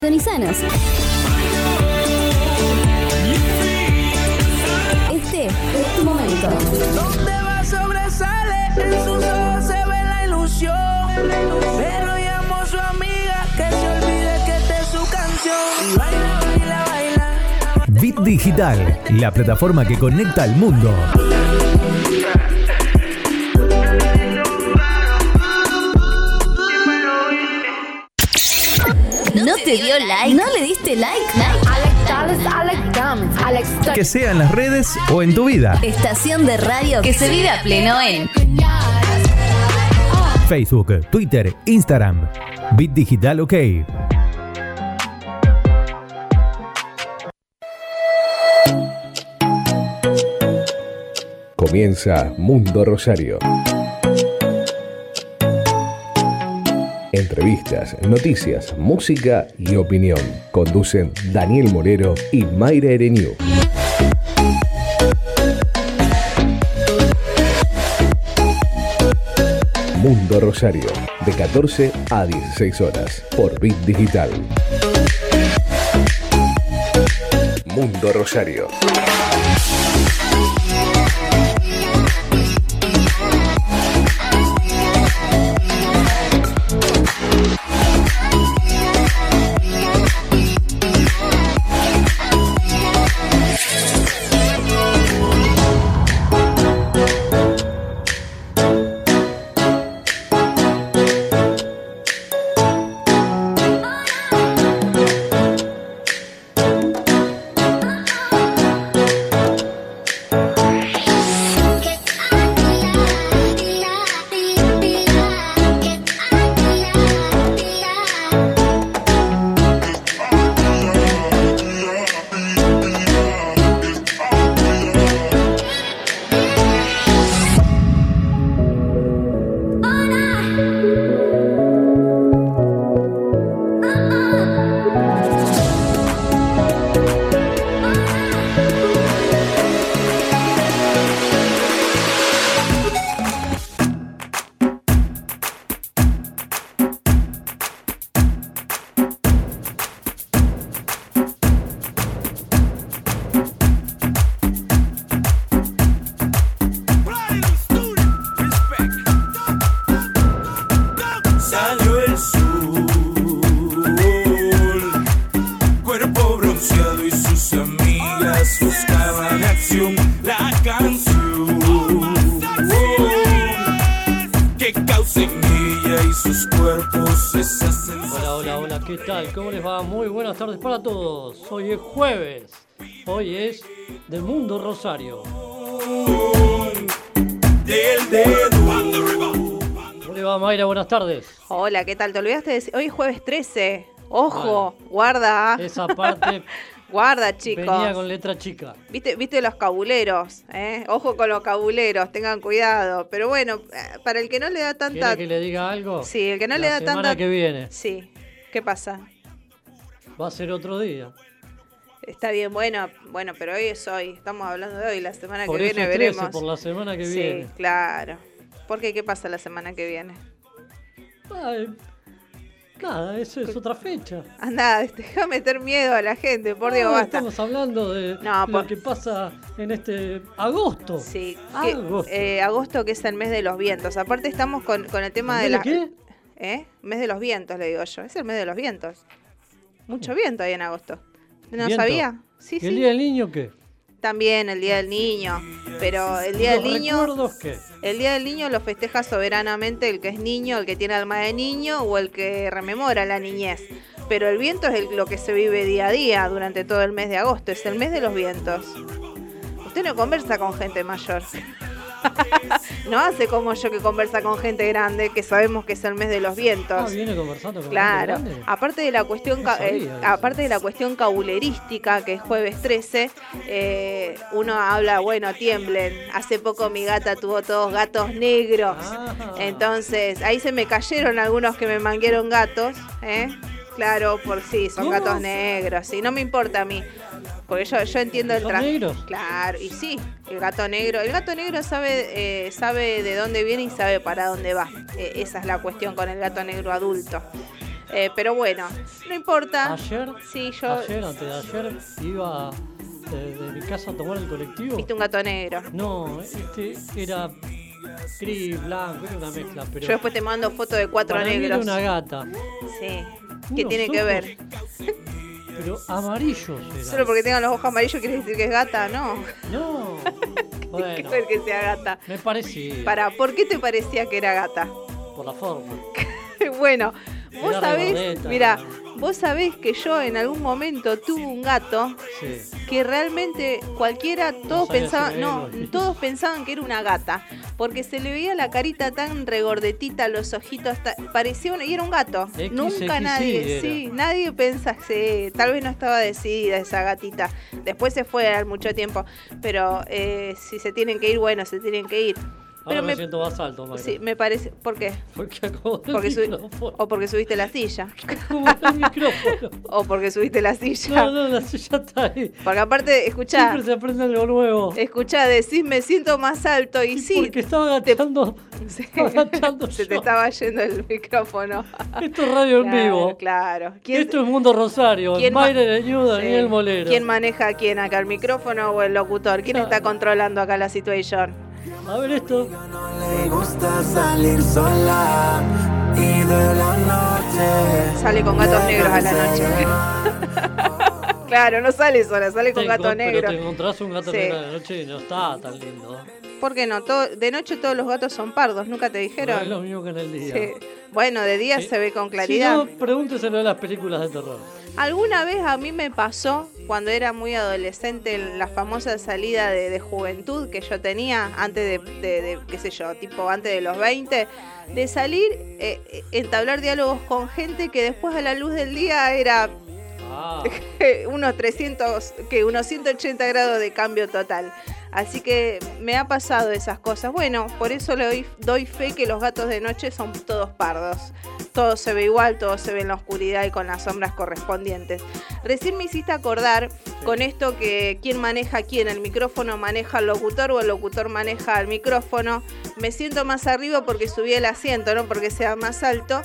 Tonizanos. Este es tu momento. Donde va sobresale, en sus ojos se ve la ilusión. Pero llamo a su amiga que se olvide que esta es su canción. Y baila, baila, baila. Bit Digital, la plataforma que conecta al mundo. Te dio like? ¿No le diste like? Que sea en las redes o en tu vida. Estación de radio que se vive a pleno en Facebook, Twitter, Instagram. Bit Digital OK. Comienza Mundo Rosario. Entrevistas, noticias, música y opinión. Conducen Daniel Morero y Mayra Ereniu. Mundo Rosario, de 14 a 16 horas, por Bit Digital. Mundo Rosario. Rosario. del dedo. ¿Cómo le va, Mayra? Buenas tardes. Hola, ¿qué tal? Te olvidaste de decir, hoy es jueves 13. Ojo, guarda. Esa parte Guarda, chicos. venía con letra chica. ¿Viste, viste los cabuleros, ¿eh? Ojo con los cabuleros, tengan cuidado. Pero bueno, eh, para el que no le da tanta... ¿Quiere que le diga algo? Sí, el que no La le da semana tanta... que viene Sí, ¿qué pasa? va a ser otro día. Está bien, bueno, bueno, pero hoy es hoy. Estamos hablando de hoy, la semana Por que eso viene es 13, veremos. por la semana que sí, viene. claro. ¿Por qué? ¿Qué pasa la semana que viene? Ay, nada, eso es otra fecha. Anda, deja meter miedo a la gente, por Dios, No, basta. Estamos hablando de No, lo que pasa en este agosto. Sí, que- Agosto. eh, agosto que es el mes de los vientos. Aparte estamos con, con el tema ¿El de mes la... de qué? ¿Eh? Mes de los vientos, le digo yo. Es el mes de los vientos. Mucho viento hay en agosto. ¿No ¿Viento? sabía? Sí, ¿Y sí. el día del niño qué? También el Día del Niño. Pero el Día del ¿Los Niño... recuerdos qué? El Día del Niño lo festeja soberanamente el que es niño, el que tiene alma de niño o el que rememora la niñez. Pero el viento es el- lo que se vive día a día durante todo el mes de agosto. Es el mes de los vientos. Usted no conversa con gente mayor. no hace como yo que conversa con gente grande, que sabemos que es el mes de los Ah, vientos. viene conversando con Claro, gente grande. aparte de la cuestión No eh, aparte de la cuestión cabulerística que es jueves 13, eh, uno habla, bueno, tiemblen. Hace poco mi gata tuvo todos gatos negros. Ah. Entonces, ahí se me cayeron algunos que me manguieron gatos, ¿eh? Claro, por sí, son gatos negros, sí, no me importa a mí. Porque yo, yo entiendo el ¿Gatos traje. negros? Claro, y sí, el gato negro. El gato negro sabe, eh, sabe de dónde viene y sabe para dónde va. Eh, esa es la cuestión con el gato negro adulto. Eh, pero bueno, no importa. Ayer, Sí, yo. ayer, antes de ayer, iba de, de mi casa a tomar el colectivo. Viste un gato negro. No, este era gris, blanco, era una mezcla, pero Yo después te mando fotos de cuatro para mí era negros. una gata. Sí. ¿Qué Unos tiene que ver? Pero amarillos eran. Solo porque tengan los ojos amarillos quiere decir que es gata, no. No, ¿Qué bueno, ver que sea gata? me parecía, Para, ¿por qué te parecía que era gata? por la forma. bueno, vos sabés, mira, vos sabés que yo en algún momento tuve un gato Sí. que realmente cualquiera, todos pensaban, no, todos pensaban que era una gata, porque se le veía la carita tan regordetita, los ojitos, parecía una, y era un gato. Nunca nadie, sí, nadie pensa, sí, tal vez no estaba decidida esa gatita. Después se fue al mucho tiempo, pero eh, si se tienen que ir, bueno, se tienen que ir. Ahora Pero me, me, siento más alto, Mayra. sí, me parece, ¿por qué? Porque acabo de Porque subi- micrófono. o porque subiste la silla, el micrófono. o porque subiste la silla. No, no, la silla está ahí. Porque aparte, escuchá, Siempre se aprende algo nuevo. escuchá, decís me siento más alto y sí, Porque estaba agachando. Sí. estaba agachando Se te estaba yendo el micrófono. Esto es radio en vivo. Claro. ¿Quién, Esto es Mundo Rosario. Mayra Leñú, sí. Daniel Molero. ¿Quién maneja a quién acá, el micrófono o el locutor? ¿Quién Claro. está controlando acá la situación? A ver esto. Le gusta salir sola y de la noche. Sale con gatos negros a la noche. claro, no sale sola, sale con Te gato encon- Pero te encontrás un gato Sí. negro de la noche y no está tan lindo. ¿Por qué no? Todo- de noche todos los gatos son pardos, ¿nunca te No es dijeron? lo mismo que en el día. Sí. Bueno, de día Sí. se ve con Si claridad. no, pregúnteselo de las películas de terror. Alguna vez a mí me pasó, cuando era muy adolescente, en la famosa salida de, de juventud que yo tenía, antes de, de- de, qué sé yo, tipo antes de los 20, de salir, eh, eh, entablar diálogos con gente que después a la luz del día era Ah, unos 300, que unos 180 grados de cambio total. Así que me ha pasado esas cosas. Bueno, por eso le doy, doy fe que los gatos de noche son todos pardos. Todo se ve igual, todo se ve en la oscuridad y con las sombras correspondientes. Recién me hiciste acordar con esto que quién maneja a quién, el micrófono maneja al locutor o el locutor maneja al micrófono. Me siento más arriba porque subí el asiento, no porque sea más alto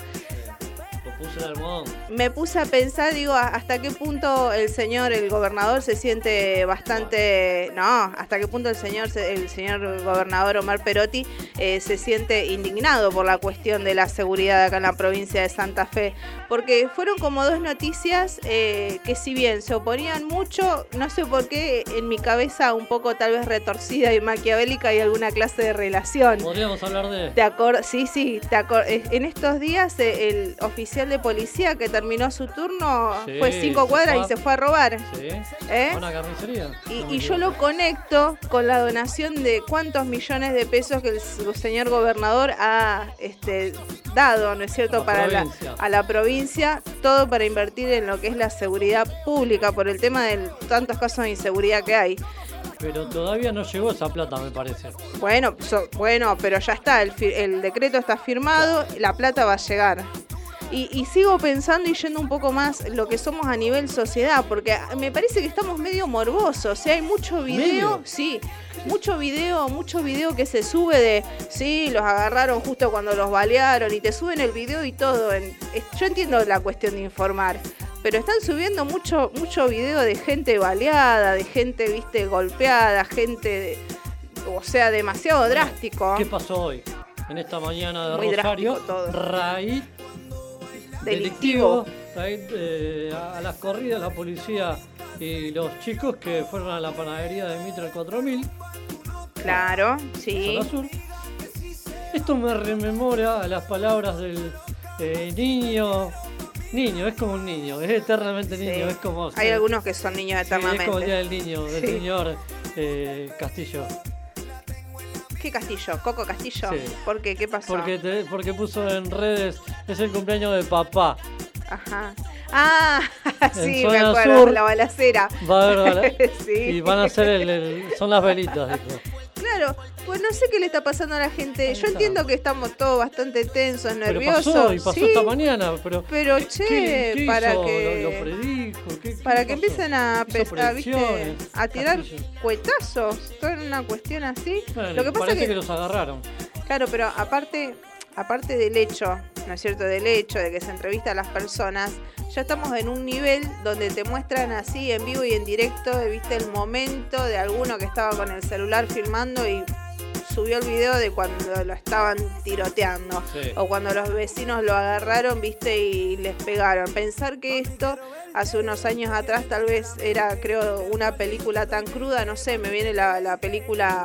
el almohadón. me puse a pensar, digo, hasta qué punto el señor, el gobernador, se siente bastante, no, hasta qué punto el señor, se- el señor gobernador Omar Perotti eh, se siente indignado por la cuestión de la seguridad acá en la provincia de Santa Fe, porque fueron como dos noticias eh, que si bien se oponían mucho, no sé por qué en mi cabeza un poco tal vez retorcida y maquiavélica hay alguna clase de relación. Podríamos hablar de. Te sí, sí, te en estos días eh, el oficial de policía que terminó su turno Sí, fue cinco cuadras fue y se fue a robar. Sí. ¿Eh? Una carnicería. Y, yo lo conecto con la donación de cuántos millones de pesos que el señor gobernador ha este, dado, ¿no es cierto?, La para la, a la provincia, todo para invertir en lo que es la seguridad pública por el tema de tantos casos de inseguridad que hay. Pero todavía no llegó esa plata, me parece. Bueno, so- bueno, pero ya está, el, el decreto está firmado, la plata va a llegar. Y, y sigo pensando y yendo un poco más lo que somos a nivel sociedad, porque me parece que estamos medio morbosos. O sea, hay mucho video, ¿Medio? sí, mucho video, mucho video que se sube de, sí, los agarraron justo cuando los balearon y te suben el video y todo. En- es- yo entiendo la cuestión de informar, pero están subiendo mucho, mucho video de gente baleada, de gente, viste, golpeada, gente, de- o sea, demasiado drástico. ¿Qué pasó hoy? En esta mañana de Muy Rosario, drástico todo. raíz Delictivo. eh, a a las corridas la policía y los chicos que fueron a la panadería de Mitre 4000, Claro, sí. sur. Esto me rememora a las palabras del eh, niño. Niño, es como un niño, es eternamente Sí. niño, es como. Hay algunos que son niños Sí, es como el día eternamente. del niño, del señor eh, Castillo. ¿Qué Castillo? ¿Coco Castillo? Sí. ¿Por qué? ¿Qué pasó? Porque, te- porque puso en redes, es el cumpleaños de papá. Ajá. Ah, sí, me acuerdo, sur- la balacera. Va a haber Sí. Y van a hacer el, el- son las velitas, dijo. Claro, pues no sé qué le está pasando a la gente. Yo entiendo que estamos todos bastante tensos, Pero nerviosos. pasó y pasó sí, esta mañana, pero Pero ¿qué- che, qué para hizo? que Lo, lo predijo, ¿qué- qué para que pasó? empiecen a, Hizo pe- a, ¿viste? a tirar Castillo. cuetazos, todo en una cuestión así. Bueno, Lo que pasa parece que, que... los agarraron. claro, pero aparte aparte del hecho ¿no es cierto?, del hecho de que se entrevista a las personas, ya estamos en un nivel donde te muestran así en vivo y en directo, viste el momento de alguno que estaba con el celular filmando y subió el video de cuando lo estaban tiroteando Sí. o cuando los vecinos lo agarraron, viste, y les pegaron. Pensar que esto hace unos años atrás tal vez era, creo, una película tan cruda, no sé, me viene la, la película,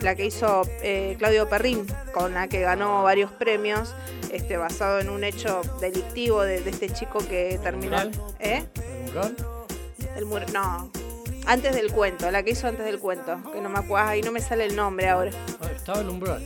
la que hizo eh, Claudio Perrín, con la que ganó varios premios, este, basado en un hecho delictivo de, de este chico que terminó... ¿Mural? ¿Eh? ¿El mural? El mur- no, antes del cuento, la que hizo antes del cuento, que no me acuerdo, ahí no me sale el nombre ahora. Ah, estaba el umbral.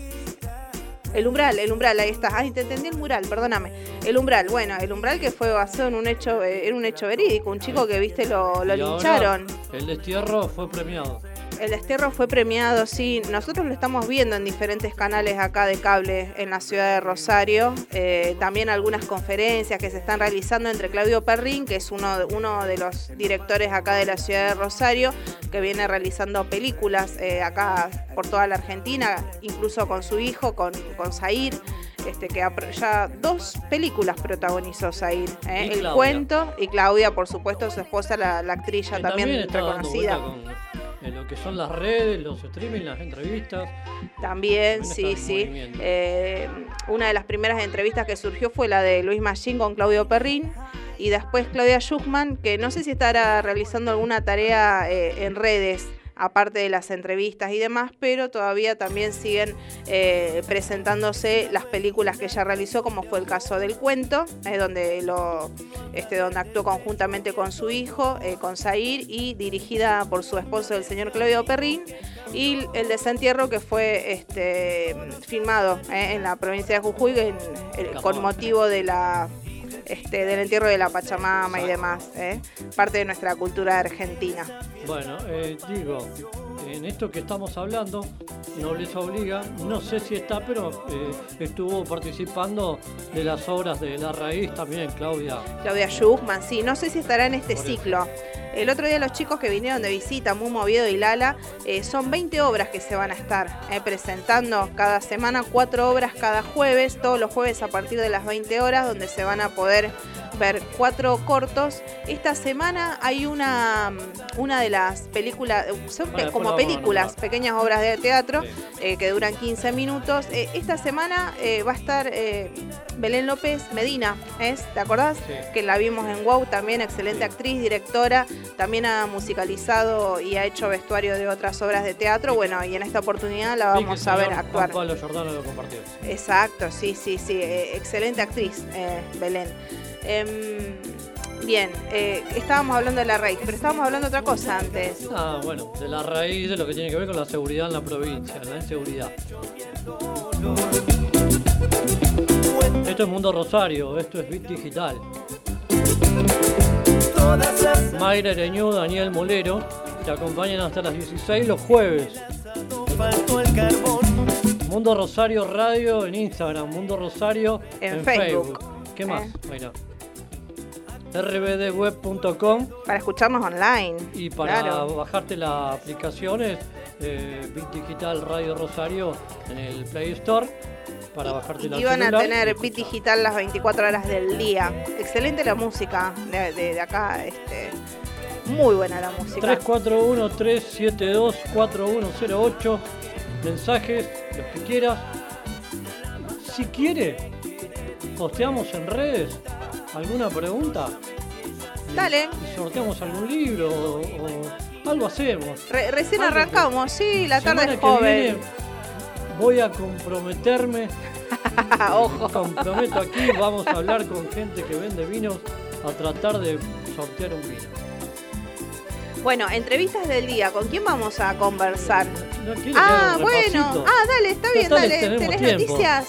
El umbral, el umbral, ahí está. Ay, te entendí el mural, perdóname. El umbral, bueno, el umbral que fue basado en un hecho, eh, en un hecho verídico, un chico que viste lo, lo lincharon. El destierro fue premiado. El destierro fue premiado, sí. Nosotros lo estamos viendo en diferentes canales acá de cable en la ciudad de Rosario. Eh, también algunas conferencias que se están realizando entre Claudio Perrín, que es uno, de- uno de los directores acá de la ciudad de Rosario, que viene realizando películas eh, acá por toda la Argentina, incluso con su hijo, con, con Zair. Este, que ya dos películas protagonizó Zair. ¿eh? El Claudia. cuento y Claudia, por supuesto, su esposa, la, la actriz ya también, reconocida. con en lo que son las redes, los streaming, las entrevistas. También, sí, sí. Eh, una de las primeras entrevistas que surgió fue la de Luis Machín con Claudio Perrín. Y después Claudia Schuchman, que no sé si estará realizando alguna tarea eh, en redes, aparte de las entrevistas y demás, pero todavía también siguen eh, presentándose las películas que ella realizó, como fue el caso del cuento, eh, donde, lo, este, donde actuó conjuntamente con su hijo, eh, con Zair, y dirigida por su esposo, el señor Claudio Perrín y el desentierro que fue este, filmado en la provincia de Jujuy en- con motivo de la este, del entierro de la Pachamama y demás, eh, parte de nuestra cultura argentina. Bueno, eh, digo, en esto que estamos hablando, Nobleza Obliga, no sé si está, pero eh, estuvo participando de las obras de La Raíz también, Claudia. Claudia Schuchman, sí, no sé si estará en este ciclo. El otro día los chicos que vinieron de visita, Muy Movido y Lala, eh, son 20 obras que se van a estar eh, presentando cada semana, cuatro obras cada jueves, todos los jueves a partir de las 20 horas, donde se van a poder poder ver cuatro cortos. Esta semana hay una, una de las películas, son Bueno, como películas, pequeñas obras de teatro Sí. eh, que duran 15 minutos. Eh, esta semana eh, va a estar Belén López Medina, ¿es? ¿te acordás? Sí. Que la vimos en WOW también, excelente actriz, directora, también ha musicalizado y ha hecho vestuario de otras obras de teatro. Bueno, y en esta oportunidad la vamos a ver actuar. Pablo Giordano lo compartió. Exacto, sí, sí, sí, excelente actriz, eh, Belén. Em, bien, eh, estábamos hablando de la raíz, pero estábamos hablando de otra cosa antes. Ah, bueno, de la raíz de lo que tiene que ver con la seguridad en la provincia, la inseguridad. Esto es Mundo Rosario, esto es Bit Digital. Mayra Ereñú, Daniel Molero, te acompañan hasta las 16 los jueves. Mundo Rosario Radio en Instagram, Mundo Rosario En Facebook. ¿Qué más, Eh. Mayra? rbdweb.com Para escucharnos online. y para Claro. bajarte la aplicación es eh, Bit Digital Radio Rosario en el Play Store para bajarte la Y van a tener Bit Digital las 24 horas del día. Excelente la música de, de- de acá. Este, muy buena la música. 341-372-4108 mensajes, los que quieras. Si quiere, posteamos en redes alguna pregunta. Dale. Y sorteamos algún libro o, o algo hacemos. Re- recién Algo que- arrancamos, sí, la tarde es joven. viene voy a comprometerme. Ojo. Me comprometo aquí, vamos a hablar con gente que vende vinos a tratar de sortear un vino. Bueno, entrevistas del día. ¿Con quién vamos a conversar? ¿No quiere que Ah, bueno. Ah, dale, está bien, Total, dale. ¿Tenés tiempo. noticias?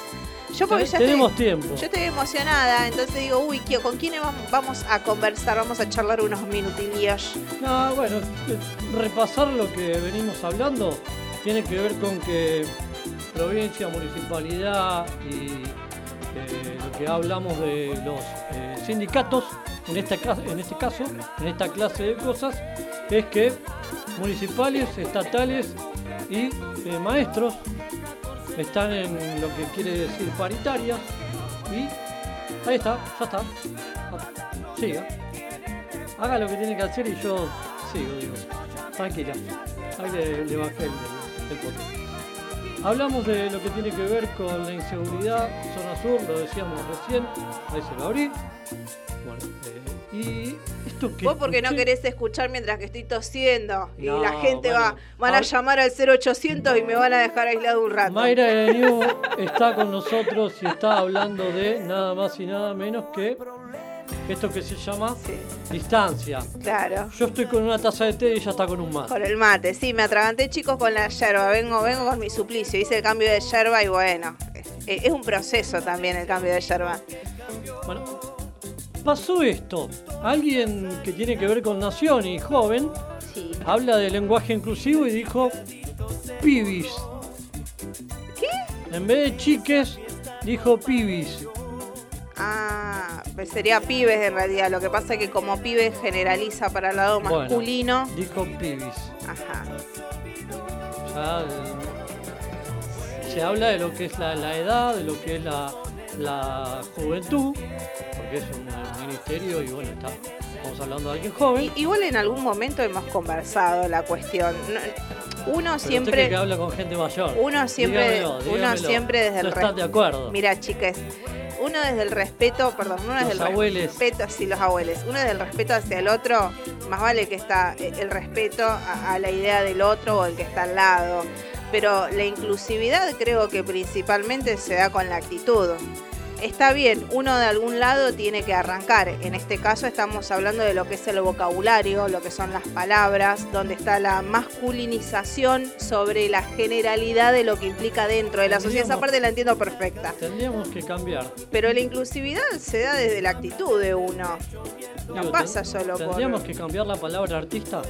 Yo porque ya Tenemos estoy, tiempo. yo estoy emocionada, entonces digo, uy, ¿qué- ¿con quién vam- vamos a conversar? Vamos a charlar unos minutillos. No, bueno, eh, repasar lo que venimos hablando tiene que ver con que provincia, municipalidad y eh, lo que hablamos de los eh, sindicatos, en, esta, en este caso, en esta clase de cosas, es que municipales, estatales y eh, maestros están en lo que quiere decir paritaria y Ahí está, ya está. Siga. Haga lo que tiene que hacer y yo sigo, digo. Tranquila. Ahí le, bajé el, el. Hablamos de lo que tiene que ver con la inseguridad, zona sur, lo decíamos recién, ahí se lo abrí. Bueno, eh, y esto que. Vos porque no querés escuchar mientras que estoy tosiendo y No, la gente va, bueno. van a llamar al 0800 y me van a dejar aislado un rato. Mayra de New está con nosotros y está hablando de nada más y nada menos que esto que se llama Sí. distancia. Claro. Yo estoy con una taza de té y ella está con un mate. Con el mate, sí, me atraganté chicos con la yerba, vengo, vengo con mi suplicio, hice el cambio de yerba y bueno, es, es un proceso también el cambio de yerba. Bueno, pasó esto. Alguien que tiene que ver con Nación y joven Sí. habla de lenguaje inclusivo y dijo pibis. ¿Qué? En vez de chiques, dijo pibis. Ah, pues sería pibes en realidad, lo que pasa es que como pibes generaliza para el lado Bueno. masculino. Dijo pibis. Ajá. Ya, eh, se habla de lo que es la, la edad, de lo que es la, la juventud, porque es un, eh, ministerio y bueno, está, estamos hablando de alguien joven. I- Igual en algún momento hemos conversado la cuestión. No- Uno Pero usted siempre, que habla con gente mayor. uno siempre, Dígamelo, uno dígamelo. siempre desde el No estás de acuerdo. Mira, chicas, uno desde el respeto, perdón, uno desde Los el abueles. respeto, sí, los abuelos, uno desde el respeto hacia el otro, más vale que está eh, el respeto a, a la idea del otro o el que está al lado. Pero la inclusividad creo que principalmente se da con la actitud. Está bien, uno de algún lado tiene que arrancar. En este caso estamos hablando de lo que es el vocabulario, lo que son las palabras, donde está la masculinización sobre la generalidad de lo que implica dentro de la sociedad. Esa parte la entiendo perfecta. Tendríamos que cambiar. Pero la inclusividad se da desde la actitud de uno. No Digo, pasa solo por Tendríamos que cambiar la palabra artista.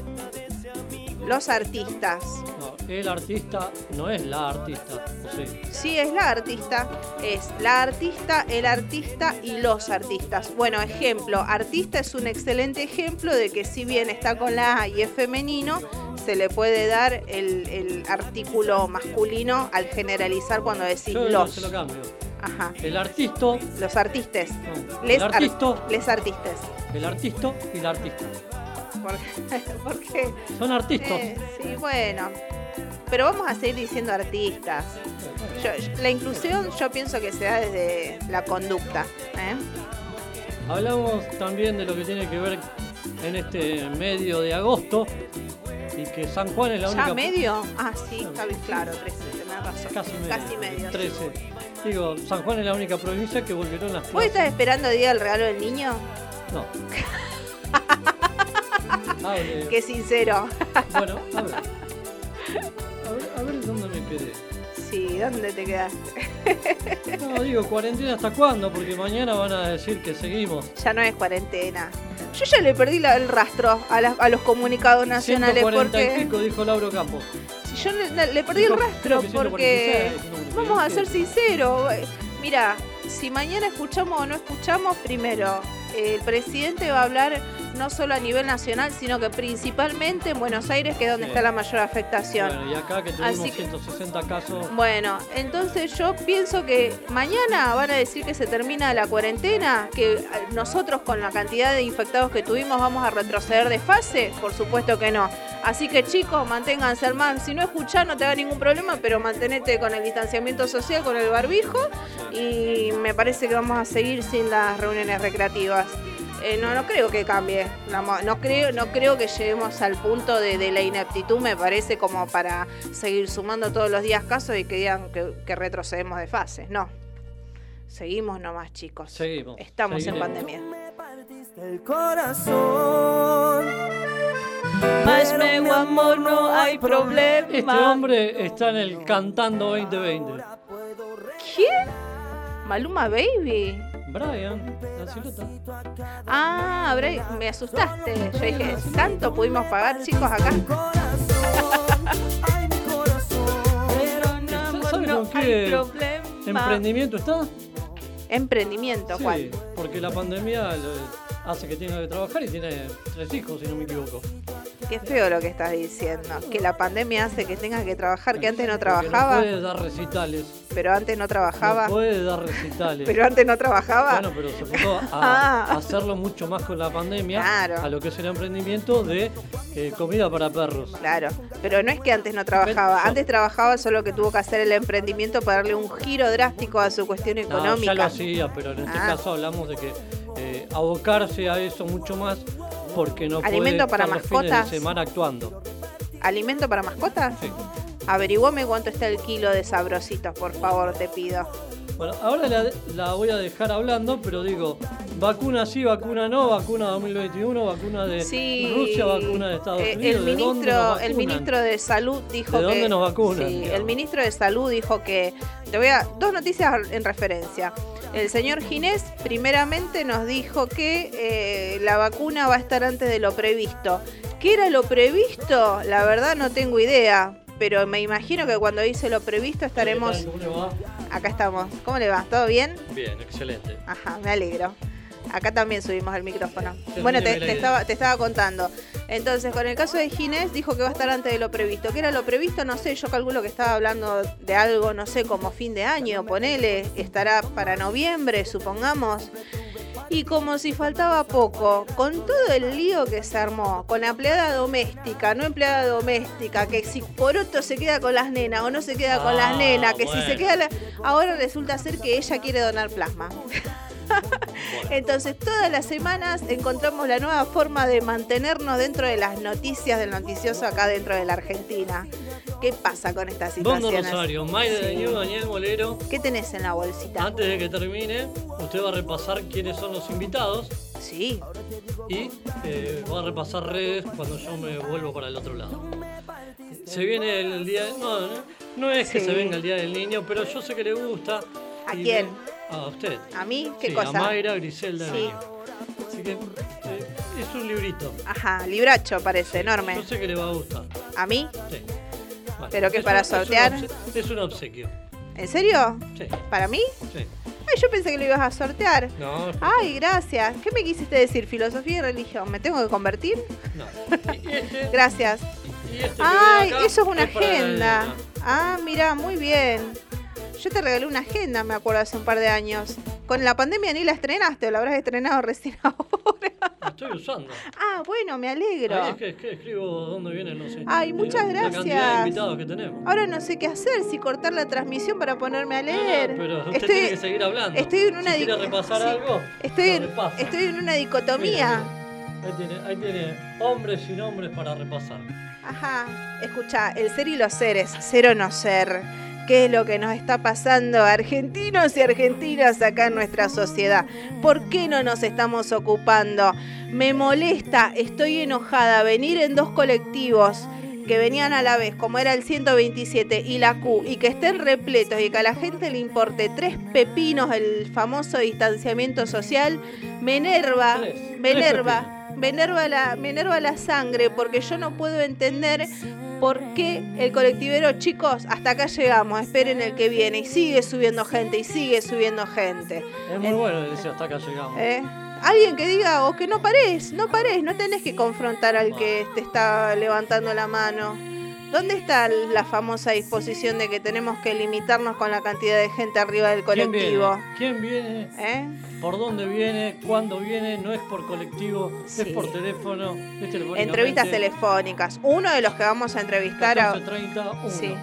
Los artistas. No, el artista no es la artista. ¿o sí? Sí, es la artista, es la artista, el artista y los artistas. Bueno, ejemplo, artista es un excelente ejemplo de que si bien está con la A y es femenino, se le puede dar el, el artículo masculino al generalizar cuando decís Yo los. se lo cambio. Ajá. El artista, Los artistas. no, Les, el ar- artista, les artistas. el artista y la artista. Porque, porque Son artistas. Eh, sí, bueno. Pero vamos a seguir diciendo artistas. Yo- la inclusión yo pienso que se da desde la conducta. ¿eh? Hablamos también de lo que tiene que ver en este medio de agosto y que San Juan es la única. ¿Ya medio? Ah, sí, está bien claro, 13, tenés razón. Casi medio. Casi medio. sí. 13. Digo, San Juan es la única provincia que volvieron las ¿Vos estás esperando el día del regalo del niño? No. Hable. Qué sincero. Bueno, a ver. A ver, a ver dónde me quedé. Sí, ¿dónde te quedaste? No, digo, cuarentena hasta cuándo, porque mañana van a decir que seguimos. Ya no es cuarentena. Yo ya le perdí la- el rastro a, los comunicados nacionales 140 y porque pico, dijo Lauro Campos. si yo le, le perdí el rastro porque 146, no, Vamos a ser sinceros. eh, Mira, si mañana escuchamos o no escuchamos, primero, eh, el presidente va a hablar no solo a nivel nacional, sino que principalmente en Buenos Aires, que es donde Sí. está la mayor afectación. Bueno, y acá que tuvimos Así que- 160 casos. Bueno, entonces yo pienso que mañana van a decir que se termina la cuarentena, que nosotros con la cantidad de infectados que tuvimos vamos a retroceder de fase, por supuesto que no. Así que chicos, manténganse al mar. Si no escuchás no te da ningún problema, pero mantenete con el distanciamiento social, con el barbijo y me parece que vamos a seguir sin las reuniones recreativas. Eh, no, no creo que cambie. Mo- No creo, no creo que lleguemos al punto de, de la ineptitud, me parece, como para seguir sumando todos los días casos y que digan que, que retrocedemos de fase. No. Seguimos nomás, chicos. Seguimos, Estamos en pandemia. El corazón. Mas meu amor no hay problema. Este hombre está en el Cantando 2020. ¿Quién? Maluma Baby. Brian, la silueta. Ah, Bray, me asustaste. Yo dije, ¿tanto pudimos pagar, chicos, acá? Ay, mi corazón. Pero en amor ¿Sabe no con qué emprendimiento está? Emprendimiento, Sí, ¿cuál? porque la pandemia hace que tenga que trabajar y tiene tres hijos, si no me equivoco. Qué feo lo que estás diciendo. Que la pandemia hace que tengas que trabajar, que antes no trabajaba, No puede dar recitales. pero antes no trabajaba. No puede dar recitales. Pero antes no trabajaba. Bueno, pero se puso a, Ah. hacerlo mucho más con la pandemia, Claro. a lo que es el emprendimiento de eh, comida para perros. Claro, pero no es que antes no trabajaba, antes trabajaba solo que tuvo que hacer el emprendimiento para darle un giro drástico a su cuestión No, económica. ya lo hacía, pero en este Ah. caso hablamos de que eh, abocarse a eso mucho más porque no ¿Alimento puede para estar los fines mascotas? de semana actuando. ¿Alimento para mascotas? Sí. Averiguame cuánto está el kilo de sabrositos, por favor, te pido. Bueno, ahora la, la voy a dejar hablando, pero digo, vacuna sí, vacuna no, vacuna 2021, vacuna de Sí, Rusia, vacuna de Estados eh, Unidos. el ¿de dónde nos ministro, el ministro de salud dijo ¿De que dónde nos vacunan, Sí, el ministro de salud dijo que te voy a dos noticias en referencia. El señor Ginés primeramente nos dijo que eh, la vacuna va a estar antes de lo previsto. ¿Qué era lo previsto? La verdad no tengo idea, pero me imagino que cuando dice lo previsto estaremos. ¿Cómo le va? acá estamos. ¿Cómo le va? ¿Todo bien? Bien, excelente. Ajá, me alegro. Acá también subimos el micrófono. Sí, Bueno, te, te estaba, te estaba contando. Entonces, con el caso de Ginés, dijo que va a estar antes de lo previsto. ¿Qué era lo previsto? No sé, yo calculo que estaba hablando de algo, no sé, como fin de año, ponele, estará para noviembre, supongamos. Y como si faltaba poco, con todo el lío que se armó, con empleada doméstica, no empleada doméstica, que si Poroto se queda con las nenas o no se queda con las Ah, nenas, que si se queda... la- Ahora resulta ser que ella quiere donar plasma. Entonces, todas las semanas encontramos la nueva forma de mantenernos dentro de las noticias del noticioso acá dentro de la Argentina. ¿Qué pasa con estas Bondo situaciones? Rosario, Mayra Sí. de Daniel Molero. ¿Qué tenés en la bolsita? Antes de que termine, usted va a repasar quiénes son los invitados Sí. y eh, va a repasar redes cuando yo me vuelvo para el otro lado. Se viene el día. No, no, no es que Sí. se venga el día del niño, pero yo sé que le gusta. ¿A quién? me- a usted. ¿A mí? ¿Qué Sí, cosa? A Mayra Griselda Sí. Así que eh, es un librito. Ajá, libracho parece, enorme. Yo sé que le va a gustar. ¿A mí? Sí. ¿Pero qué, es para un- es un sortear? Es un obsequio. ¿En serio? Sí, ¿Para mí? sí. Ay, yo pensé que lo ibas a sortear. No, Ay, gracias. ¿Qué me quisiste decir? ¿Filosofía y religión? ¿Me tengo que convertir? no. Y este, Gracias. y este Ay, eso es una agenda. Ah, mira, muy bien. Yo te regalé una agenda, me acuerdo, hace un par de años. Con la pandemia ni la estrenaste, o la habrás estrenado recién ahora. La estoy usando. Ah, bueno, me alegro. Ahí es que, es que escribo dónde vienen los Ay, muchas La cantidad de gracias. invitados que tenemos. Ahora no sé qué hacer, si cortar la transmisión para ponerme a leer. No, pero usted tiene que seguir hablando. estoy en una si quiere repasar sí, algo, Estoy en, estoy una dicotomía. Ahí tiene, ahí tiene hombres y nombres para repasar. Ajá, escucha, el ser y los seres, ser o no ser. ¿Qué es lo que nos está pasando a argentinos y argentinas acá en nuestra sociedad? ¿Por qué no nos estamos ocupando? Me molesta, estoy enojada, venir en dos colectivos que venían a la vez, como era el 127 y la Q, y que estén repletos y que a la gente le importe tres pepinos el famoso distanciamiento social, me enerva, me enerva, me enerva la, me enerva la sangre, porque yo no puedo entender por qué el colectivero, chicos, hasta acá llegamos, esperen el que viene, y sigue subiendo gente, y sigue subiendo gente. Es muy Eh, bueno, decía, hasta acá llegamos. ¿eh? Alguien que diga, o que no parés, no parés, no tenés que confrontar al que te está levantando la mano. ¿Dónde está la famosa disposición de que tenemos que limitarnos con la cantidad de gente arriba del ¿Quién viene? colectivo? ¿Quién viene? ¿Eh? ¿Por dónde viene? ¿Cuándo viene? No es por colectivo, Sí. es por teléfono. Es. Entrevistas telefónicas. Uno de los que vamos a entrevistar a, 14.30, uno. Sí.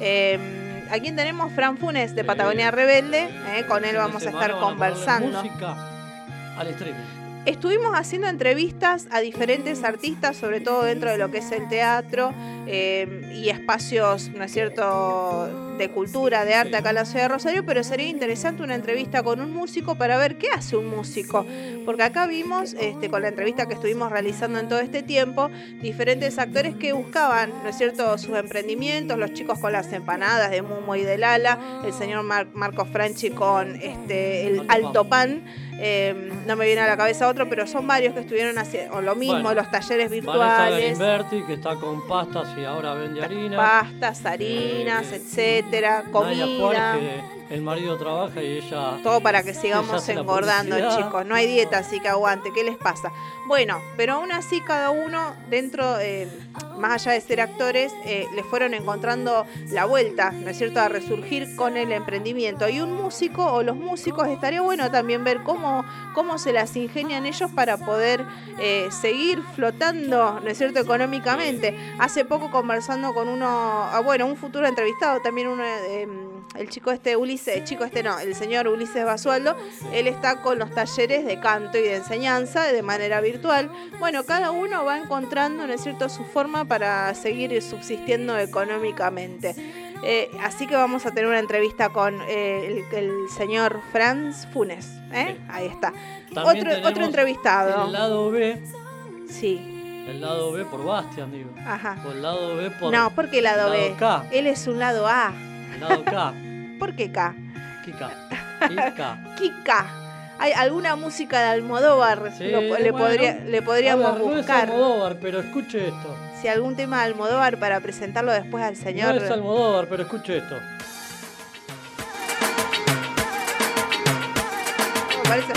Eh, ¿A quién tenemos? Fran Funes de Sí. Patagonia Rebelde. eh, con él vamos a estar conversando. Música al streaming. Estuvimos haciendo entrevistas a diferentes artistas, sobre todo dentro de lo que es el teatro eh, y espacios, ¿no es cierto?, de cultura, de arte acá en la ciudad de Rosario, pero sería interesante una entrevista con un músico para ver qué hace un músico. Porque acá vimos, este, con la entrevista que estuvimos realizando en todo este tiempo, diferentes actores que buscaban, ¿no es cierto?, sus emprendimientos, los chicos con las empanadas de Mumo y de Lala, el señor Mar- Marco Franchi con este, el Alto Pan. eh, no me viene a la cabeza otro, pero son varios que estuvieron haciendo lo mismo, Bueno, los talleres Vanessa virtuales, Galimberti, que está con pastas y ahora vende harina. pastas, harinas, Eh, etcétera. Etcétera, comida. Juárez, que el marido trabaja y ella. Todo para que sigamos engordando, chicos. No hay dieta, así que aguante. ¿Qué les pasa? Bueno, pero aún así cada uno dentro, eh, más allá de ser actores, eh, le fueron encontrando la vuelta, ¿no es cierto?, a resurgir con el emprendimiento. Y un músico o los músicos estaría bueno también ver cómo, cómo se las ingenian ellos para poder eh, seguir flotando, ¿no es cierto?, económicamente. Hace poco conversando con uno, ah, bueno, un futuro entrevistado, también uno, eh, el chico este Ulises, chico este no, el señor Ulises Basualdo, él está con los talleres de canto y de enseñanza de manera virtual. Bueno, cada uno va encontrando, ¿no es cierto?, su forma para seguir subsistiendo económicamente. Eh, así que vamos a tener una entrevista con eh, el, el señor Franz Funes. ¿eh? Sí. Ahí está. También Otro, otro entrevistado. El lado B, Sí, el lado B por Bastian, digo. ajá. O el lado B por. No, ¿por qué lado, lado B? K. Él es un lado A. Lado K. ¿Por qué K? Kika. Kika. Kika. ¿Hay alguna música de Almodóvar? Sí, Lo- le, bueno. podría- le podríamos ver, No es buscar. Almodóvar, pero escuche esto. si algún tema de Almodóvar para presentarlo después al señor. No es Almodóvar, pero escuche esto. Parece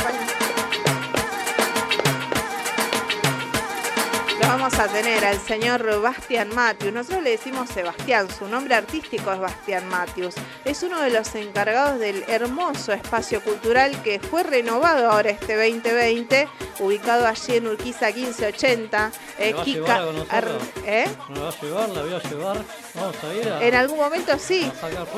vamos a tener al señor Bastian Matthews. Nosotros le decimos Sebastián, su nombre artístico es Bastian Matthews. Es uno de los encargados del hermoso espacio cultural que fue renovado ahora este 2020, ubicado allí en Urquiza 1580. ¿Me va a llevar a conocerlo? ¿eh? ¿Me va a llevar? ¿La voy a llevar? Vamos a ir a. En algún momento sí.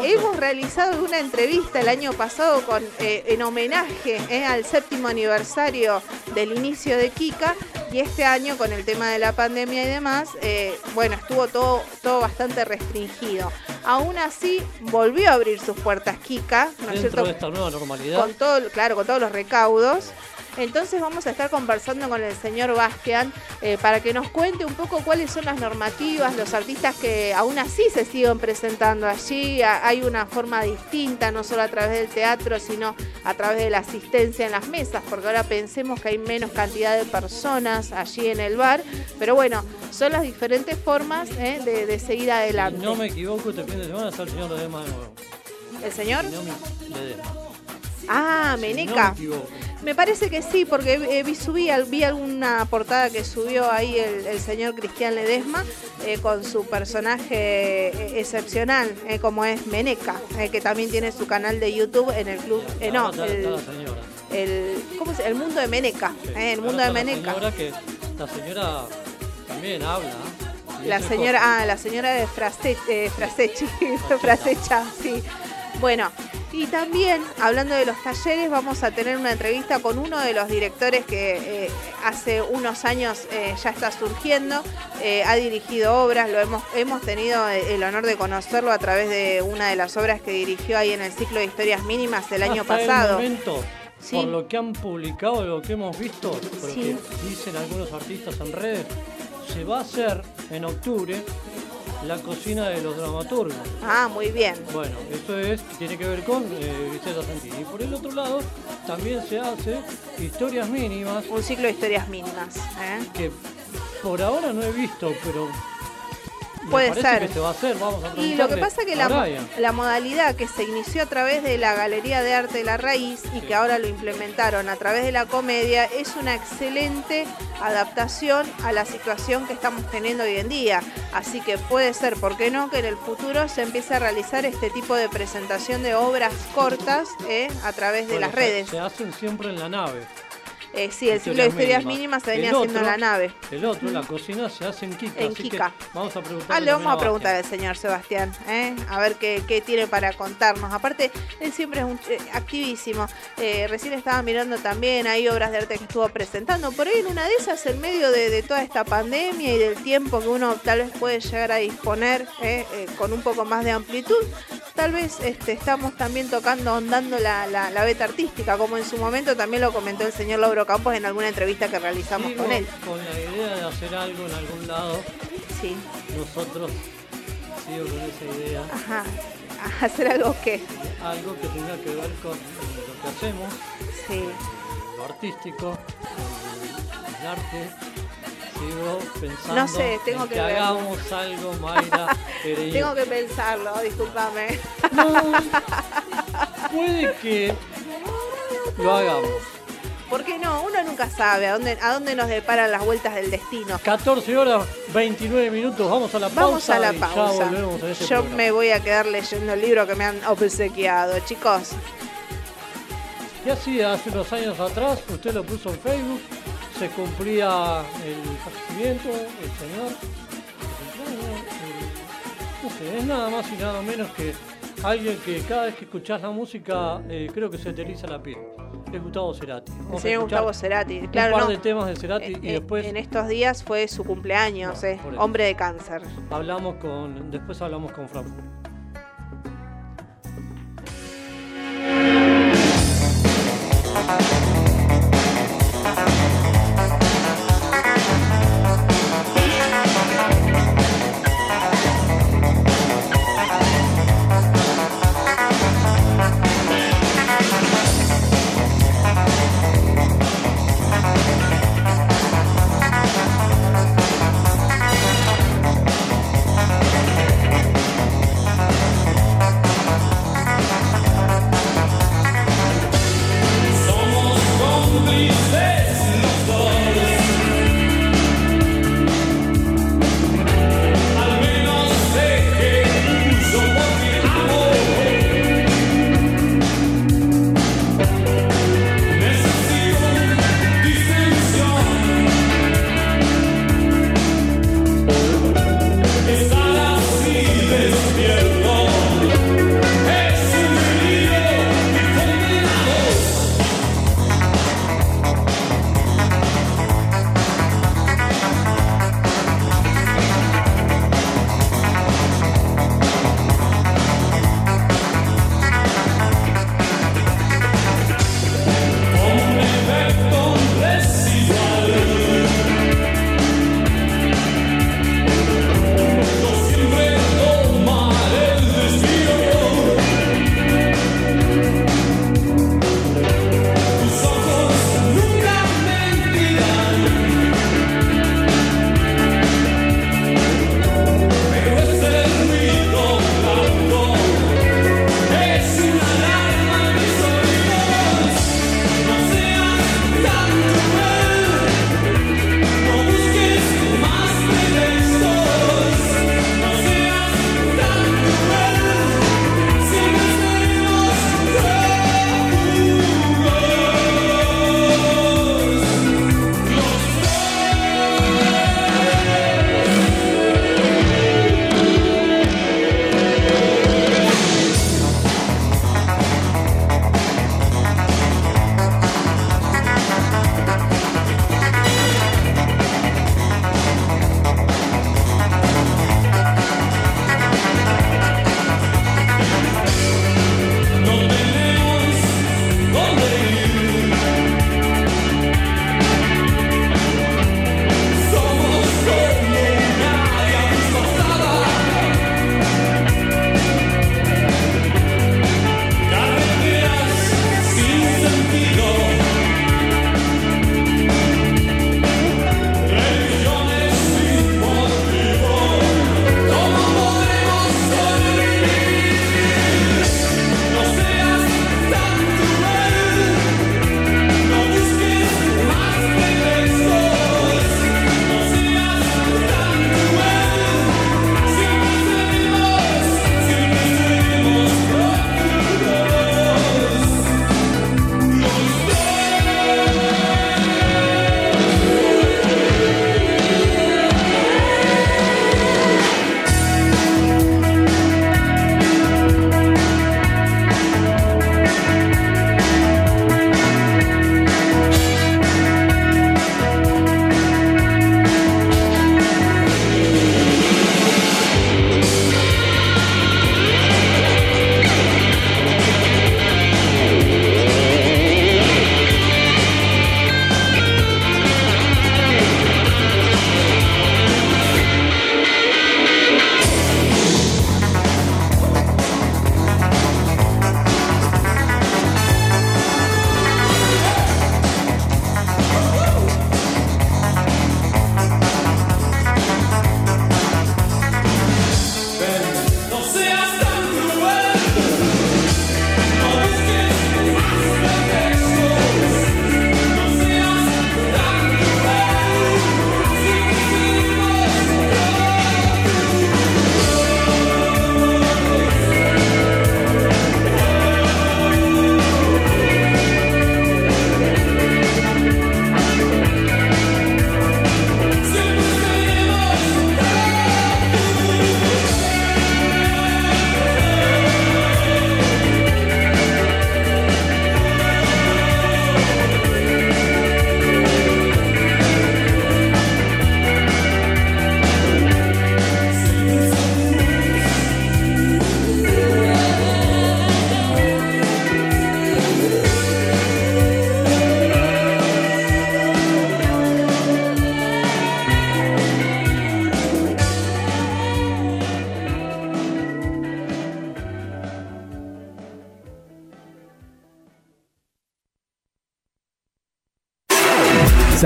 Hemos realizado una entrevista el año pasado con, eh, en homenaje eh, al séptimo aniversario del inicio de Kika y este año con el tema de la pandemia y demás, eh, bueno, estuvo todo, todo bastante restringido. Aún así, volvió a abrir sus puertas Kika, ¿no es cierto? de esta nueva normalidad. con todo, claro, con todos los recaudos. Entonces vamos a estar conversando con el señor Bastian eh, para que nos cuente un poco cuáles son las normativas, los artistas que aún así se siguen presentando allí. Hay una forma distinta, no solo a través del teatro, sino a través de la asistencia en las mesas, porque ahora pensemos que hay menos cantidad de personas allí en el bar. Pero bueno, son las diferentes formas eh, de, de seguir Si adelante. no me equivoco, este fin de semana está el señor Ledesma de nuevo. ¿El señor? Si no me- Ledesma. Ah, Si no me Meneca. Me parece que sí, porque eh, vi, subí, vi alguna portada que subió ahí el, el señor Cristian Ledesma eh, con su personaje eh, excepcional, eh, como es Meneca, eh, que también tiene su canal de YouTube en el club. eh, no, el, el, ¿cómo se- el mundo de Meneca. Eh, el mundo de Meneca. que la señora también habla. La señora, ah, la señora de eh, Frasecha, sí. Bueno, y también, hablando de los talleres, vamos a tener una entrevista con uno de los directores que eh, hace unos años eh, ya está surgiendo, eh, ha dirigido obras, lo hemos, hemos tenido el honor de conocerlo a través de una de las obras que dirigió ahí en el ciclo de historias mínimas el año pasado. El momento, Sí. por lo que han publicado, lo que hemos visto, por lo que dicen algunos artistas en redes, se va a hacer en octubre la cocina de los dramaturgos. Ah, muy bien. Bueno, eso es, tiene que ver con eh, Vicente Santini. Y por el otro lado, también se hace historias mínimas Un ciclo de historias mínimas. ¿eh? que por ahora no he visto, pero Puede ser. que se va a hacer. Vamos a Y lo que pasa es que la, modalidad que se inició a través de la Galería de Arte de la Raíz y que ahora lo implementaron a través de la comedia es una excelente adaptación a la situación que estamos teniendo hoy en día. Así que puede ser, ¿por qué no?, que en el futuro se empiece a realizar este tipo de presentación de obras cortas ¿eh? a través de Bueno, las redes. Se hacen siempre en la nave. Eh, sí, el ciclo de historias mínimas se venía El haciendo en la nave. El otro, la cocina, se hace en Kika. En así que Kika. vamos a preguntar. Ah, le vamos a preguntar al señor Sebastián, ¿eh? a ver qué, qué tiene para contarnos. Aparte, él siempre es un, eh, activísimo. Recién estaba mirando también, hay obras de arte que estuvo presentando. Por ahí en una de esas, en medio de, de toda esta pandemia y del tiempo que uno tal vez puede llegar a disponer con un poco más de amplitud, tal vez este, estamos también tocando, ahondando la, la, la beta artística, como en su momento también lo comentó el señor Lauro Campos en alguna entrevista que realizamos con él. Con la idea de hacer algo en algún lado, Sí, nosotros sigo con esa idea. ajá. Hacer algo que, Algo que tenga que ver con lo que hacemos, sí. lo artístico, el, arte, sigo pensando No sé, tengo en que que verlo. hagamos algo, Mayra. Tengo que pensarlo, discúlpame. No, puede que lo hagamos. ¿Por qué no? Uno nunca sabe a dónde, a dónde nos deparan las vueltas del destino. 14 horas 29 minutos, vamos a la pausa. Vamos a la pausa. A este Yo programa. me voy a quedar leyendo el libro que me han obsequiado, chicos. Y así hace unos años atrás, usted lo puso en Facebook, se cumplía el fallecimiento, el señor, el- no sé, es nada más y nada menos que alguien que cada vez que escuchás la música eh, creo que se te eriza la piel. Es Gustavo Cerati. Vamos a escuchar Gustavo Cerati. un Claro, par no. de temas de Cerati Eh, y eh, después En estos días fue su cumpleaños, eh, hombre de cáncer. hablamos con, después hablamos con Fran.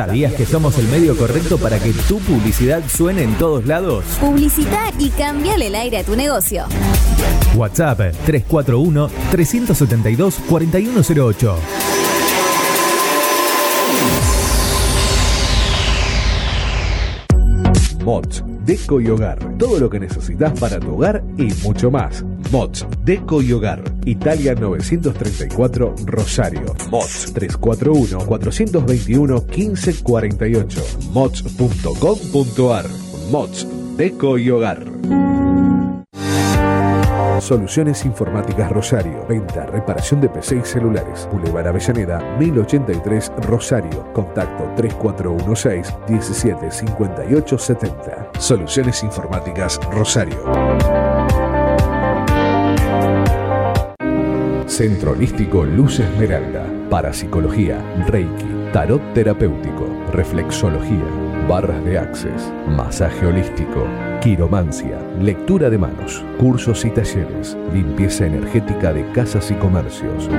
¿Sabías que somos el medio correcto para que tu publicidad suene en todos lados? Publicita y cambiale el aire a tu negocio. WhatsApp 341 372 4108. Mods, Deco y Hogar. Todo lo que necesitas para tu hogar y mucho más. Mods, Deco y Hogar. Italia 934 Rosario. Mods 341-421-1548. Mods.com.ar. Mods, Deco y Hogar. Soluciones Informáticas Rosario. Venta, reparación de PC y celulares. Boulevard Avellaneda, 1083 Rosario. Contacto 3416 175870. Soluciones Informáticas Rosario. Centro Holístico Luz Esmeralda. Parapsicología, Reiki, Tarot Terapéutico, Reflexología, Barras de Access, Masaje Holístico, Quiromancia, Lectura de Manos, Cursos y Talleres, Limpieza Energética de Casas y Comercios.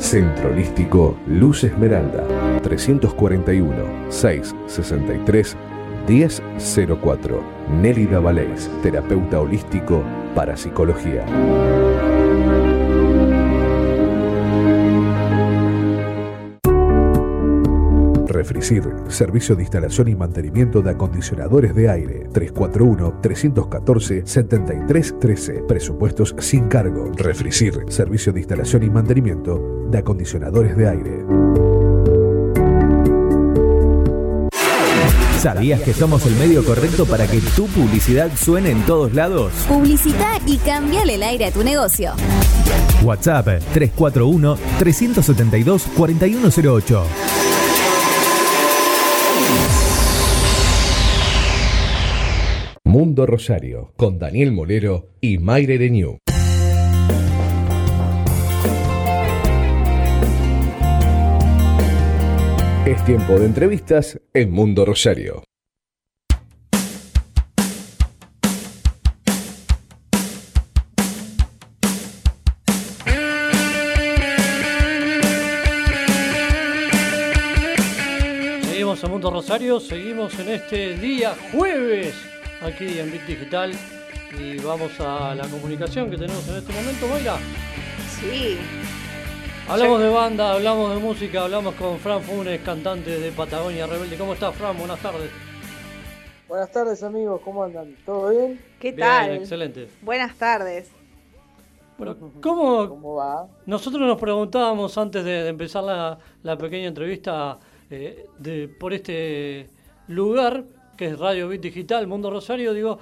Centro Holístico Luz Esmeralda, 341 663 1004. Nélida Valés, terapeuta holístico para Refricir, servicio de instalación y mantenimiento de acondicionadores de aire. 341-314-7313. Presupuestos sin cargo. Refricir, servicio de instalación y mantenimiento de acondicionadores de aire. ¿Sabías que somos el medio correcto para que tu publicidad suene en todos lados? Publicita y cambiale el aire a tu negocio. WhatsApp 341 372 4108. Mundo Rosario, con Daniel Molero y Mayre Renew. Es tiempo de entrevistas en Mundo Rosario. Seguimos en Mundo Rosario, seguimos en este día jueves aquí en Bit Digital y vamos a la comunicación que tenemos en este momento, Mayra. Sí. Hablamos de banda, hablamos de música, hablamos con Fran Funes, cantante de Patagonia Rebelde. ¿Cómo estás, Fran? Buenas tardes. Buenas tardes amigos, ¿cómo andan? ¿Todo bien? ¿Qué Bien, tal? excelente. Buenas tardes. Pero, ¿cómo, ¿Cómo va? Nosotros nos preguntábamos antes de, de empezar la, la pequeña entrevista eh, de, por este lugar, que es Radio Bit Digital, Mundo Rosario, digo,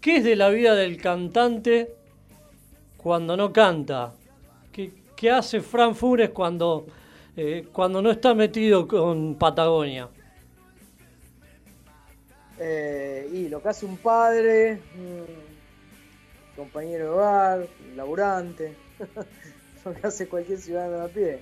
¿qué es de la vida del cantante cuando no canta? ¿Qué, qué hace Fran Fures cuando, eh, cuando no está metido con Patagonia? Eh, y lo que hace un padre, un compañero de hogar, un laburante, lo que hace cualquier ciudadano a pie.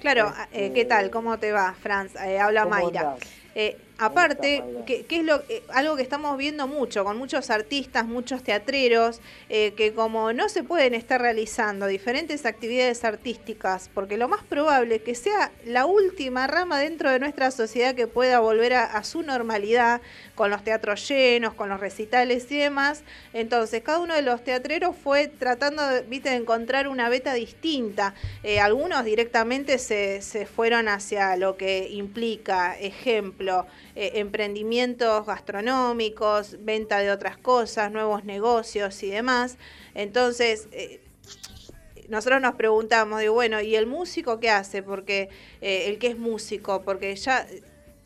Claro, Este, eh, ¿qué tal? ¿Cómo te va, Franz? Eh, habla ¿Cómo Mayra. Eh, aparte, qué es lo, eh, algo que estamos viendo mucho con muchos artistas, muchos teatreros, eh, que como no se pueden estar realizando diferentes actividades artísticas, porque lo más probable es que sea la última rama dentro de nuestra sociedad que pueda volver a, a su normalidad, con los teatros llenos, con los recitales y demás. Entonces, cada uno de los teatreros fue tratando de, ¿viste, de encontrar una beta distinta. Eh, algunos directamente se, se fueron hacia lo que implica, ejemplo, eh, emprendimientos gastronómicos, venta de otras cosas, nuevos negocios y demás. Entonces, eh, nosotros nos preguntamos, digo, bueno, ¿y el músico qué hace? Porque eh, el que es músico, porque ya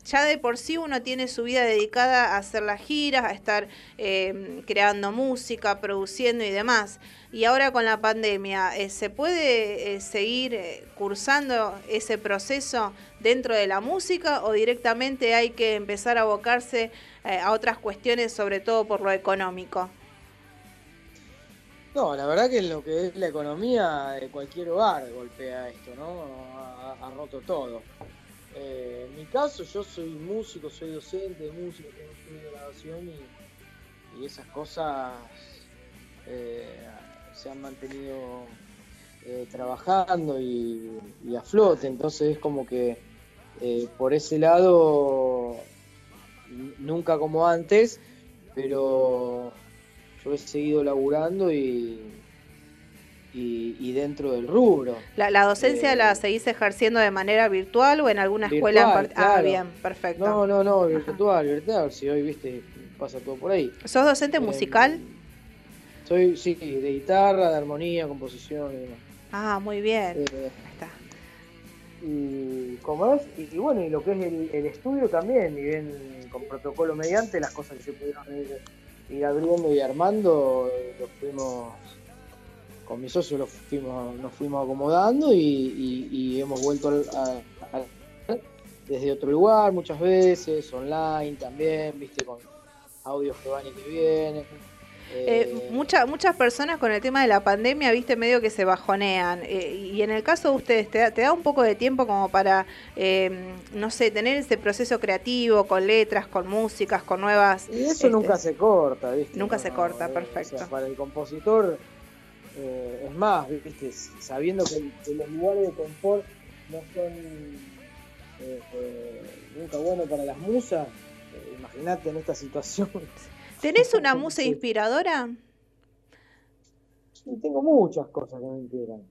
ya de por sí uno tiene su vida dedicada a hacer las giras, a estar eh, creando música, produciendo y demás. Y ahora con la pandemia, eh, ¿se puede eh, seguir eh, cursando ese proceso dentro de la música o directamente hay que empezar a abocarse a otras cuestiones, sobre todo por lo económico? No, la verdad que lo que es la economía de cualquier hogar golpea esto, ¿no? Ha roto todo. Eh, en mi caso, yo soy músico, soy docente de música, tengo estudio de grabación y, esas cosas eh, se han mantenido eh, trabajando y, y a flote, entonces es como que por ese lado, nunca como antes, pero yo he seguido laburando y, y, y dentro del rubro. ¿La, la docencia Eh, la seguís ejerciendo de manera virtual o en alguna escuela en Ah, claro. bien, perfecto. No, no, no, virtual, virtual, si hoy, viste, pasa todo por ahí. ¿Sos docente Eh, musical? Soy, sí, de guitarra, de armonía, composición y demás. Ah, muy bien. Eh, está. y como es, y, y bueno, y lo que es el, el estudio también, y bien con protocolo mediante, las cosas que se pudieron ir, ir abriendo y armando, eh, los fuimos, con mis socios los fuimos, nos fuimos acomodando y, y- y hemos vuelto a- a- desde otro lugar muchas veces, online también, viste, con audios que van y que vienen. Eh, Eh, mucha- muchas personas con el tema de la pandemia, viste, medio que se bajonean. Eh, y en el caso de ustedes, ¿te da, te da un poco de tiempo como para, eh, no sé, tener ese proceso creativo con letras, con músicas, con nuevas... Y eso este, nunca se corta, ¿viste? Nunca se corta, eh, perfecto. o sea, para el compositor, eh, es más, ¿viste? Sabiendo que, que los lugares de confort no son eh, eh, nunca buenos para las musas, imagínate en esta situación. ¿Tenés una musa inspiradora? Y tengo muchas cosas que me inspiran.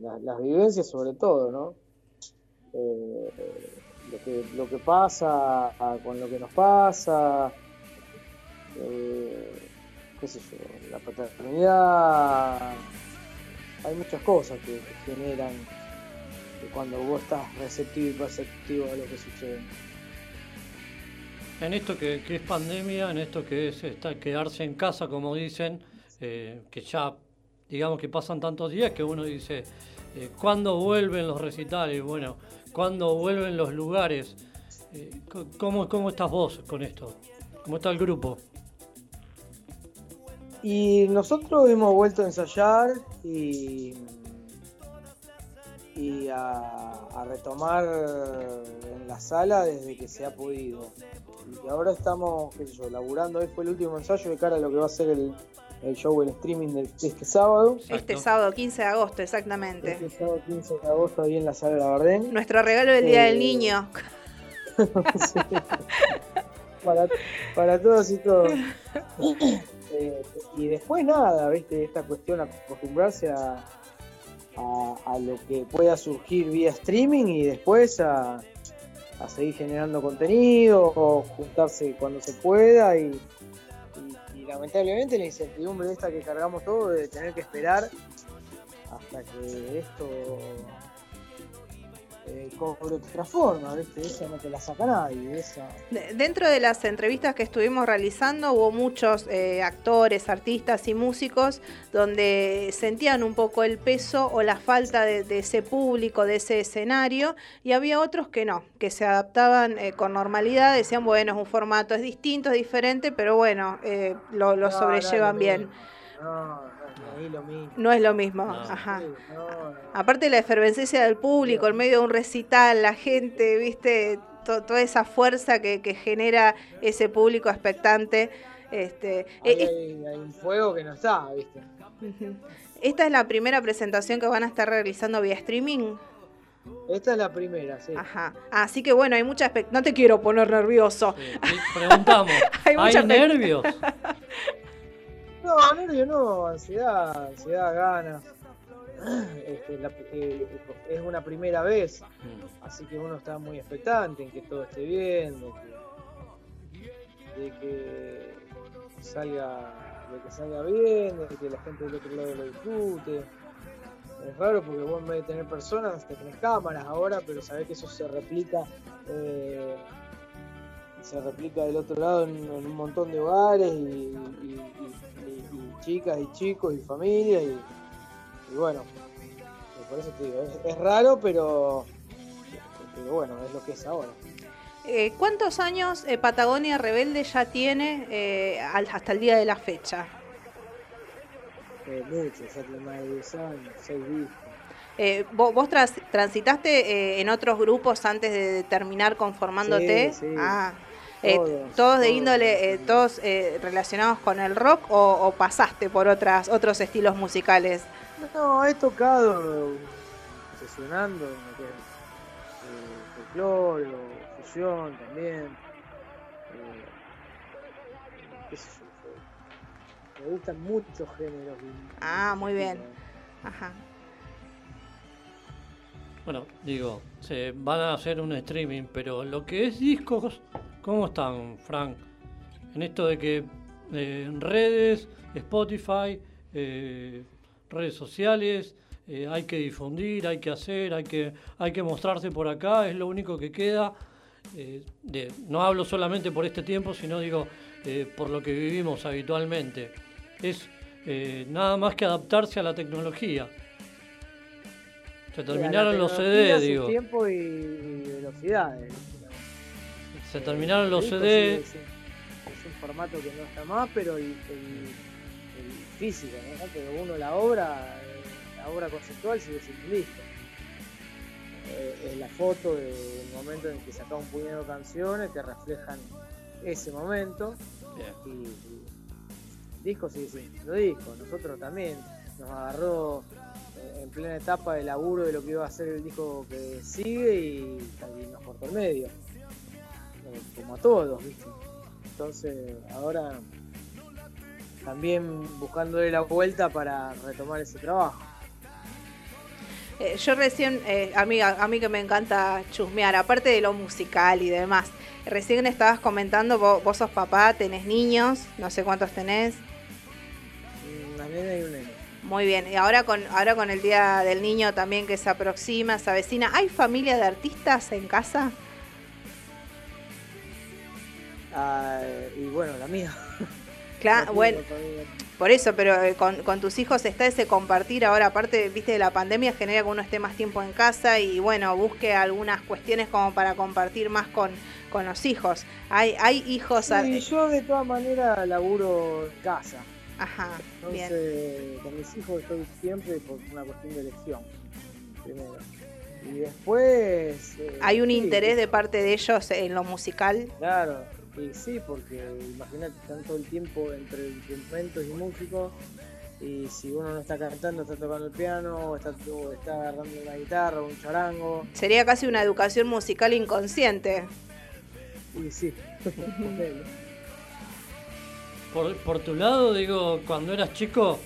las, las vivencias sobre todo, ¿no? Lo, que, lo que pasa con lo que nos pasa, eh, qué sé yo, la paternidad, hay muchas cosas que, generan que cuando vos estás receptivo y perceptivo a lo que sucede. En esto que, es pandemia, en esto que es quedarse en casa, como dicen, eh, que ya, digamos que pasan tantos días que uno dice, eh, ¿cuándo vuelven los recitales? Bueno, ¿cuándo vuelven los lugares? Eh, ¿cómo, ¿Cómo estás vos con esto? ¿Cómo está el grupo? Y nosotros hemos vuelto a ensayar y, y a, a retomar en la sala desde que se ha podido. Y ahora estamos, qué sé yo, laburando. Hoy fue el último ensayo de cara a lo que va a ser el, el show, el streaming de este sábado. Este sábado 15 de agosto, exactamente. Este sábado 15 de agosto ahí en la sala de la Bardén. Nuestro regalo del Día Eh, del Niño. Sí. para, para todos y todos. Eh, y después nada, ¿viste? Esta cuestión, acostumbrarse a, a, lo que pueda surgir vía streaming y después a, a seguir generando contenido o juntarse cuando se pueda y, lamentablemente la incertidumbre esta que cargamos todos de tener que esperar hasta que esto eh, cobre otra forma, ¿viste? Esa no te la saca nadie, esa... De- Dentro de las entrevistas que estuvimos realizando hubo muchos eh, actores, artistas y músicos donde sentían un poco el peso o la falta de, de ese público, de ese escenario, y había otros que no, que se adaptaban eh, con normalidad, decían, bueno, es un formato, es distinto, es diferente, pero bueno, eh, lo, lo No, sobrellevan no, bien. No, es lo mismo. No es lo mismo, No. ajá. Sí, no, no. Aparte de la efervescencia del público, en medio de un recital, la gente, viste, To- toda esa fuerza que, que genera ese público expectante. Este, eh, hay, hay un fuego que no está, ¿viste? Esta es la primera presentación que van a estar realizando vía streaming. Esta es la primera, sí. Ajá. Así que bueno, hay mucha expectativa. No te quiero poner nervioso. Preguntamos, Hay ¿hay, nervios? No, nervio no, ansiedad, ansiedad, ganas. Este, eh, es una primera vez, así que uno está muy expectante en que todo esté bien, de que, salga, de que salga bien, de que la gente del otro lado lo disfrute. Es raro porque vos en vez de tener personas, te tenés cámaras ahora, pero sabés que eso se replica, eh, se replica del otro lado en, en un montón de hogares y, y- y- y- y chicas y chicos y familias y, bueno, y por eso te digo, es, es raro, pero, pero bueno, es lo que es ahora. Eh, ¿Cuántos años eh, Patagonia Rebelde ya tiene eh, al- hasta el día de la fecha? Eh, mucho, ya tiene más de 10 años, 6 discos. Eh, ¿Vos, vos tras- transitaste eh, en otros grupos antes de terminar conformándote? Sí, sí. Ah, eh, Todos, todos de índole, eh, todos eh, relacionados con el rock o, o pasaste por otras otros estilos musicales. No, he tocado sesionando en lo que es, eh, folclore o fusión también. Eh, me gustan muchos géneros. Ah, muy bien. Ajá. Bueno, digo, se van a hacer un streaming, pero lo que es discos, ¿cómo están, Frank? En esto de que eh, redes, Spotify, eh, redes sociales, eh, hay que difundir, hay que hacer, hay que, hay que mostrarse por acá, es lo único que queda. Eh, no hablo solamente por este tiempo, sino digo eh, por lo que vivimos habitualmente. Es nada más que adaptarse a la tecnología. Se terminaron los CD, digo. tiempo y, y velocidades. Se terminaron los CD. Es un formato que no está más, pero el, el- el físico, ¿no? Pero uno la obra, la obra conceptual sigue siendo un disco. Eh, la foto del momento en que sacaba un puñado de canciones que reflejan ese momento Bien. y, y el disco sigue siendo disco. Nosotros también nos agarró en plena etapa de laburo de lo que iba a ser el disco que sigue y, y nos cortó el medio. Eh, como a todos, ¿viste? Entonces ahora también buscándole la vuelta para retomar ese trabajo. Eh, yo recién, eh, amiga, a mí que me encanta chusmear, aparte de lo musical y demás, recién estabas comentando, vos, vos sos papá, tenés niños, no sé cuántos tenés. Una nena y un nene. Muy bien, y ahora con, ahora con el Día del Niño también que se aproxima, se avecina, ¿hay familia de artistas en casa? Ah, y bueno, la mía. Claro, La bueno, familia. por eso, pero eh, con, con tus hijos está ese compartir ahora, aparte, viste, de la pandemia, genera que uno esté más tiempo en casa y bueno, busque algunas cuestiones como para compartir más con, con los hijos. Hay, hay hijos... a- Sí, yo de todas maneras laburo en casa. Ajá, bien. Entonces, con mis hijos estoy siempre por una cuestión de elección. Primero. Y después. eh, ¿Hay un sí, interés de parte de ellos en lo musical? Claro, y sí, porque imagínate, están todo el tiempo entre instrumentos y músicos. Y si uno no está cantando, está tocando el piano, o está, o está agarrando una guitarra o un charango. Sería casi una educación musical inconsciente. Y sí. Por, por tu lado, digo, cuando eras chico,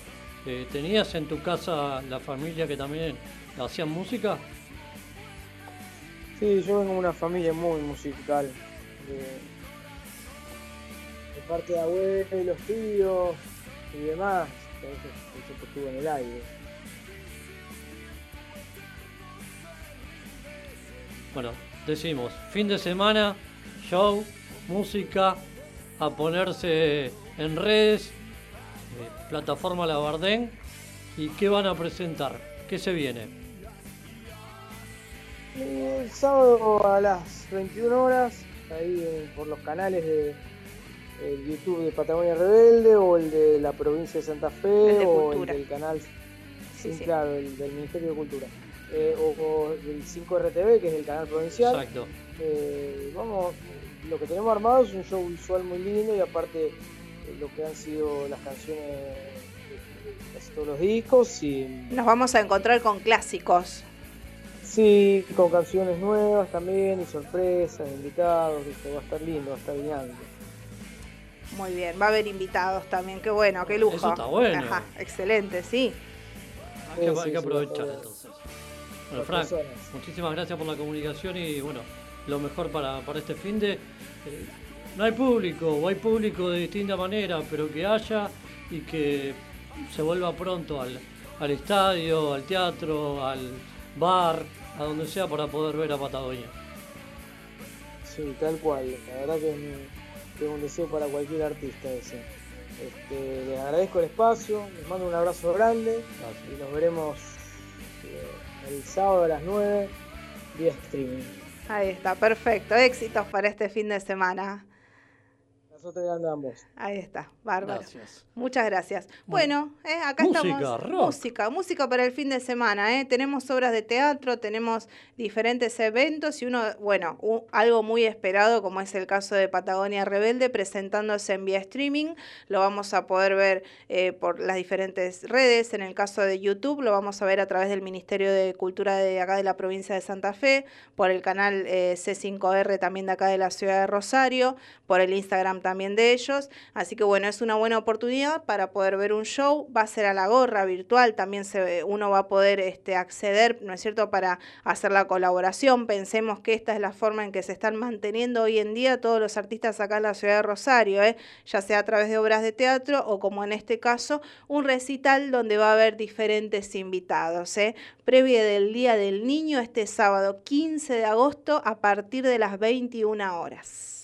eh, ¿tenías en tu casa la familia que también hacían música? Sí, yo vengo de una familia muy musical. De, de parte de abuelos, tíos y demás. Entonces, siempre estuve en el aire. Bueno, decimos, fin de semana, show, música, a ponerse en redes, eh, plataforma Labardén, ¿y qué van a presentar? ¿Qué se viene? El sábado a las 21 horas, ahí eh, por los canales de el YouTube de Patagonia Rebelde o el de la provincia de Santa Fe El de o el del canal, Sí, sí, sí. claro, el del Ministerio de Cultura. Eh, o, o el 5RTV, que es el canal provincial. Exacto. Eh, vamos, lo que tenemos armado es un show visual muy lindo y aparte lo que han sido las canciones de casi todos los discos y Nos vamos a encontrar con clásicos. sí, con canciones nuevas también y sorpresas, invitados, ¿viste? va a estar lindo, va a estar brillante. Muy bien, va a haber invitados también, qué bueno, qué lujo. Eso está bueno. Ajá, excelente, sí. Hay que, Sí, hay sí, que aprovechar entonces. Bueno, Frank, muchísimas gracias por la comunicación y bueno, lo mejor para, para este fin de... eh, no hay público, o hay público de distinta manera, pero que haya y que se vuelva pronto al, al estadio, al teatro, al bar, a donde sea para poder ver a Patagonia. Sí, tal cual. La verdad que es un, que es un deseo para cualquier artista ese. Este, les agradezco el espacio, les mando un abrazo grande y nos veremos eh, el sábado a las 9 vía streaming. Ahí está, perfecto. Éxitos para este fin de semana. Nosotros andamos. Ahí está, bárbaro. Gracias. Muchas gracias. Bueno, eh, acá Música, estamos. rock. Música, música para el fin de semana. eh. Tenemos obras de teatro, tenemos diferentes eventos y uno, bueno, algo muy esperado como es el caso de Patagonia Rebelde presentándose en vía streaming. Lo vamos a poder ver eh, por las diferentes redes. En el caso de YouTube lo vamos a ver a través del Ministerio de Cultura de acá de la provincia de Santa Fe, por el canal eh, C5R también de acá de la ciudad de Rosario, por el Instagram también de ellos. Así que bueno, es una buena oportunidad para poder ver un show. Va a ser a la gorra virtual, también se, uno va a poder este, acceder, ¿no es cierto?, para hacer la colaboración. Pensemos que esta es la forma en que se están manteniendo hoy en día todos los artistas acá en la ciudad de Rosario, ¿eh? ya sea a través de obras de teatro o como en este caso, un recital donde va a haber diferentes invitados. ¿eh? Previa del Día del Niño este sábado 15 de agosto a partir de las 21 horas.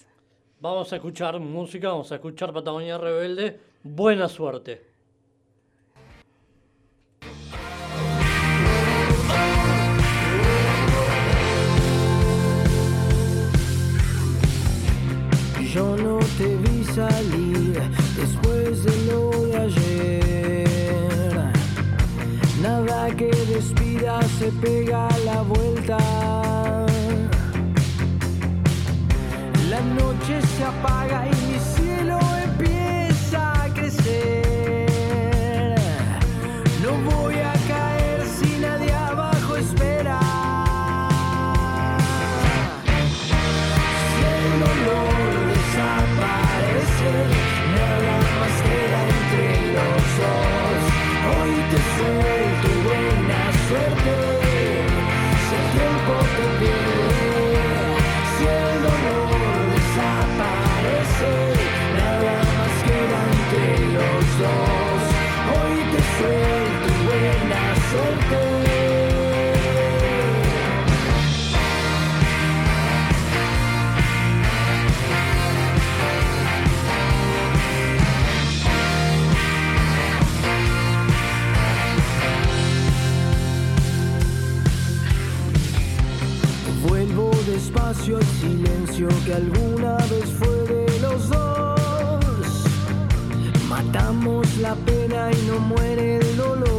Vamos a escuchar música, vamos a escuchar Patagonia Rebelde. Buena suerte. Yo no te vi salir después de lo de ayer. Nada que despida se pega a la vuelta. La noche se apaga y al silencio que alguna vez fue de los dos. Matamos la pena y no muere el dolor.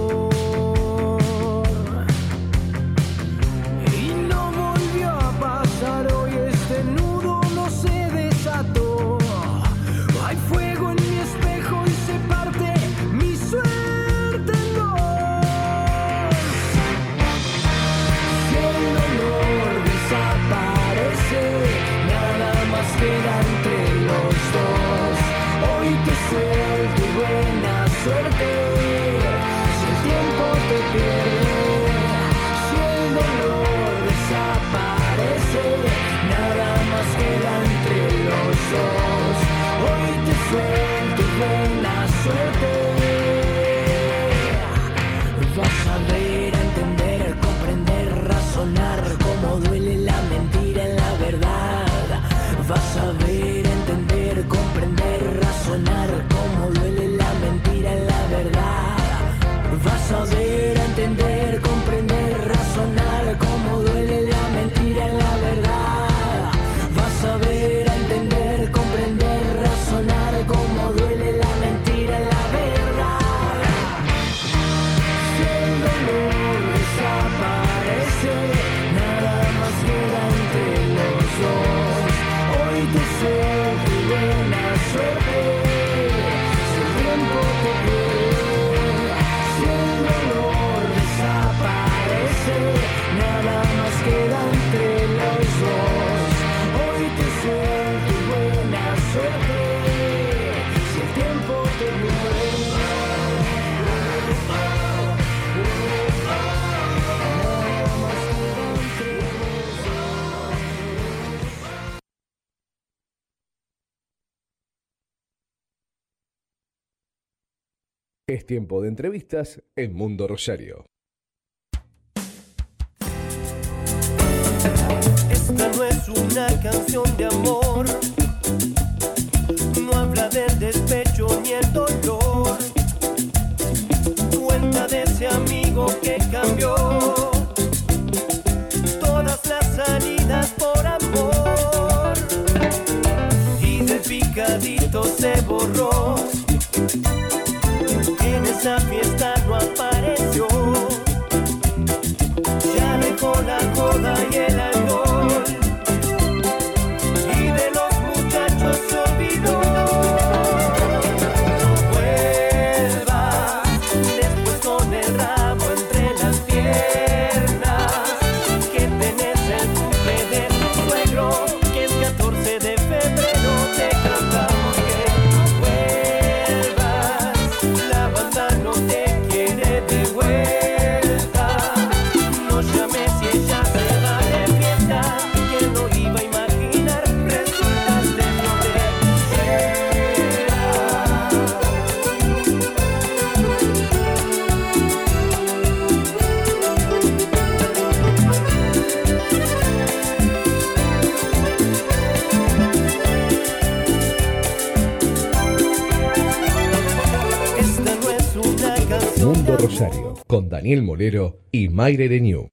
Es tiempo de entrevistas en Mundo Rosario. Mayre Renew.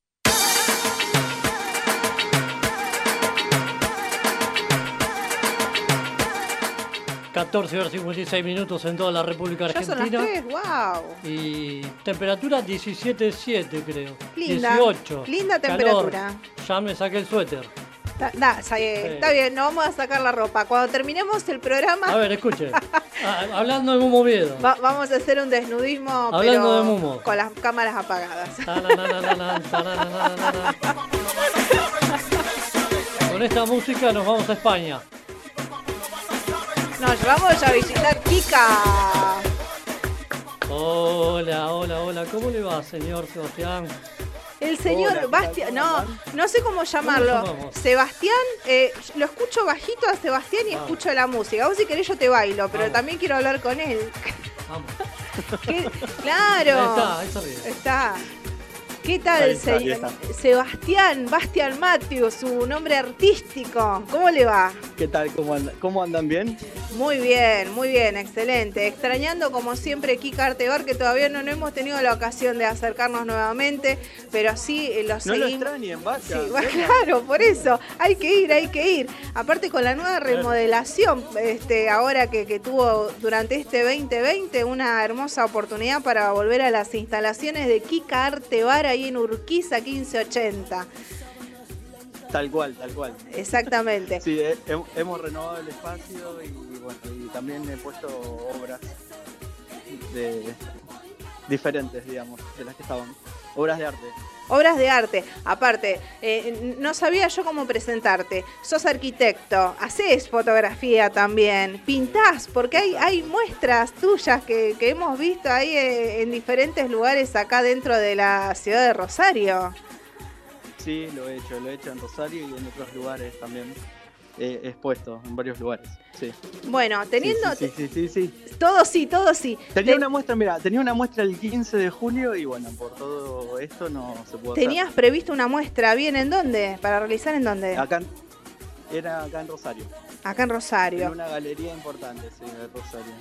14 horas 56 minutos en toda la República Ya son las Argentina. 3, wow. Y temperatura 17.7 creo. Linda, 18. linda Calor. temperatura. Ya me saqué el suéter. Da- da, Sí. Está bien, no vamos a sacar la ropa. Cuando terminemos el programa, A ver, escuche. Ah, hablando de Mumo Viedo. va- vamos a hacer un desnudismo, Hablando pero de Mumo. con las cámaras apagadas. Con esta música nos vamos a España. Nos vamos a visitar Kika. Hola, hola, hola. ¿Cómo le va, señor Sebastián? El señor Hola, Bastián, ¿cómo no, no sé cómo llamarlo. Sebastián, eh, lo escucho bajito a Sebastián y Vamos. escucho la música. Vos si querés yo te bailo, pero Vamos. también quiero hablar con él. Vamos. ¿Qué? Claro. Está, está arriba. Está. ¿Qué tal, Ahí está, ahí señor? está. Sebastián, Bastián Matthews, su nombre artístico. ¿Cómo le va? ¿Qué tal? ¿Cómo, andan? ¿Cómo andan bien? Muy bien, muy bien, excelente. Extrañando como siempre Kika Artebar, que todavía no, no hemos tenido la ocasión de acercarnos nuevamente, pero sí eh, lo No lo seguimos. extrañen, vaya. Sí, va- claro, por eso. Hay que ir, hay que ir. Aparte con la nueva remodelación, este, ahora que, que tuvo durante este 2020 una hermosa oportunidad para volver a las instalaciones de Kika Arte Bar ahí en Urquiza 1580. Tal cual, tal cual. Exactamente. Sí, he- he- hemos renovado el espacio y, bueno, y también he puesto obras de diferentes, digamos, de las que estaban. Obras de arte. Obras de arte. Aparte, eh, no sabía yo cómo presentarte. Sos arquitecto, haces fotografía también, pintás, porque hay, hay muestras tuyas que, que hemos visto ahí eh, en diferentes lugares acá dentro de la ciudad de Rosario. Sí, lo he hecho, lo he hecho en Rosario y en otros lugares también. He expuesto en varios lugares. Sí. Bueno, teniendo Sí, sí, sí, sí, sí. todo sí, todo sí. Tenía Te- una muestra, mira, tenía una muestra el 15 de julio y bueno, por todo esto no se pudo hacer. Tenías previsto una muestra, ¿bien en dónde? ¿Para realizar en dónde? Acá en- era acá en Rosario. Acá en En Rosario. una galería importante, sí, de Rosario.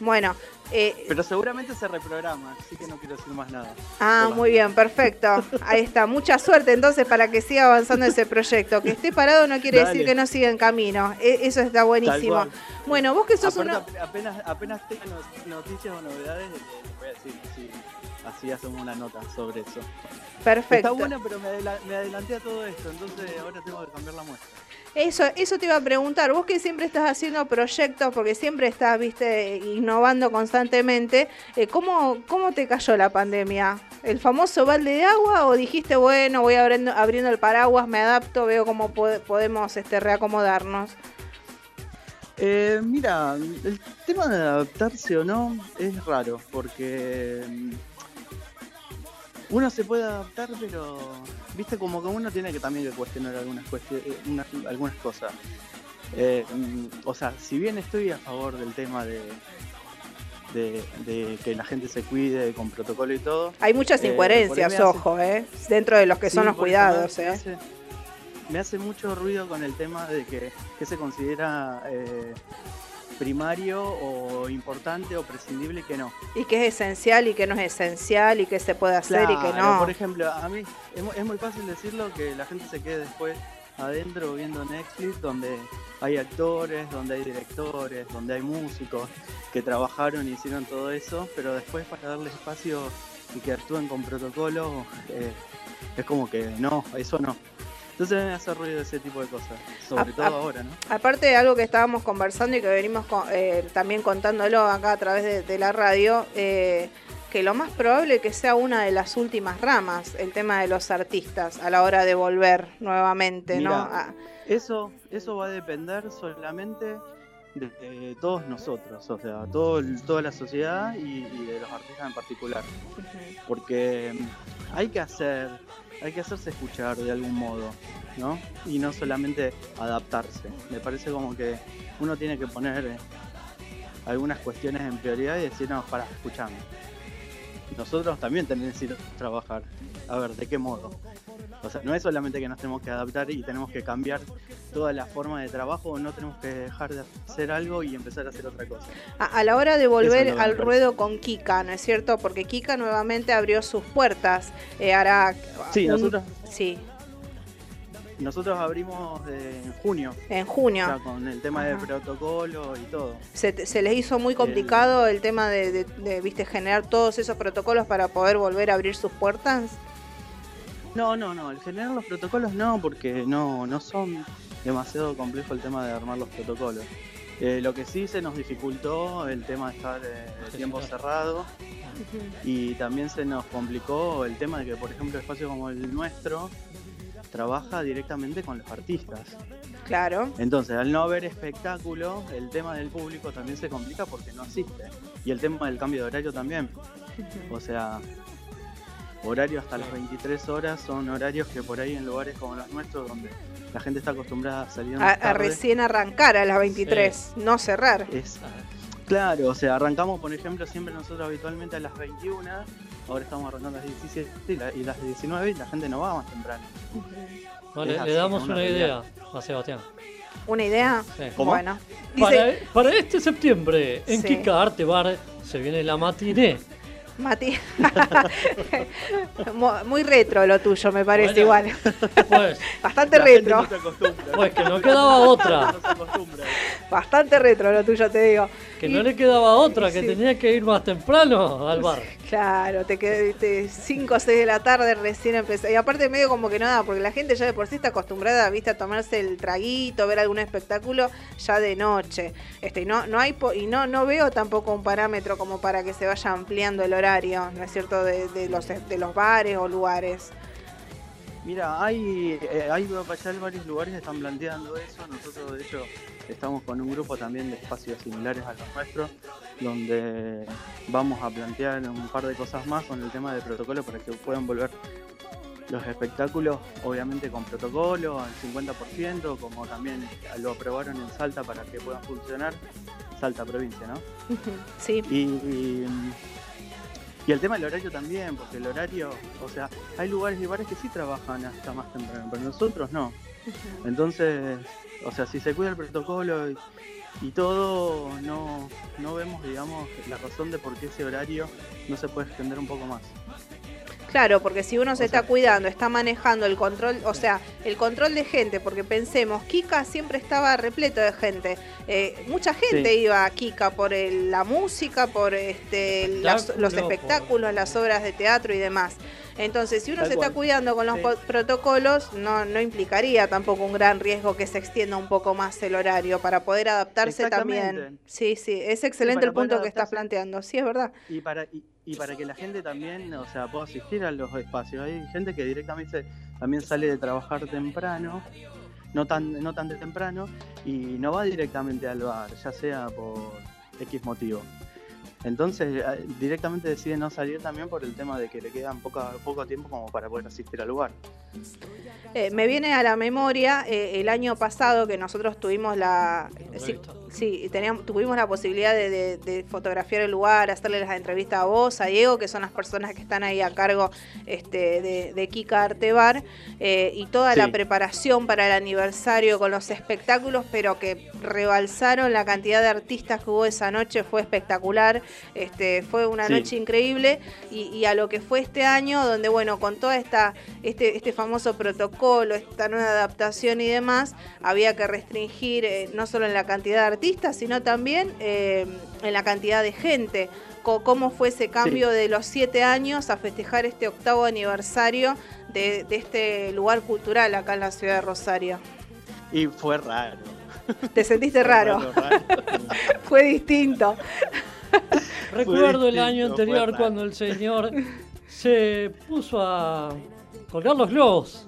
Bueno, eh, Pero seguramente se reprograma, así que no quiero decir más nada. Ah, Hola. muy bien, perfecto. Ahí está. Mucha suerte entonces para que siga avanzando ese proyecto. Que esté parado no quiere Dale. decir que no siga en camino. E- Eso está buenísimo. Bueno, vos que sos Aparte, uno... ap- apenas, apenas tenga no- noticias o novedades, les voy a decir, sí, así hacemos una nota sobre eso. Perfecto. Está bueno, pero me, adela- me adelanté a todo esto, entonces ahora tengo que cambiar la muestra. Eso, eso te iba a preguntar. Vos que siempre estás haciendo proyectos, porque siempre estás, viste, innovando constantemente. eh, ¿cómo, ¿Cómo te cayó la pandemia? ¿El famoso balde de agua o dijiste, bueno, voy abriendo, abriendo el paraguas, me adapto, veo cómo po- podemos este, reacomodarnos? Eh, mira, el tema de adaptarse o no es raro, porque uno se puede adaptar, pero viste como que uno tiene que también que cuestionar algunas cuestiones, algunas cosas. Eh, mm, o sea, si bien estoy a favor del tema de, de, de que la gente se cuide con protocolo y todo, Hay muchas Eh, incoherencias, hace- ojo, ¿eh? Dentro de los que son los cuidados, me ¿eh? hace- Me hace mucho ruido con el tema de que, que se considera eh, primario o importante o prescindible que no. Y que es esencial y que no es esencial y que se puede hacer y que no. Por ejemplo, a mí es muy fácil decirlo que la gente se quede después adentro viendo Netflix donde hay actores, donde hay directores, donde hay músicos que trabajaron y hicieron todo eso, pero después para darle espacio y que actúen con protocolo, eh, es como que no, eso no. Entonces me hace ruido ese tipo de cosas, sobre A- todo a- ahora, ¿no? Aparte de algo que estábamos conversando y que venimos con- eh, también contándolo acá a través de, de la radio, eh, que lo más probable es que sea una de las últimas ramas, el tema de los artistas a la hora de volver nuevamente, ¿no? Ah, Eso, eso va a depender solamente de, de todos nosotros, o sea, todo, toda la sociedad y, y de los artistas en particular. Porque hay que hacer, hay que hacerse escuchar de algún modo, ¿no? Y no solamente adaptarse. Me parece como que uno tiene que poner algunas cuestiones en prioridad y decir, no, para, escuchame. Nosotros también tenemos que ir a trabajar. A ver, ¿de qué modo? O sea, no es solamente que nos tenemos que adaptar y tenemos que cambiar toda la forma de trabajo, no tenemos que dejar de hacer algo y empezar a hacer otra cosa. A, a la hora de volver al ruedo con Kika, ¿no es cierto? Porque Kika nuevamente abrió sus puertas. Eh, hará Sí, un- nosotros, Sí, nosotros abrimos eh, en junio. en junio. o sea, con el tema del Ajá. protocolo y todo. ¿Se, te- se les hizo muy complicado el, tema de, de- de, viste, generar todos esos protocolos para poder volver a abrir sus puertas? No, no, no, el generar los protocolos no, porque no, no son demasiado complejo el tema de armar los protocolos. Eh, lo que sí se nos dificultó el tema de estar eh, de tiempo cerrado y también se nos complicó el tema de que, por ejemplo, espacios como el nuestro trabaja directamente con los artistas. Claro. Entonces, al no haber espectáculo, el tema del público también se complica porque no asiste. Y el tema del cambio de horario también. O sea, horario hasta las 23 horas son horarios que por ahí en lugares como los nuestros, donde la gente está acostumbrada a salir A, más a tarde, recién arrancar a las 23, no cerrar. es claro, o sea, arrancamos por ejemplo siempre nosotros habitualmente a las 21, ahora estamos arrancando a las 17 y, la- y las 19 y la gente no va más temprano. Vale, le así, damos una, una idea a Sebastián. ¿Una idea? Sí. Bueno. Para, Dice, para este septiembre, en Sí. Kika Arte Bar se viene la matiné. Mati. Muy retro lo tuyo, me parece Bueno. igual. Pues, Bastante retro. no se acostumbra. pues que no quedaba otra. Bastante retro lo tuyo, te digo. Que no le quedaba otra, que Sí. tenía que ir más temprano al bar. Claro, te quedé 5 o 6 de la tarde recién empecé. Y aparte medio como que nada, porque la gente ya de por sí está acostumbrada, viste, a tomarse el traguito, ver algún espectáculo ya de noche. Este, y no, no hay po- y no, no veo tampoco un parámetro como para que se vaya ampliando el horario, ¿no es cierto? De, de los de los bares o lugares. Mira, hay, eh, hay varios lugares que están planteando eso. Nosotros, de hecho, estamos con un grupo también de espacios similares a los nuestros, donde vamos a plantear un par de cosas más con el tema de protocolo para que puedan volver los espectáculos, obviamente con protocolo al 50%, como también lo aprobaron en Salta para que puedan funcionar. Salta provincia, ¿no? Sí. Y, y, y el tema del horario también, porque el horario, o sea, hay lugares y bares que sí trabajan hasta más temprano, pero nosotros no. Entonces, o sea, si se cuida el protocolo y, y todo, no, no vemos, digamos, la razón de por qué ese horario no se puede extender un poco más. Claro, porque si uno se está cuidando, está manejando el control, o sea, el control de gente, porque pensemos, Kika siempre estaba repleto de gente. Eh, mucha gente Sí. iba a Kika por el- la música, por este, las- los Espectáculo, espectáculos, las obras de teatro y demás. Entonces, si uno Tal se está cuidando con los Sí. protocolos, no, no implicaría tampoco un gran riesgo que se extienda un poco más el horario para poder adaptarse también. Sí, sí, es excelente el punto que estás planteando. Sí, es verdad. Y para, y, y para que la gente también, o sea, pueda asistir a los espacios. Hay gente que directamente también sale de trabajar temprano, no tan, no tan de temprano, y no va directamente al bar, ya sea por X motivo. Entonces eh, directamente decide no salir también por el tema de que le quedan poca, poco tiempo como para poder asistir al lugar. Eh, me viene a la memoria eh, el año pasado que nosotros tuvimos la... Sí, teníamos, tuvimos la posibilidad de, de- de fotografiar el lugar, hacerle las entrevistas a vos, a Diego, que son las personas que están ahí a cargo este, de, de Kika Arte Bar, eh, y toda la preparación para el aniversario con los espectáculos, pero que rebalsaron la cantidad de artistas que hubo esa noche, fue espectacular, este, fue una Sí. noche increíble, y, y a lo que fue este año, donde bueno, con toda esta, este, este famoso protocolo, esta nueva adaptación y demás, había que restringir eh, no solo en la cantidad de artistas, sino también eh, en la cantidad de gente. ¿Cómo fue ese cambio de los siete años a festejar este octavo aniversario de, de este lugar cultural acá en la ciudad de Rosario? Y fue raro. ¿Te sentiste raro? raro. fue distinto. Recuerdo el distinto, año anterior cuando el señor se puso a colgar los globos.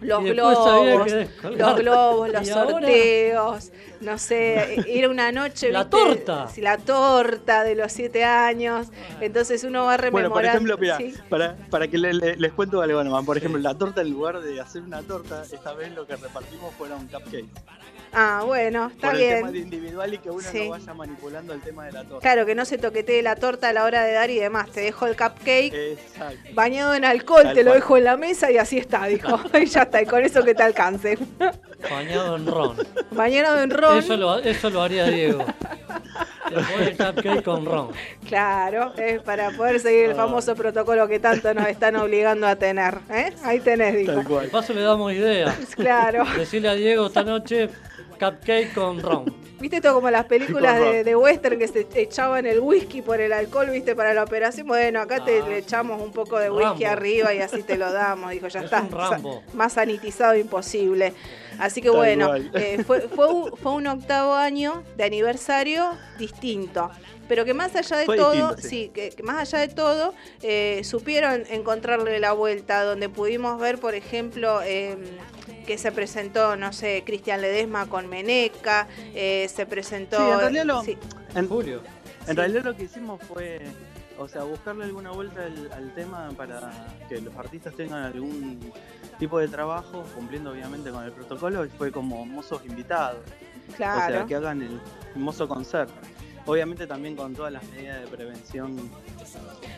Los globos, los globos, los sorteos, no sé, era una noche. La ¿viste? torta. Sí, la torta de los siete años. Entonces uno va rememorando. Bueno, por ejemplo, mira, sí. para, para que le- le- les cuento algo nomás. Por ejemplo, la torta, en lugar de hacer una torta, esta vez lo que repartimos fueron cupcakes. Ah, bueno, está por el tema de bien. individual y que uno Sí. no vaya manipulando el tema de la torta. Claro, que no se toquetee la torta a la hora de dar y demás. Te dejo el cupcake Exacto. bañado en alcohol, Tal te lo dejo en la mesa y así está, dijo. y ya está, y con eso que te alcance. Bañado en ron. Bañado en ron. Eso lo, eso lo haría Diego. Le pone el cupcake con ron. Claro, es para poder seguir Ah. el famoso protocolo que tanto nos están obligando a tener. ¿eh? Ahí tenés, dijo. Tal De cual. paso le damos idea. Claro. Decirle a Diego esta noche cupcake con ron. ¿Viste esto como las películas de, de western que se echaban el whisky por el alcohol, viste, para la operación? Bueno, acá te Ah. le echamos un poco de whisky Rambo. arriba y así te lo damos. Dijo, ya Es está. un Rambo. sa- Más sanitizado imposible. Así que Tal bueno, eh, fue, fue, un, fue un octavo año de aniversario distinto. Pero que más allá de Fue todo, distinto, sí, sí. que, que más allá de todo, eh, supieron encontrarle la vuelta, donde pudimos ver, por ejemplo, eh, que se presentó, no sé, Cristian Ledesma con Meneca, eh, se presentó... Sí, en realidad lo- sí, En, Julio. en Sí. realidad lo que hicimos fue, o sea, buscarle alguna vuelta al, al tema para que los artistas tengan algún tipo de trabajo, cumpliendo obviamente con el protocolo, y fue como mozos invitados. O sea, claro. que hagan el mozo concierto. Obviamente también con todas las medidas de prevención.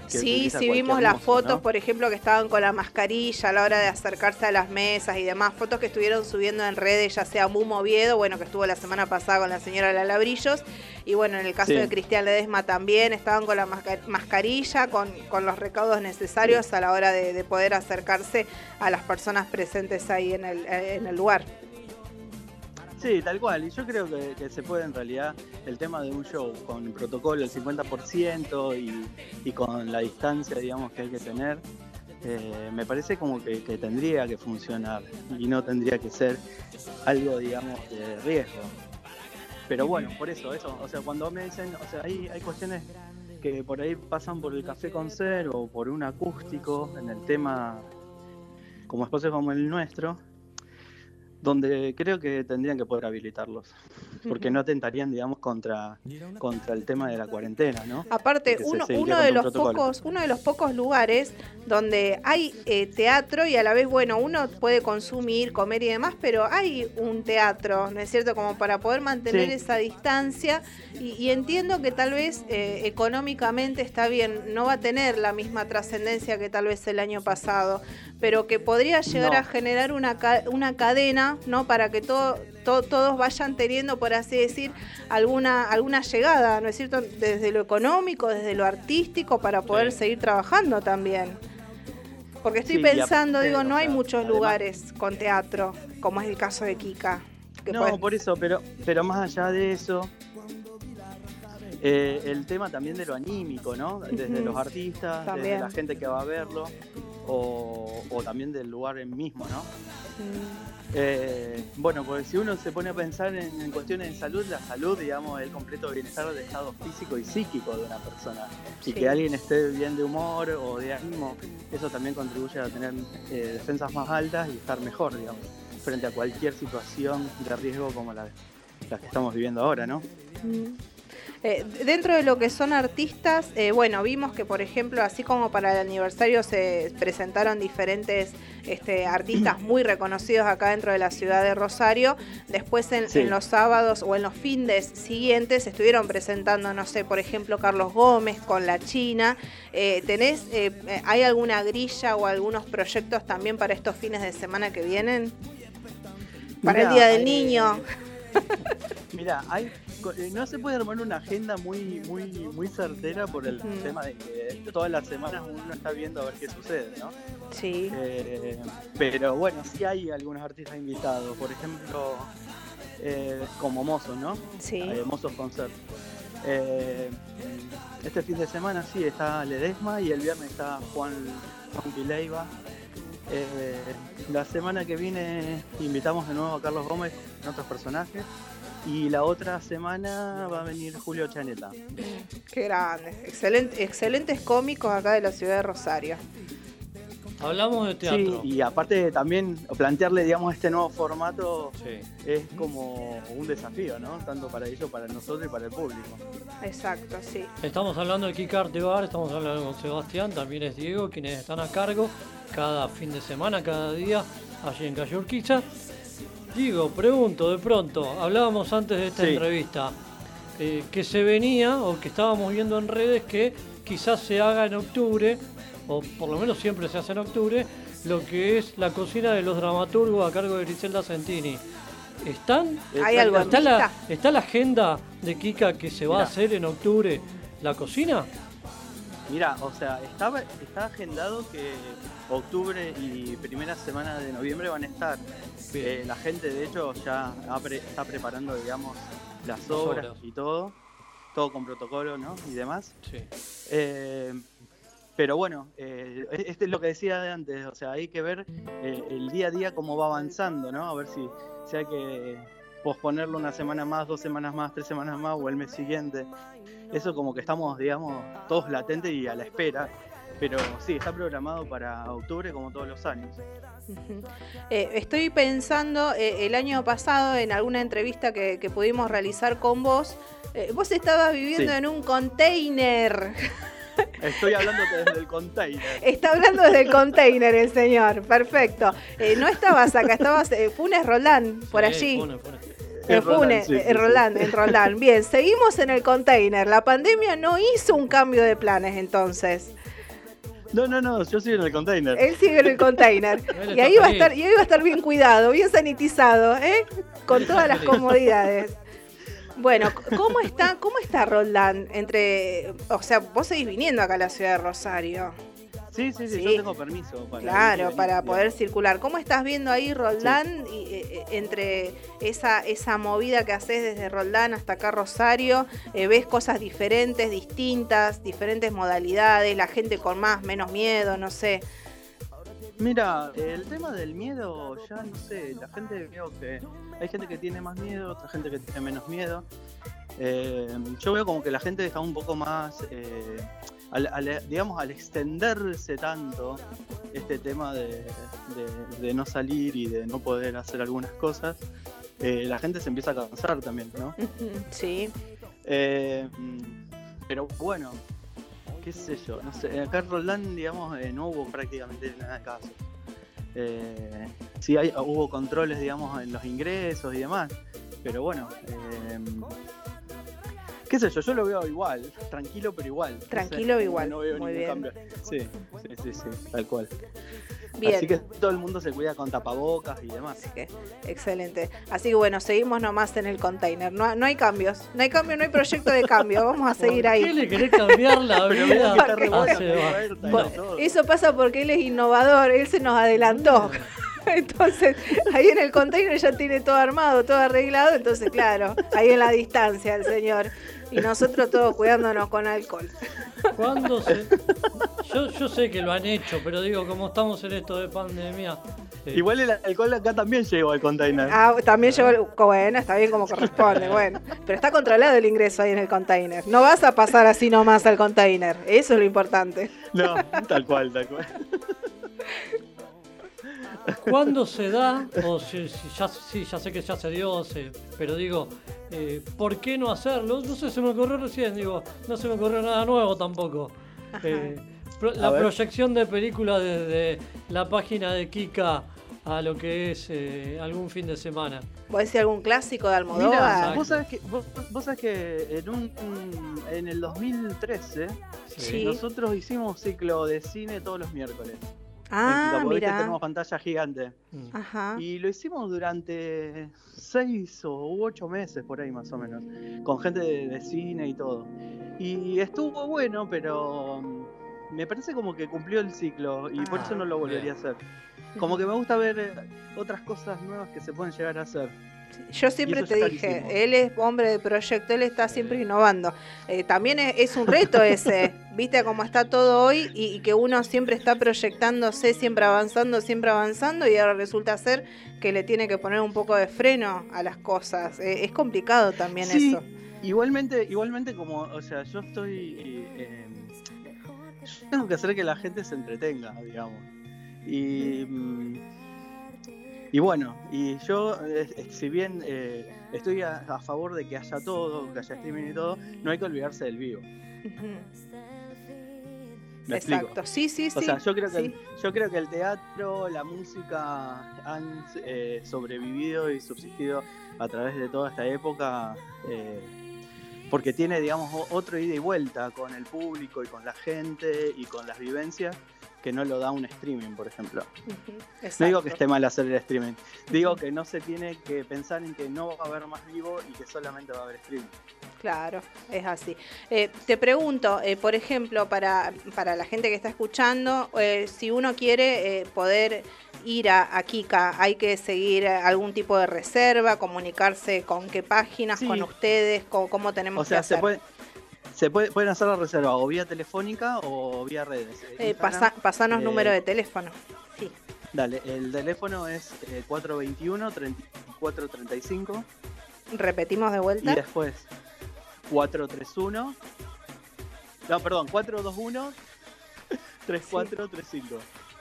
Sí, sí vimos las fotos, ¿no? por ejemplo, que estaban con la mascarilla a la hora de acercarse a las mesas y demás, fotos que estuvieron subiendo en redes, ya sea Mumo Oviedo, bueno, que estuvo la semana pasada con la señora Lala Brillos, y bueno, en el caso Sí. de Cristian Ledesma también, estaban con la masca- mascarilla, con, con los recaudos necesarios a la hora de, de poder acercarse a las personas presentes ahí en el, en el lugar. Sí, tal cual. Y yo creo que, que se puede en realidad el tema de un show con el protocolo el 50% y, y con la distancia, digamos, que hay que tener. eh, me parece como que, que tendría que funcionar y no tendría que ser algo, digamos, de riesgo. Pero bueno, por eso, eso, o sea, cuando me dicen, o sea, hay, hay cuestiones que por ahí pasan por el café con ser o por un acústico en el tema como espacios como el nuestro, donde creo que tendrían que poder habilitarlos, porque no atentarían, digamos, contra, contra el tema de la cuarentena, ¿no? Aparte, uno, uno de los protocolo. pocos, uno de los pocos lugares donde hay eh, teatro y a la vez, bueno, uno puede consumir, comer y demás, pero hay un teatro, ¿no es cierto? Como para poder mantener Sí. esa distancia. Y, y entiendo que tal vez eh, económicamente está bien, no va a tener la misma trascendencia que tal vez el año pasado, pero que podría llegar No. a generar una, una cadena, ¿no? Para que todo, to- todos vayan teniendo, por así decir, alguna, alguna llegada, ¿no es cierto? Desde lo económico, desde lo artístico, para poder Sí. seguir trabajando también. Porque estoy Sí, pensando, digo, no hay muchos además- lugares con teatro, como es el caso de Kika. que No, por eso, pero, pero más allá de eso, eh, el tema también de lo anímico, ¿no? Desde los artistas, También. desde la gente que va a verlo, o, o también del lugar en mismo, ¿no? Eh, bueno, pues si uno se pone a pensar en, en cuestiones de salud, la salud, digamos, es el completo bienestar del estado físico y psíquico de una persona. Sí. Y que alguien esté bien de humor o de ánimo, eso también contribuye a tener eh, defensas más altas y estar mejor, digamos, frente a cualquier situación de riesgo como la, la que estamos viviendo ahora, ¿no? mm. Eh, dentro de lo que son artistas, eh, bueno, vimos que, por ejemplo, así como para el aniversario se presentaron diferentes este, artistas muy reconocidos acá dentro de la ciudad de Rosario, después en, Sí. en los sábados o en los fines siguientes estuvieron presentando, no sé, por ejemplo, Carlos Gómez con La China. Eh, ¿Tenés, eh, eh, hay alguna grilla o algunos proyectos también para estos fines de semana que vienen? Para el Día del Niño. Mira, hay, eh, no se puede armar una agenda muy, muy, muy certera por el tema de que todas las semanas uno está viendo a ver qué sucede, ¿no? Sí. Eh, pero bueno, sí hay algunos artistas invitados, por ejemplo, eh, como Mozos, ¿no? Sí. Eh, Mozos Concert. Este fin de semana sí está Ledesma y el viernes está Juan, Juan Pileiva. Eh, la semana que viene invitamos de nuevo a Carlos Gómez con otros personajes. Y la otra semana va a venir Julio Chaneta. Qué grande. Excelente, excelentes cómicos acá de la ciudad de Rosario. Hablamos de teatro. Sí, y aparte también plantearle, digamos, este nuevo formato Sí. es como un desafío, ¿no? Tanto para ellos, para nosotros y para el público. Exacto, sí. Estamos hablando de Kika Artebar, estamos hablando con Sebastián, también es Diego, quienes están a cargo cada fin de semana, cada día, allí en Calle Urquiza. Digo, pregunto de pronto, hablábamos antes de esta Sí. entrevista, eh, que se venía o que estábamos viendo en redes que quizás se haga en octubre, o por lo menos siempre se hace en octubre, lo que es la cocina de los dramaturgos a cargo de Griselda Sentini. ¿Están? ¿Hay algo ¿Está la? ¿Está la agenda de Kika que se va a hacer en octubre la cocina? Mira, o sea, estaba, está agendado que octubre y primera semana de noviembre van a estar. Eh, la gente, de hecho, ya pre- está preparando, digamos, las obras y todo. Todo con protocolo, ¿no? Y demás. Sí. Eh, pero bueno, eh, este es lo que decía de antes, o sea, hay que ver el día a día cómo va avanzando, ¿no? A ver si, si hay que posponerlo una semana más, dos semanas más, tres semanas más o el mes siguiente. Eso como que estamos, digamos, todos latentes y a la espera. Pero sí, está programado para octubre como todos los años. Eh, estoy pensando, eh, el año pasado, en alguna entrevista que, que pudimos realizar con vos, eh, vos estabas viviendo Sí. en un container. Estoy hablando desde el container. Está hablando desde el container el señor, perfecto. Eh, no estabas acá, estabas en Funes Roland, por Sí, allí. Funes, Funes. En Roland, Funes, sí, en. Roland, en Roland. Bien, seguimos en el container. La pandemia no hizo un cambio de planes entonces. No, no, no, yo soy en el container. Él sigue en el container. Y ahí va a estar, y ahí va a estar bien cuidado, bien sanitizado, ¿eh? Con todas las comodidades. Bueno, ¿cómo está, cómo está Roland entre, o sea, vos seguís viniendo acá a la ciudad de Rosario? Sí, sí, sí, Sí. yo tengo permiso para Claro, para poder circular. ¿Cómo estás viendo ahí Roldán y, eh, eh, entre esa, esa movida que haces desde Roldán hasta acá Rosario? Eh, ¿Ves cosas diferentes, distintas, diferentes modalidades, la gente con más, menos miedo, no sé? Mira, el tema del miedo, ya no sé, la gente veo que hay gente que tiene más miedo, otra gente que tiene menos miedo. Eh, yo veo como que la gente está un poco más, al- al- digamos, al extenderse tanto este tema de, de- de no salir y de no poder hacer algunas cosas, eh, la gente se empieza a cansar también, ¿no? Sí. Eh, pero bueno, qué sé yo, no sé, acá en Roland, digamos, eh, no hubo prácticamente nada de casos. Eh, sí hay, hubo controles, digamos, en los ingresos y demás, pero bueno, qué sé yo, yo lo veo igual, tranquilo pero igual. Tranquilo, igual, No veo muy ningún bien. cambio. Sí, sí, sí, sí, tal cual. Bien. Así que todo el mundo se cuida con tapabocas y demás. Así que, excelente. Así que bueno, seguimos nomás en el container. No, no hay cambios, no hay cambio, no hay proyecto de cambio. Vamos a seguir ¿Por ahí. qué le querés cambiar la vida mira que está re a buena, Seba? Roberta, y Bueno, todo. Eso pasa porque él es innovador, él se nos adelantó. Entonces, ahí en el container ya tiene todo armado, todo arreglado, entonces claro, ahí en la distancia el señor. Y nosotros todos cuidándonos con alcohol. ¿Cuándo se.? Yo, yo sé que lo han hecho, pero digo, como estamos en esto de pandemia. eh, Igual el alcohol acá también llegó al container. Ah, también llegó el... Bueno, está bien como corresponde, bueno. Pero está controlado el ingreso ahí en el container. No vas a pasar así nomás al container. Eso es lo importante. No, tal cual, tal cual. ¿Cuándo se da? O si, si ya, sí, ya sé que ya se dio, se- pero digo, eh, ¿por qué no hacerlo? No sé, se me ocurrió recién, digo, no se me ocurrió nada nuevo tampoco. Eh, pro- la ver. proyección de películas desde la página de Kika a lo que es eh, algún fin de semana. ¿Vos decís algún clásico de Mira, Almodóvar? vos sabés que, vos, vos sabés que en, un, en el 2013 Sí. nosotros hicimos un ciclo de cine todos los miércoles. Ah, en mira. tenemos pantalla gigante. Ajá. Y lo hicimos durante seis o ocho meses por ahí más o menos, con gente de, de cine y todo. Y estuvo bueno, pero mm, me parece como que cumplió el ciclo y por Ah, eso no lo volvería a hacer. Como que me gusta ver eh, otras cosas nuevas que se pueden llegar a hacer. Yo siempre te dije, carísimo. él es hombre de proyecto, él está siempre innovando. Eh, también es, es un reto ese, viste cómo está todo hoy y, y que uno siempre está proyectándose, siempre avanzando, siempre avanzando y ahora resulta ser que le tiene que poner un poco de freno a las cosas. Eh, es complicado también Sí, eso. Igualmente, igualmente como, o sea, yo estoy, eh, tengo que hacer que la gente se entretenga, digamos. Y, mm, y bueno, y yo, eh, eh, si bien eh, estoy a, a favor de que haya todo, que haya streaming y todo, no hay que olvidarse del vivo. ¿Me Exacto, explico? sí, sí, sí. O sea, yo creo que, sí. el, yo creo que el teatro, la música han eh, sobrevivido y subsistido a través de toda esta época eh, porque tiene, digamos, otro ida y vuelta con el público y con la gente y con las vivencias que no lo da un streaming, por ejemplo. No digo que esté mal hacer el streaming, digo que no se tiene que pensar en que no va a haber más vivo y que solamente va a haber streaming. Claro, es así. Eh, te pregunto, eh, por ejemplo, para, para la gente que está escuchando, eh, si uno quiere poder ir a, a Kika, hay que seguir algún tipo de reserva, comunicarse con qué páginas, Sí. con ustedes, con, cómo tenemos O sea, que hacer. se, puede, se puede, pueden hacer la reserva o vía telefónica o vía redes. Eh, pasa- pasanos eh, número de teléfono. Sí. Dale, el teléfono es eh, 421-3435 Repetimos de y vuelta. después 431. No, perdón, 421-3435.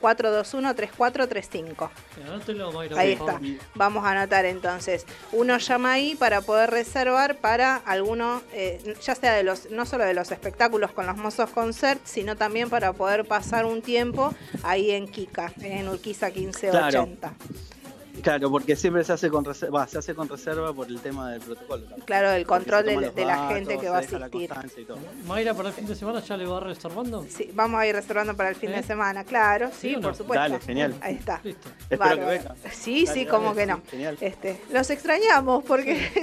421-3435. Anótelo, Mayra, Ahí está. Vamos a anotar entonces. Uno llama ahí para poder reservar para alguno, eh, ya sea de los, no solo de los espectáculos con los mozos concert, sino también para poder pasar un tiempo ahí en Kika, en Urquiza 1580. Claro, porque siempre se hace con reserva, se hace con reserva por el tema del protocolo. también. Claro, el control de, la gente que va a asistir. Mayra, para el fin de semana ya le va reservando. Sí, vamos a ir reservando para el fin ¿Eh? de semana, claro, sí, ¿Sí o no? por supuesto. Dale, genial. Ahí está. Listo. Espero que vengan. Sí, Dale, sí, dale, como que no. sí, Genial. Este, los extrañamos porque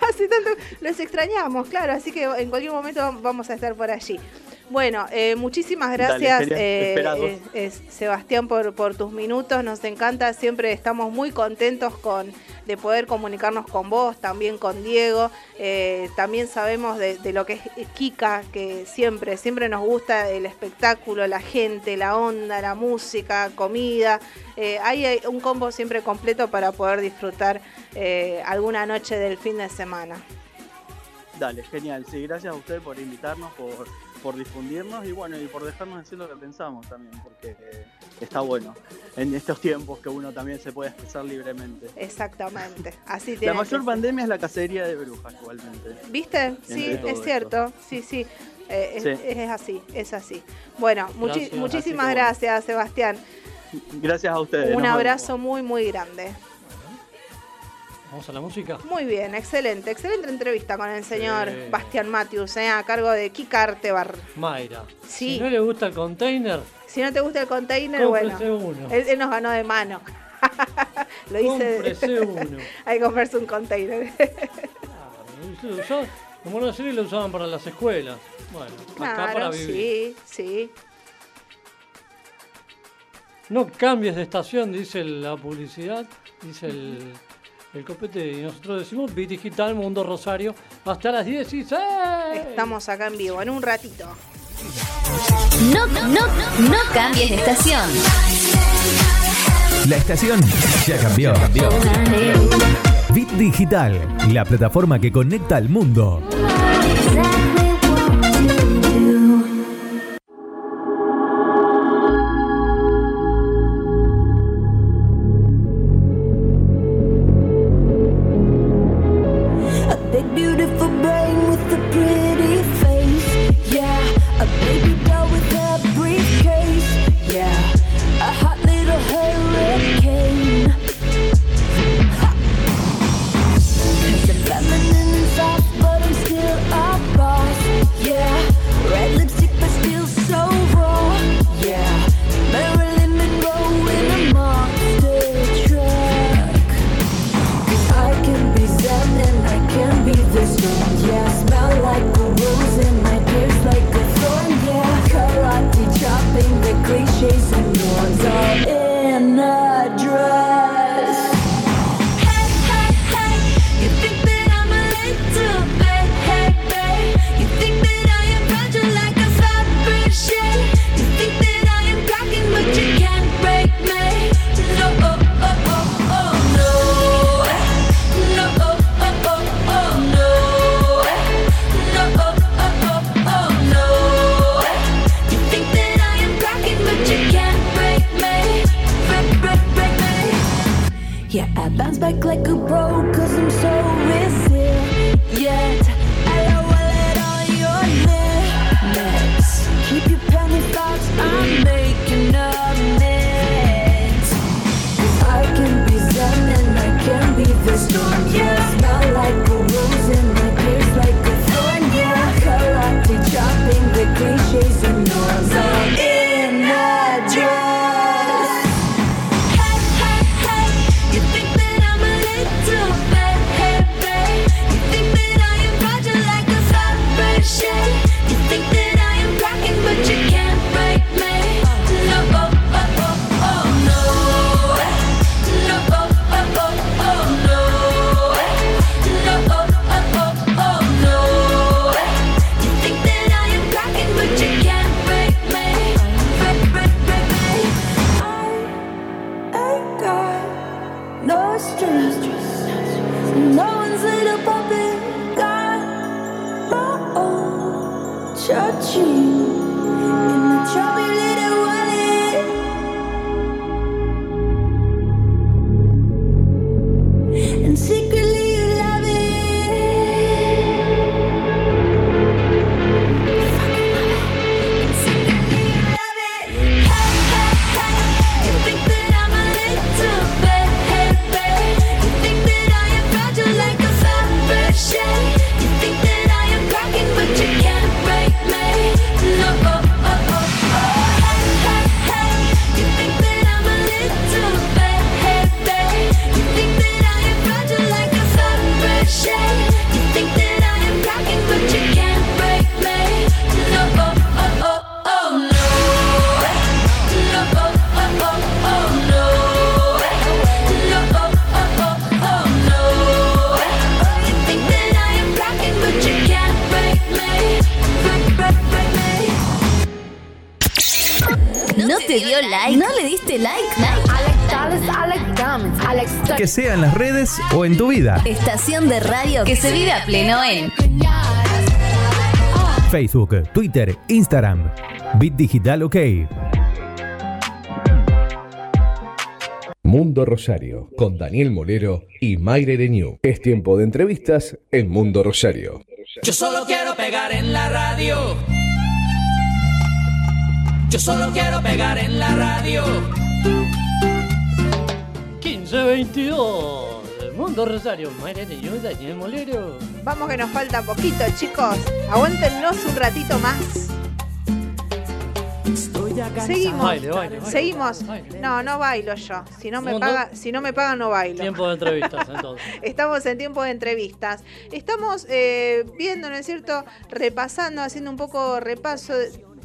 no hace tanto, los extrañamos, claro, así que en cualquier momento vamos a estar por allí. Bueno, eh, muchísimas gracias eh, eh, Sebastián por, por tus minutos, nos encanta, siempre estamos muy contentos con de poder comunicarnos con vos, también con Diego, también sabemos de, de lo que es Kika, que siempre, siempre nos gusta el espectáculo, la gente, la onda, la música, comida, hay un combo siempre completo para poder disfrutar alguna noche del fin de semana. Dale, genial. Sí, gracias a usted por invitarnos, por, por difundirnos y bueno, y por dejarnos decir lo que pensamos también, porque eh, está bueno en estos tiempos que uno también se puede expresar libremente. Exactamente, así La mayor que pandemia es la cacería de brujas, igualmente. ¿Viste? Sí, es esto. cierto, sí, sí. Eh, es, Sí. es así, es así. Bueno, muchi- Gracias. muchísimas Así que bueno. gracias, Sebastián. Gracias a ustedes. Un vemos. abrazo muy, muy grande. Vamos a la música. Muy bien, excelente, excelente entrevista con el señor Sí. Bastián Matius, eh, a cargo de Kika Artebar. Mayra. Sí. Si no le gusta el container, Si no te gusta el container, bueno, uno. él, él nos ganó de mano. Lo hice. Uno. Hay que comprarse un container. Como no serie lo usaban para las escuelas. Bueno, acá para claro, vivir. sí, sí. No cambies de estación, dice la publicidad, dice el, el copete. Y nosotros decimos Bit Digital Mundo Rosario hasta las 16. Estamos acá en vivo, en un ratito. No, no, no cambies de estación. La estación ya cambió. Bit Digital, la plataforma que conecta al mundo. Vida. Estación de radio que se vive a pleno en Facebook, Twitter, Instagram. Bit Digital OK. Mundo Rosario, con Daniel Molero y Mayre Renew. Es tiempo de entrevistas en Mundo Rosario. Yo solo quiero pegar en la radio. Yo solo quiero pegar en la radio. 1522 del Mundo Rosario. Yo, Daniel Molero. Vamos que nos falta poquito, chicos. Aguántenos un ratito más. Seguimos. Baile, baile, baile. Seguimos. No, no bailo yo. Si no me ¿Cómo paga, si no me pagan no bailo. Tiempo de entrevistas, entonces. Estamos en tiempo de entrevistas. Estamos eh, viendo, ¿no es cierto? Repasando, haciendo un poco repaso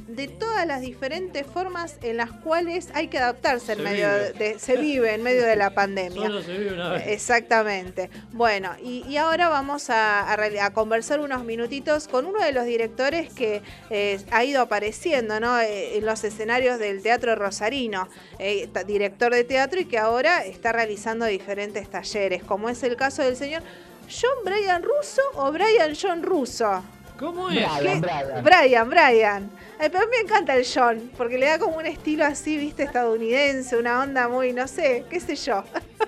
de, todas las diferentes formas en las cuales hay que adaptarse en Se medio vive. de, se vive en medio de la pandemia. Solo se vive una vez. Exactamente. Bueno, y, y ahora vamos a, a reali- a conversar unos minutitos con uno de los directores que eh, ha ido apareciendo ¿no? Eh, en los escenarios del Teatro Rosarino, eh, director de teatro y que ahora está realizando diferentes talleres, como es el caso del señor John Brian Russo o Brian John Russo. ¿Cómo es? ¿Qué? Brian, Brian. Ay, pero me encanta el John, porque le da como un estilo así, viste, estadounidense, una onda muy, no sé, qué sé yo.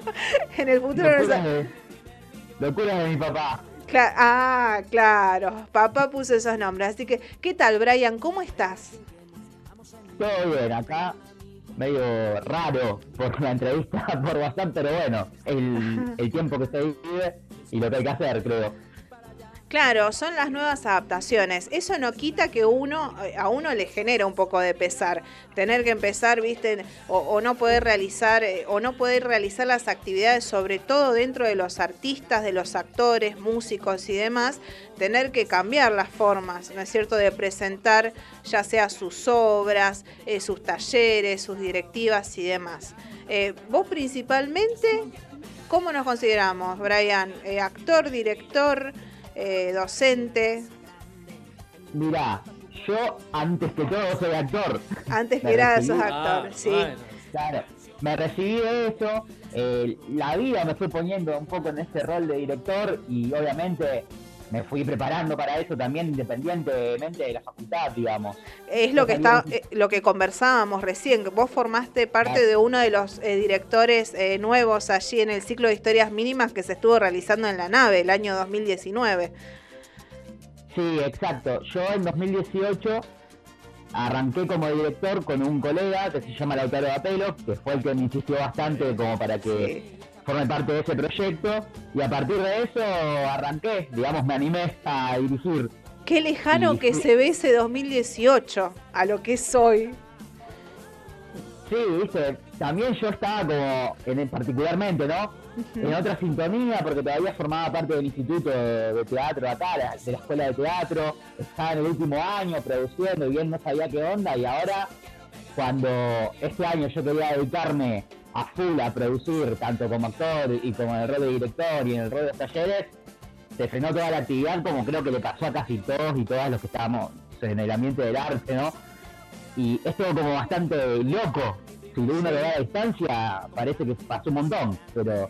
en el futuro no Locura sé. de, locura de mi papá. Cla- ah, claro. Papá puso esos nombres. Así que, ¿qué tal, Brian? ¿Cómo estás? Todo bien, acá medio raro por la entrevista por WhatsApp, pero bueno, el, el tiempo que se vive y lo que hay que hacer, creo. Claro, son las nuevas adaptaciones. Eso no quita que uno, eh, a uno le genera un poco de pesar. Tener que empezar, viste, o, no poder realizar, eh, o no poder realizar las actividades, sobre todo dentro de los artistas, de los actores, músicos y demás, tener que cambiar las formas, ¿no es cierto?, de presentar ya sea sus obras, eh, sus talleres, sus directivas y demás. Vos principalmente, ¿cómo nos consideramos, Brian? Actor, director, eh, docente. Mirá, yo antes que todo soy actor. Antes que nada sos actor, sí. Claro, me recibí de eso, eh, la vida me fue poniendo un poco en ese rol de director y obviamente me fui preparando para eso también independientemente de la facultad, digamos. Es lo que está, eh, lo que conversábamos recién, que vos formaste parte de uno de los eh, directores eh, nuevos allí en el ciclo de historias mínimas que se estuvo realizando en la nave el año 2019. Sí, exacto. Yo en 2018 arranqué como director con un colega que se llama Lautaro Apelo, que fue el que me insistió bastante como para que forme parte de ese proyecto. Y a partir de eso arranqué, digamos, me animé a dirigir. Qué lejano que se ve ese 2018 a lo que es hoy. Sí, viste, también yo estaba como, en el- particularmente, ¿no? En otra sintonía, porque todavía formaba parte del instituto de, de teatro acá, la- de la escuela de teatro, estaba en el último año produciendo y bien no sabía qué onda, y ahora, cuando este año yo quería dedicarme a full a producir, tanto como actor y como en el rol de director y en el rol de los talleres, se frenó toda la actividad, como creo que le pasó a casi todos y todas los que estábamos en el ambiente del arte, ¿no? y es todo como bastante loco. Si uno lo ve a la distancia, parece que pasó un montón, pero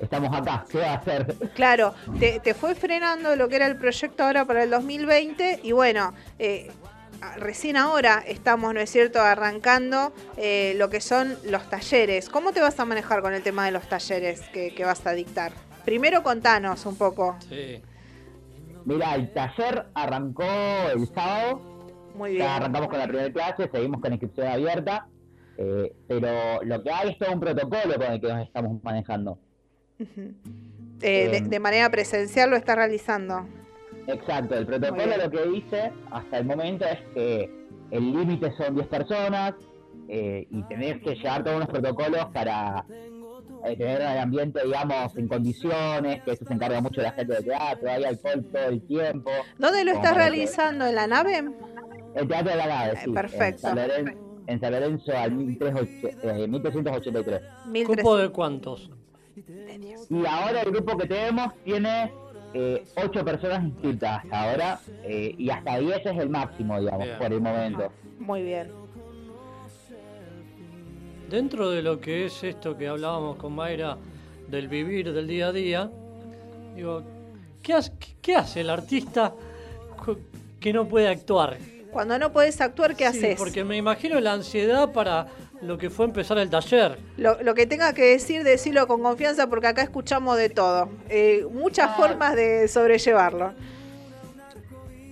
estamos acá, ¿qué va a hacer? Claro, te, te fue frenando lo que era el proyecto ahora para el 2020 y bueno, eh, recién ahora estamos, ¿no es cierto?, arrancando eh, lo que son los talleres. ¿Cómo te vas a manejar con el tema de los talleres que, que vas a dictar? Primero contanos un poco. Sí. Mira, el taller arrancó el sábado, Muy ya bien. arrancamos con la primera clase, seguimos con inscripción abierta, eh, pero lo que hay es todo un protocolo con el que nos estamos manejando. Eh, de, de manera presencial lo estás realizando. Exacto, el protocolo lo que dice hasta el momento es que el límite son 10 personas eh, y tenés que llevar todos unos protocolos para eh, tener el ambiente, digamos, en condiciones, que eso se encarga mucho la gente de teatro, hay alcohol todo el tiempo. ¿Dónde lo estás realizando? ¿En la nave? El Teatro de la Nave, sí. perfecto. En San Lorenzo, en San Lorenzo al 1308 eh, 1383. ¿Grupo de cuántos? Y ahora el grupo que tenemos tiene eh, 8 personas inscritas hasta ahora eh, y hasta 10 es el máximo, digamos, Bien. por el momento. Muy bien. Dentro de lo que es esto que hablábamos con Mayra del vivir del día a día, digo, ¿qué hace, qué hace el artista que no puede actuar? Cuando no puedes actuar, ¿qué Sí, haces? Porque me imagino la ansiedad para lo que fue empezar el taller. Lo, lo que tenga que decir, decirlo con confianza porque acá escuchamos de todo. Eh, muchas formas de sobrellevarlo.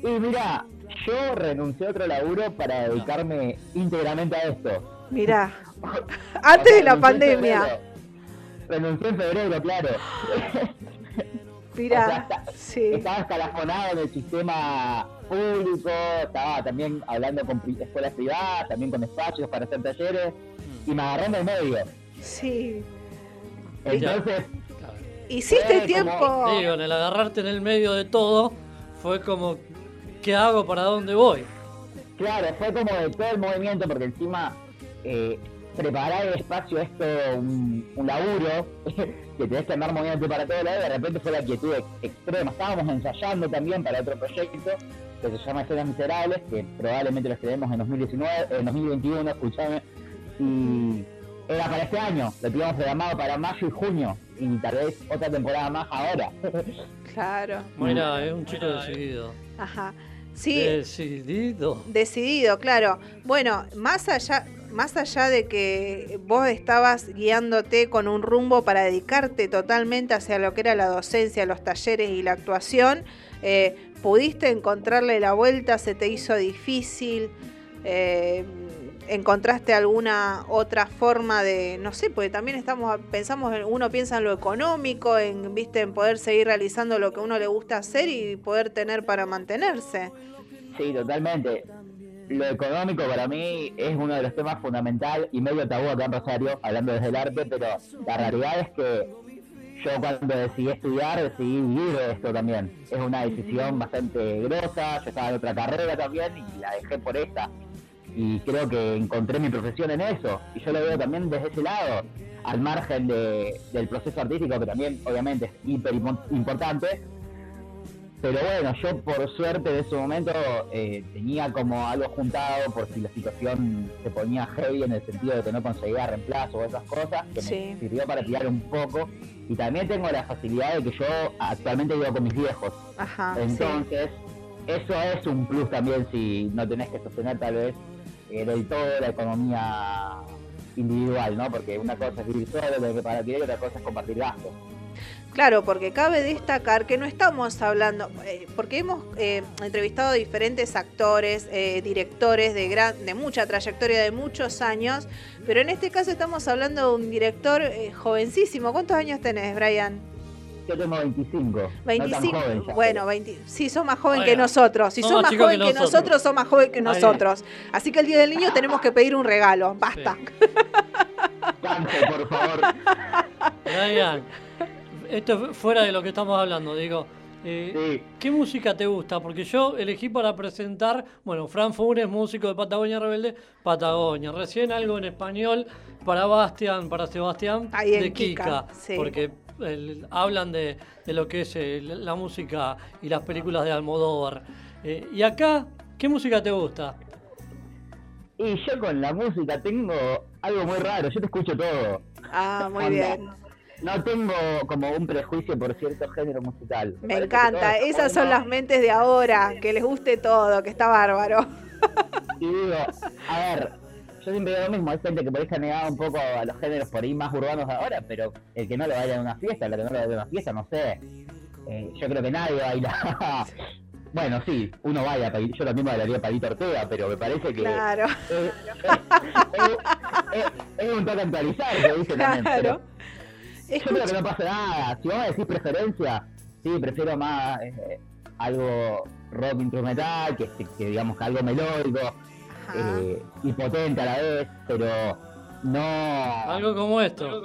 Y mira, yo renuncié a otro laburo para dedicarme íntegramente a esto. Mirá, antes de la en pandemia. Renuncié en febrero, claro. Mirá, O sea, está- sí. Estaba escalafonado en el sistema público, estaba también hablando con pri- escuelas privadas, también con espacios para hacer talleres, y me agarré en el medio. Sí. Entonces, Hiciste fue tiempo. como- Digo, en el agarrarte en el medio de todo, fue como, ¿qué hago? ¿Para dónde voy? Claro, fue como de todo el movimiento, porque encima eh, preparar el espacio es todo un, un laburo, que tenés que andar moviéndote para todo lado, y de repente fue la quietud ex- extrema. Estábamos ensayando también para otro proyecto que se llama Escenas Miserables, que probablemente lo tenemos en 2019, en 2021, escuchame, y era para este año, lo teníamos programado para mayo y junio, y tal vez otra temporada más ahora. Claro. Mira, es un chico decidido. Ajá. Sí, Decidido. decidido, claro. Bueno, más allá, más allá de que vos estabas guiándote con un rumbo para dedicarte totalmente hacia lo que era la docencia, los talleres y la actuación, eh, pudiste encontrarle la vuelta, se te hizo difícil, eh, encontraste alguna otra forma de, no sé, porque también estamos, pensamos, en- uno piensa en lo económico, en, viste, en poder seguir realizando lo que uno le gusta hacer y poder tener para mantenerse. Sí, totalmente. Lo económico para mí es uno de los temas fundamental y medio tabú acá en Rosario, hablando desde el arte, pero la realidad es que yo cuando decidí estudiar, decidí vivir esto también. Es una decisión bastante grosa, yo estaba en otra carrera también y la dejé por esta. Y creo que encontré mi profesión en eso. Y yo lo veo también desde ese lado, al margen de- del proceso artístico, que también obviamente es hiper impo- importante, pero bueno, yo por suerte en ese momento eh, tenía como algo juntado por si la situación se ponía heavy en el sentido de que no conseguía reemplazo o esas cosas, que Sí. me sirvió para tirar un poco. Y también tengo la facilidad de que yo actualmente vivo con mis viejos. Ajá. sí. Entonces, eso es un plus también si no tenés que sostener tal vez eh, del todo la economía individual, ¿no? Porque una cosa es vivir solo, tener que pagar alquiler, otra cosa es compartir gastos. Claro, porque cabe destacar que no estamos hablando, eh, porque hemos eh, entrevistado a diferentes actores, eh, directores de, gran, de mucha trayectoria, de muchos años, pero en este caso estamos hablando de un director eh, jovencísimo. ¿Cuántos años tenés, Brian? Yo tengo 25, no 25. tan joven bueno, 20, sí, sos más joven Oiga, que nosotros. Si sos más joven que que nosotros. nosotros, sos más joven que nosotros. Así que el día del niño tenemos que pedir un regalo. Basta. Cante, por favor. Brian, esto es fuera de lo que estamos hablando, digo. eh, Sí. ¿Qué música te gusta? Porque yo elegí para presentar, bueno, Fran Funes, músico de Patagonia Rebelde, Patagonia. Recién algo en español para Bastian, para Sebastián, Ahí de Kika, Kika. sí. Porque el- hablan de, de lo que es eh, la música y las películas de Almodóvar. Eh, y acá, ¿qué música te gusta? Y yo con la música tengo algo muy raro, yo te escucho todo. Ah, muy bien. No tengo como un prejuicio por cierto género musical. Me encanta, esas son las mentes de ahora, que les guste todo, que está bárbaro. Y digo, a ver, yo siempre digo lo mismo, hay gente que por ahí se un poco a los géneros por ahí más urbanos de ahora, pero el que no le vaya a una fiesta, la que no le vaya a una fiesta, no sé. Eh, yo creo que nadie baila. bueno, sí, uno baila, yo también bailaría Palito Ortega, pero me parece que Claro, es, es- es- es un toque actualizar, que dice también. claro. Pero yo creo que no pasa nada. Si vos me decís preferencia, sí, prefiero más eh, algo rock instrumental, que, que digamos que algo melódico eh, y potente a la vez, pero no. Algo como esto.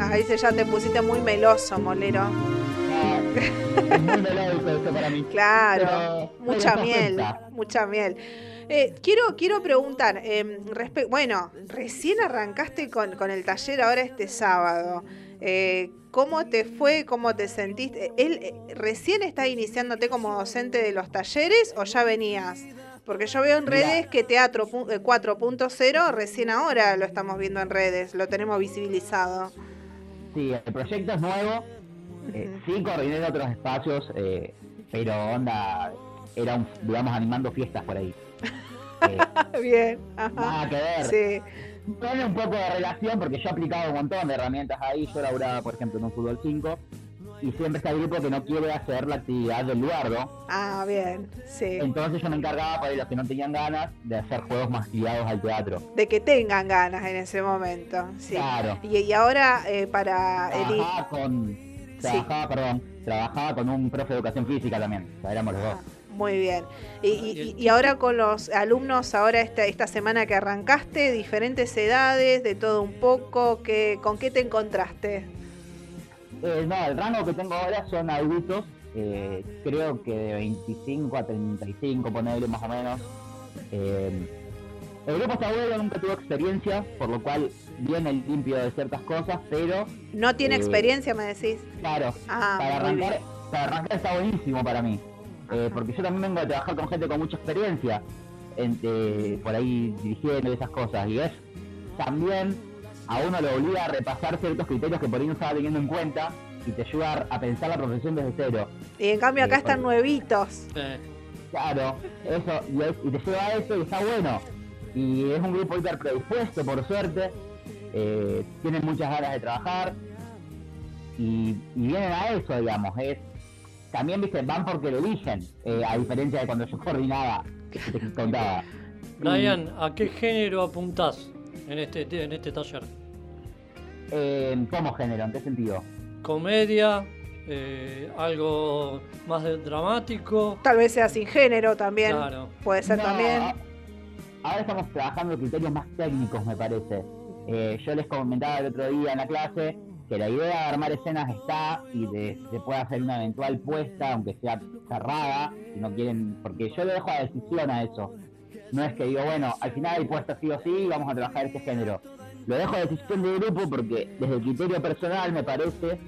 Ah, dice ya te pusiste muy meloso, molero. no, es muy melódico eso para mí. Claro, Pero- mucha miel, mucha miel. Eh, quiero, quiero preguntar, eh, respe- bueno, recién arrancaste con, con el taller ahora este sábado. Eh, ¿Cómo te fue? ¿Cómo te sentiste? ¿Él eh, recién está iniciándote como docente de los talleres o ya venías? Porque yo veo en redes que Teatro pu- eh, 4.0 recién ahora lo estamos viendo en redes, lo tenemos visibilizado. Sí, el proyecto es nuevo. eh, Ujú. sí, coordiné en otros espacios, eh, pero onda, era un, digamos, animando fiestas por ahí. Bien, ajá. nada que ver. Sí, Tiene un poco de relación porque yo he aplicado un montón de herramientas ahí. Yo laburaba, por ejemplo, en un fútbol 5 y siempre está el grupo que no quiere hacer la actividad del lugar, ¿no? ah, bien, sí. Entonces yo me encargaba para los que no tenían ganas de hacer juegos más guiados al teatro. de que tengan ganas en ese momento. Sí. Claro. Y, y ahora eh, para el Trabajaba con, trabajaba, perdón, trabajaba con un profe de educación física también. O sea, éramos los dos. Muy bien. Y, y- y ahora con los alumnos, ahora esta, esta semana que arrancaste, diferentes edades, de todo un poco, que, ¿con qué te encontraste? Eh, no, el rango que tengo ahora son adultos, eh, creo que de 25 a 35, ponerle más o menos. Eh, el grupo está bueno, nunca tuvo experiencia, por lo cual viene limpio de ciertas cosas, pero ¿No tiene Eh, experiencia, me decís? claro, Ah, para, arrancar, para arrancar está buenísimo para mí. Eh, porque yo también vengo a trabajar con gente con mucha experiencia, en- eh, por ahí dirigiendo y esas cosas, y es también a uno lo obliga a repasar ciertos criterios que por ahí no estaba teniendo en cuenta y te ayuda a pensar la profesión desde cero. Y en cambio acá Eh, están nuevitos. Eh, Claro, eso, y, es- y te lleva a eso y está bueno. Y es un grupo hiper predispuesto, por suerte. Eh, tienen muchas ganas de trabajar. Y, y vienen a eso, digamos. Es, también, viste, van porque lo eligen. eh, a diferencia de cuando yo coordinaba, que te contaba. Brian, ¿a qué género apuntás en este, en este taller? Eh, ¿Cómo género? ¿En qué sentido? ¿Comedia? Eh, ¿Algo más de- dramático? Tal vez sea sin género también. Claro. Puede ser No, también. Ahora estamos trabajando criterios más técnicos, me parece. Eh, yo les comentaba el otro día en la clase que la idea de armar escenas está y de, se puede hacer una eventual puesta, aunque sea cerrada, si no quieren, porque yo le dejo a decisión a eso. No es que digo, bueno, al final hay puesta sí o sí, vamos a trabajar este género. Lo dejo a decisión del grupo porque desde el criterio personal me parece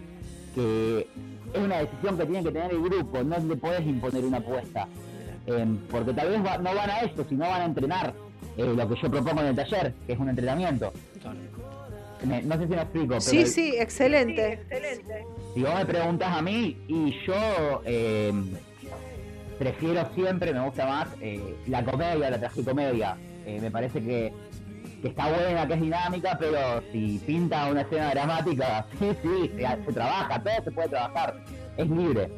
que es una decisión que tiene que tener el grupo, no le podés imponer una apuesta. Eh, porque tal vez va- no van a esto, sino van a entrenar eh, lo que yo propongo en el taller, que es un entrenamiento. Me- no sé si me explico, pero Sí, el- sí, excelente. si vos me preguntas a mí, y yo eh, prefiero siempre, me gusta más eh, la comedia, la tragicomedia. Eh, me parece que, que está buena, que es dinámica, pero si pinta una escena dramática, sí, sí, se, se trabaja, todo se puede trabajar, es libre.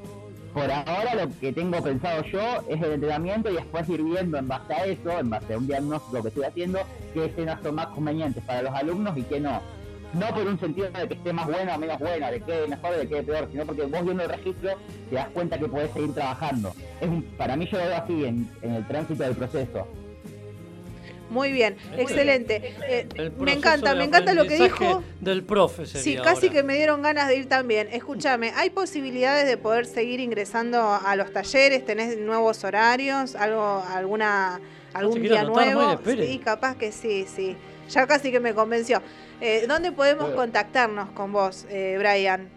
Por ahora lo que tengo pensado yo es el entrenamiento y después ir viendo en base a eso, en base a un diagnóstico que estoy haciendo, qué escenas son más convenientes para los alumnos y qué no. No por un sentido de que esté más buena o menos buena, de que mejor o de que peor, sino porque vos viendo el registro te das cuenta que podés seguir trabajando. Es para mí yo lo veo así en el tránsito del proceso. Muy bien, excelente. Eh, me encanta, me encanta lo que dijo. Del profe Sí, sería casi ahora. que me dieron ganas de ir también. Escúchame, ¿hay posibilidades de poder seguir ingresando a los talleres? ¿Tenés nuevos horarios? ¿Algo, alguna, algún día anotar, nuevo? Espere. Sí, capaz que sí, sí. Ya casi que me convenció. Eh, ¿Dónde podemos Bueno. contactarnos con vos, eh, Brian?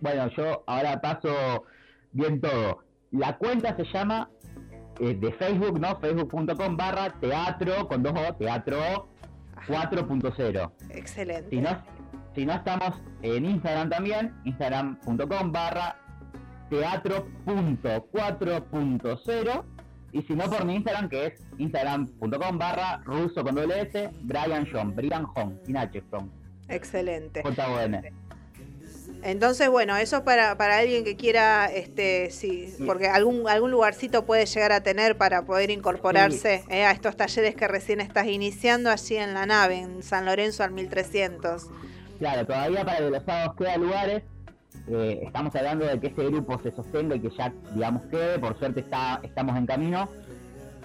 Bueno, yo ahora paso bien todo. La cuenta se llama eh, de Facebook, ¿no? Facebook.com barra teatro con dos O, teatro 4.0. Excelente. Si no, Si no, estamos en Instagram también, instagram.com barra teatro.4.0 y si no por mi Instagram que es instagram.com barra ruso con doble S, Brian John, Brian Hong, sin H, John. Excelente. J-O-N. Entonces, bueno, eso para, para alguien que quiera, este, sí, porque algún, algún lugarcito puede llegar a tener para poder incorporarse eh, a estos talleres que recién estás iniciando allí en la nave, en San Lorenzo al 1300. Claro, todavía para que los sábados queda lugares. Eh, estamos hablando de que este grupo se sostenga y que ya, digamos, quede. Por suerte está, estamos en camino.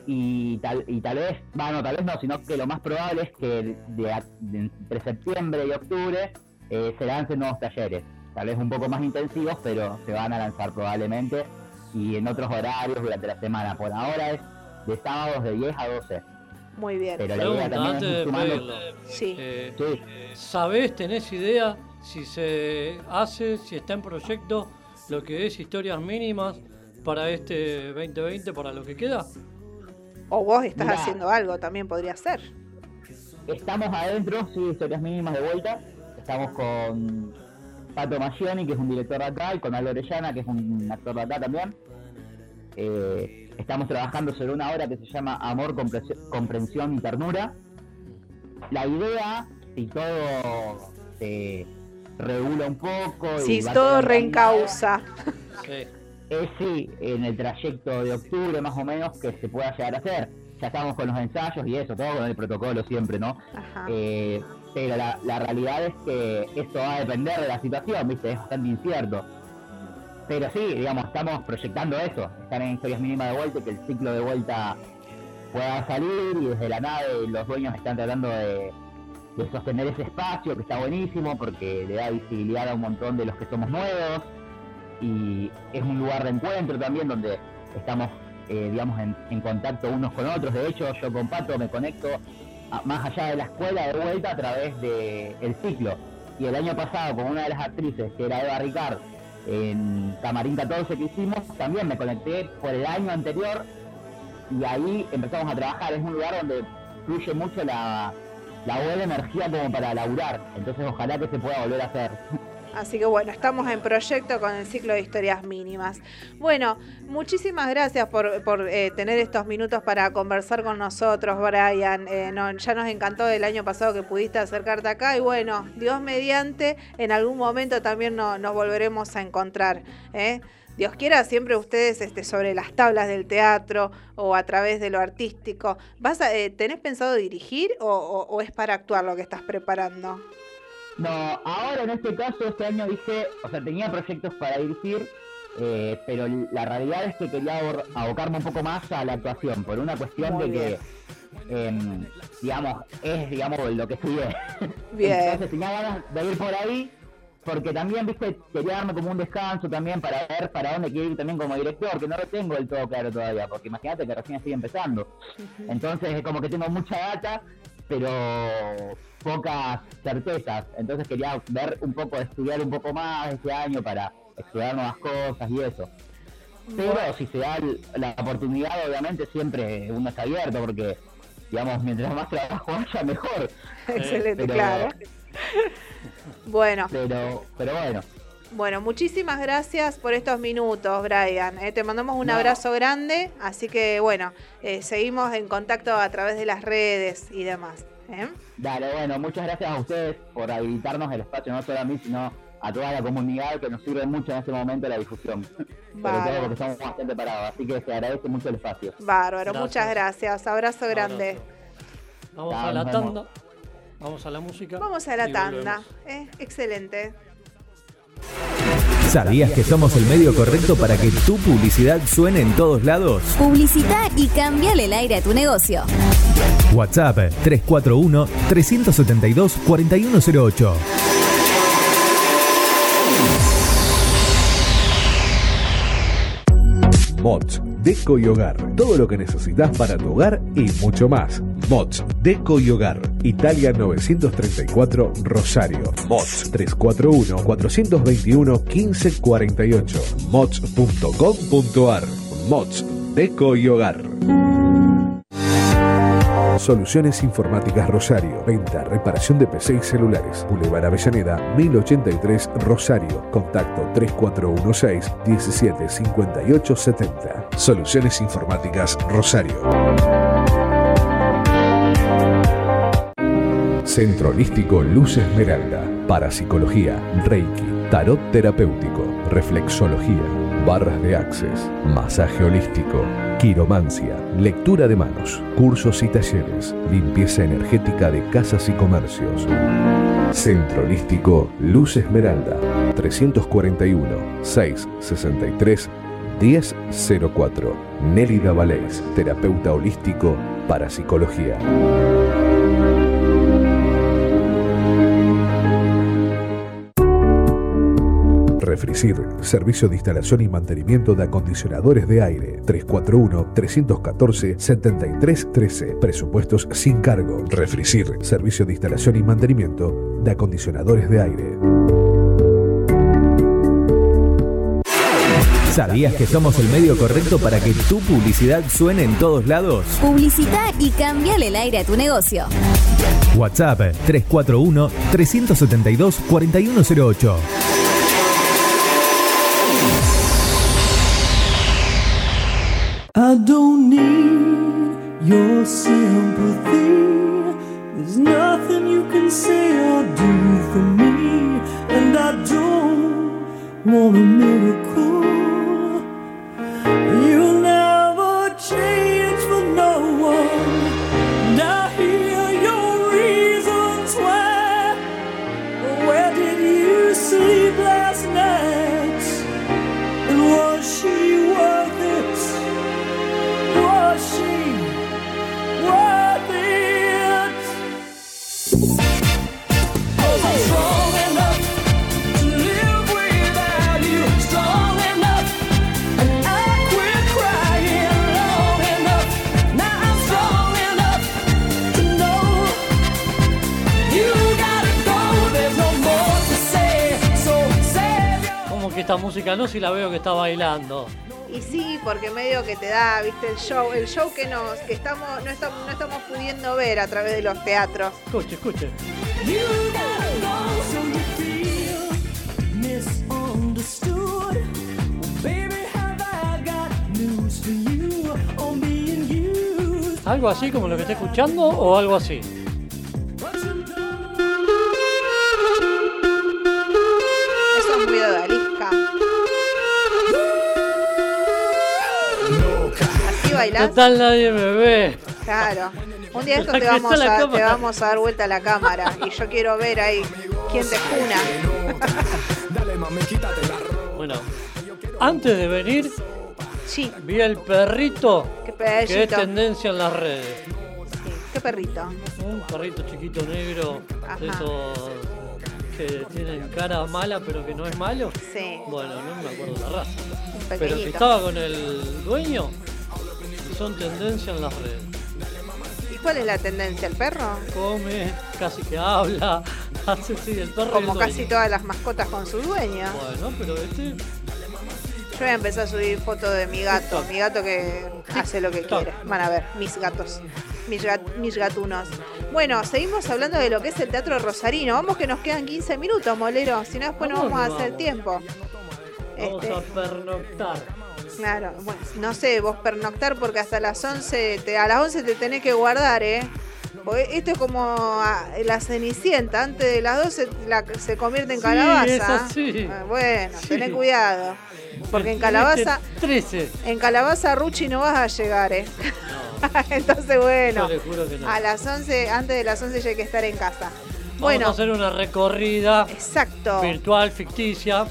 Y tal, y tal vez, bueno, tal vez no, sino que lo más probable es que de entre septiembre y octubre eh, se lancen nuevos talleres. Tal vez un poco más intensivos, pero se van a lanzar probablemente. Y en otros horarios durante la semana. Por ahora es de sábados de 10 a 12. Muy bien. Pero la idea también antes es sumando-. Sí. Eh, Sí. ¿Sabés, tenés idea si se hace, si está en proyecto lo que es historias mínimas para este 2020, para lo que queda? O vos estás Mirá. haciendo algo, también podría ser. Estamos adentro, sí, historias mínimas de vuelta. Estamos con Pato Maggioni, que es un director de acá, y con Aldo Orellana, que es un actor de acá también. Eh, estamos trabajando sobre una obra que se llama Amor, Comprensión- Comprensión y Ternura. La idea, si todo se regula un poco... Si todo reencausa. Sí. es sí, en el trayecto de octubre más o menos que se pueda llegar a hacer. Ya estamos con los ensayos y eso, todo con el protocolo siempre, ¿no? Ajá. Eh, pero la, realidad es que esto va a depender de la situación, ¿viste? Es bastante incierto. Pero sí, digamos, estamos proyectando eso, estar en historias mínimas de vuelta que el ciclo de vuelta pueda salir y desde la nave los dueños están tratando de, sostener ese espacio que está buenísimo porque le da visibilidad a un montón de los que somos nuevos y es un lugar de encuentro también donde estamos, eh, digamos, en, en contacto unos con otros. De hecho, yo con Pato me conecto más allá de la escuela de vuelta a través del ciclo. Y el año pasado, con una de las actrices, que era Eva Ricard, en Camarín 14 que hicimos, también me conecté por el año anterior y ahí empezamos a trabajar. Es un lugar donde fluye mucho la, la buena energía como para laburar. Entonces ojalá que se pueda volver a hacer. Así que bueno, estamos en proyecto con el ciclo de historias mínimas. Bueno, muchísimas gracias por, por, eh, tener estos minutos para conversar con nosotros, Brian. Eh, ya nos encantó el año pasado que pudiste acercarte acá y bueno, Dios mediante, en algún momento también no- nos volveremos a encontrar. ¿eh? Dios quiera, siempre ustedes este, sobre las tablas del teatro o a través de lo artístico. ¿Vas a, eh, ¿Tenés pensado dirigir o es para actuar lo que estás preparando? No, ahora en este caso, este año dije, o sea, tenía proyectos para dirigir, eh, pero la realidad es que quería abocarme un poco más a la actuación, por una cuestión Muy de bien. que, em, digamos, es, digamos, lo que estudié. Bien. Entonces tenía ganas de ir por ahí, porque también, viste, quería darme como un descanso también para ver para dónde quiero ir también como director, que no lo tengo del todo claro todavía, porque imagínate que recién estoy empezando. Entonces es como que tengo mucha data, pero pocas certezas. Entonces quería ver un poco, estudiar un poco más este año para explorar nuevas cosas y eso. Pero si se da la oportunidad, obviamente siempre uno está abierto porque, digamos, mientras más trabajo haya, mejor. Excelente, Pero- claro. Bueno, Pero, pero bueno, bueno, muchísimas gracias por estos minutos, Brian. Eh, te mandamos un No. abrazo grande, así que bueno, eh, seguimos en contacto a través de las redes y demás. ¿eh? dale, bueno, muchas gracias a ustedes por habilitarnos el espacio, no solo a mí, sino a toda la comunidad que nos sirve mucho en este momento la difusión. Sobre Bárbaro. todo porque estamos bastante parados, así que se agradece mucho el espacio. Bárbaro, Gracias. muchas gracias. Abrazo grande. Vamos a la tanda. Vamos a la música. Vamos a la tanda. eh, excelente. ¿Sabías que somos el medio correcto para que tu publicidad suene en todos lados? Publicita y cambiale el aire a tu negocio. WhatsApp 341-372-4108. Mods, Deco y Hogar. Todo lo que necesitas para tu hogar y mucho más. Mods, Deco y Hogar. Italia 934 Rosario. Mods 341-421-1548. Mods.com.ar. Mods, Deco y Hogar. Soluciones Informáticas Rosario. Venta, reparación de PC y celulares. Boulevard Avellaneda, 1083 Rosario. Contacto 3416 175870. Soluciones Informáticas Rosario. Centro Holístico Luz Esmeralda. Parapsicología, Reiki, Tarot Terapéutico, Reflexología, Barras de Access, Masaje Holístico, Quiromancia, Lectura de Manos, Cursos y Talleres, Limpieza Energética de Casas y Comercios. Centro Holístico Luz Esmeralda, 341 663 1004. Nélida Valés, terapeuta holístico para psicología. Refricir, servicio de instalación y mantenimiento de acondicionadores de aire. 341-314-7313. Presupuestos sin cargo. Refricir, servicio de instalación y mantenimiento de acondicionadores de aire. ¿Sabías que somos el medio correcto para que tu publicidad suene en todos lados? Publicita y cambiale el aire a tu negocio. WhatsApp 341 372 4108. No si la veo que está bailando? Y sí, porque medio que te da, viste, el show, el show que nos, que estamos, no estamos, no estamos pudiendo ver a través de los teatros. Escuche, escuche. ¿Algo así como lo que está escuchando o algo así? Bailás. Total nadie me ve. Claro. Un día Aquí te vamos, a, te vamos a dar vuelta a la cámara y yo quiero ver ahí quién te juna. Bueno, antes de venir, Sí, vi el perrito qué que es tendencia en las redes. Qué perrito. Un perrito chiquito negro, de Ajá. esos que tienen cara mala pero que no es malo. Sí, Bueno, no me acuerdo la raza. un Pero que pequeñito. estaba con el dueño son tendencia en las redes. ¿Y cuál es la tendencia? ¿El perro? Come, casi que habla, hace sí, el perro Como el casi todas las mascotas con su dueño. Bueno, pero este Yo voy a empezar a subir fotos de mi gato. Mi gato que hace lo que quiere. Van a ver, mis gatos. Mis, gat- mis gatunos. Bueno, seguimos hablando de lo que es el teatro rosarino. Vamos que nos quedan 15 minutos, molero. Si no, después no ¿A dónde vamos a hacer vamos? tiempo. vamos Este, a pernoctar. Claro, bueno, no sé, vos pernoctar porque hasta las 11, te- a las 11 te tenés que guardar, ¿eh? Esto es como ah, la cenicienta, antes de las 12 la- se convierte en Sí, calabaza. Ah, Bueno, Sí. tenés cuidado. Porque en El calabaza, 13. en calabaza Ruchi no vas a llegar, ¿eh? Entonces, bueno, Yo le juro que no. a las 11, antes de las 11 ya hay que estar en casa. Vamos Bueno, a hacer una recorrida exacto. virtual, ficticia.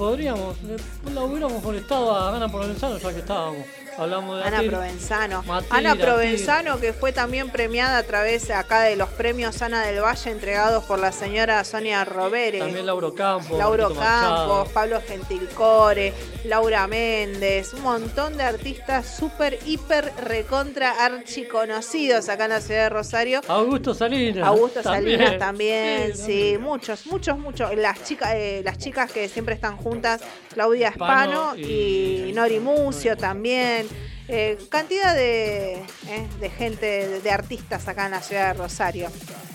Podríamos, eh, la hubiéramos molestado a Ana Provenzano ya que estábamos. Hablamos de Ana. Provenzano. Ana. Provenzano, que fue también premiada a través acá de los premios Ana del Valle entregados por la señora Sonia Robere. También Lauro Campos. Lauro Marquito Machado. Campos, Pablo Gentilcore, Laura Méndez, un montón de artistas súper, hiper, recontra, archiconocidos acá en la ciudad de Rosario. Augusto Salinas. Augusto también. Salinas también, Sí, sí, muchos, muchos, muchos. Las chicas, eh, las chicas que siempre están juntas, Claudia Espano Espano y, y- Nori Mucio también. Eh, cantidad de, eh, de gente, de, de artistas acá en la ciudad de Rosario.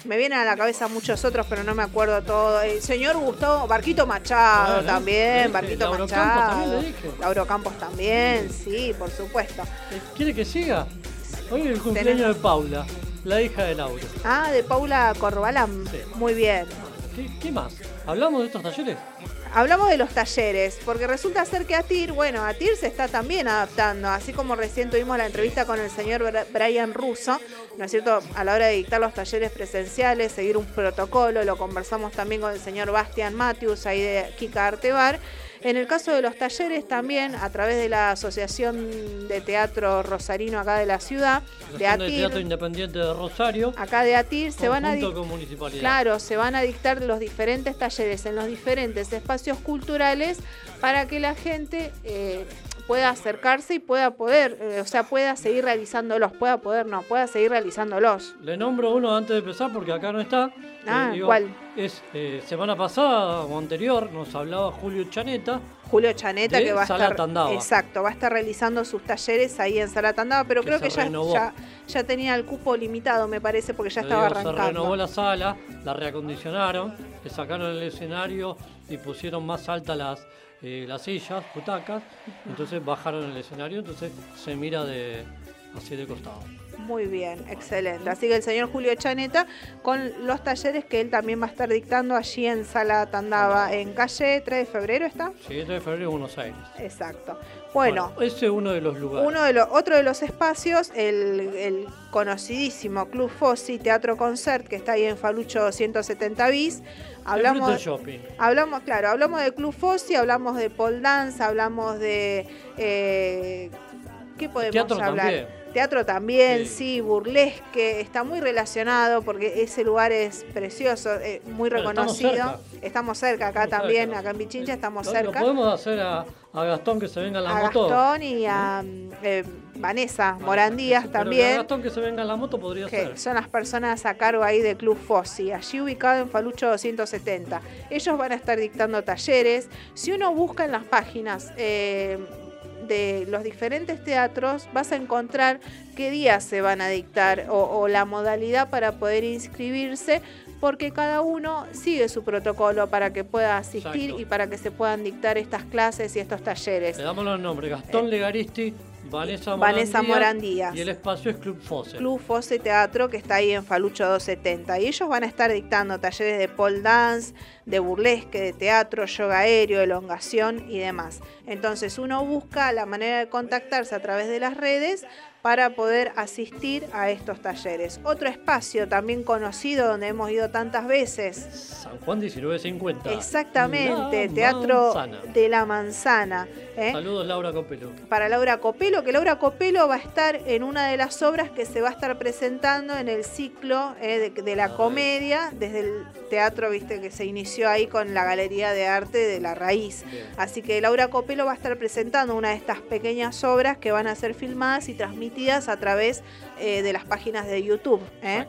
Me vienen a la cabeza muchos otros, pero no me acuerdo todo. El señor Gustavo, Barquito Machado Ah, también, Barquito Lauro Campos Machado. también le dije. Lauro Campos también, sí, por supuesto. ¿Quiere que siga? Hoy es el cumpleaños de Paula, la hija de Lauro. Ah, de Paula Corbalán. Muy bien. ¿Qué, qué más? ¿Hablamos de estos talleres? Hablamos de los talleres, porque resulta ser que ATIR, bueno, ATIR se está también adaptando, así como recién tuvimos la entrevista con el señor Brian Russo, ¿no es cierto? A la hora de dictar los talleres presenciales, seguir un protocolo, lo conversamos también con el señor Bastian Matthews, ahí de Kika Artebar. En el caso de los talleres también, a través de la Asociación de Teatro Rosarino acá de la ciudad, de de Teatro ATIR, Independiente de Rosario. acá de ATIR, se van a. Claro, se van a dictar los diferentes talleres en los diferentes espacios culturales para que la gente eh, pueda acercarse y pueda poder, eh, o sea, pueda seguir realizándolos, pueda poder, no, pueda seguir realizándolos. Le nombro uno antes de empezar porque acá no está. Ah, Eh, ¿cuál? Es eh, semana pasada o anterior, nos hablaba Julio Chaneta. Julio Chaneta de que va a Sala estar Tandava. exacto, va a estar realizando sus talleres ahí en Sala Tandava, pero Que creo que ya, ya ya tenía el cupo limitado, me parece, porque ya Le estaba digo, Se renovó arrancando. la sala, la reacondicionaron, le sacaron el escenario y pusieron más altas las, eh, las sillas, butacas. Entonces bajaron el escenario, entonces se mira de así de costado. Muy bien, excelente. Así que el señor Julio Chaneta con los talleres que él también va a estar dictando allí en Sala Tandava, en calle 3 de febrero, ¿está? Sí, 3 de febrero, Buenos Aires. Exacto. Bueno, ese es uno de los lugares. uno de los, otro de los espacios, el, el conocidísimo Club Fossi Teatro Concert, que está ahí en Falucho 170 bis. Hablamos, shopping. hablamos, claro, hablamos de Club Fossi, hablamos de pole dance, hablamos de eh, ¿qué podemos hablar? también. Teatro también, sí. burlesque, está muy relacionado porque ese lugar es precioso, eh, muy estamos reconocido. cerca. Estamos cerca, acá Estamos también, cerca. acá en Pichincha estamos Lo- Lo cerca. podemos hacer a, a Gastón que se venga en la a moto. Gastón y a mm, eh, Vanessa Morandías Pero que a también, Gastón que se venga en la moto podría que ser. son las personas a cargo ahí de Club Fossi, allí ubicado en Falucho 270. Ellos van a estar dictando talleres. Si uno busca en las páginas eh, de los diferentes teatros, vas a encontrar qué días se van a dictar o, o la modalidad para poder inscribirse. Porque cada uno sigue su protocolo para que pueda asistir Exacto. y para que se puedan dictar estas clases y estos talleres. Le damos los nombres. Gastón Legaristi, Vanessa Morandía. Vanessa. Y el espacio es Club Fose. Club Fose Teatro que está ahí en Falucho 270 y ellos van a estar dictando talleres de pole dance, de burlesque, de teatro, yoga aéreo, elongación y demás. Entonces uno busca la manera de contactarse a través de las redes para poder asistir a estos talleres. Otro espacio también conocido donde hemos ido tantas veces, San Juan 1950. exactamente, La Teatro Manzana. de la Manzana. ¿eh? Saludos Laura Copelo. para Laura Copelo, que Laura Copelo va a estar en una de las obras que se va a estar presentando en el ciclo eh, de, de la comedia, desde el teatro, viste, que se inició ahí con la Galería de Arte de la Raíz. Así que Laura Copelo va a estar presentando una de estas pequeñas obras que van a ser filmadas y transmitidas a través eh, de las páginas de YouTube. ¿eh?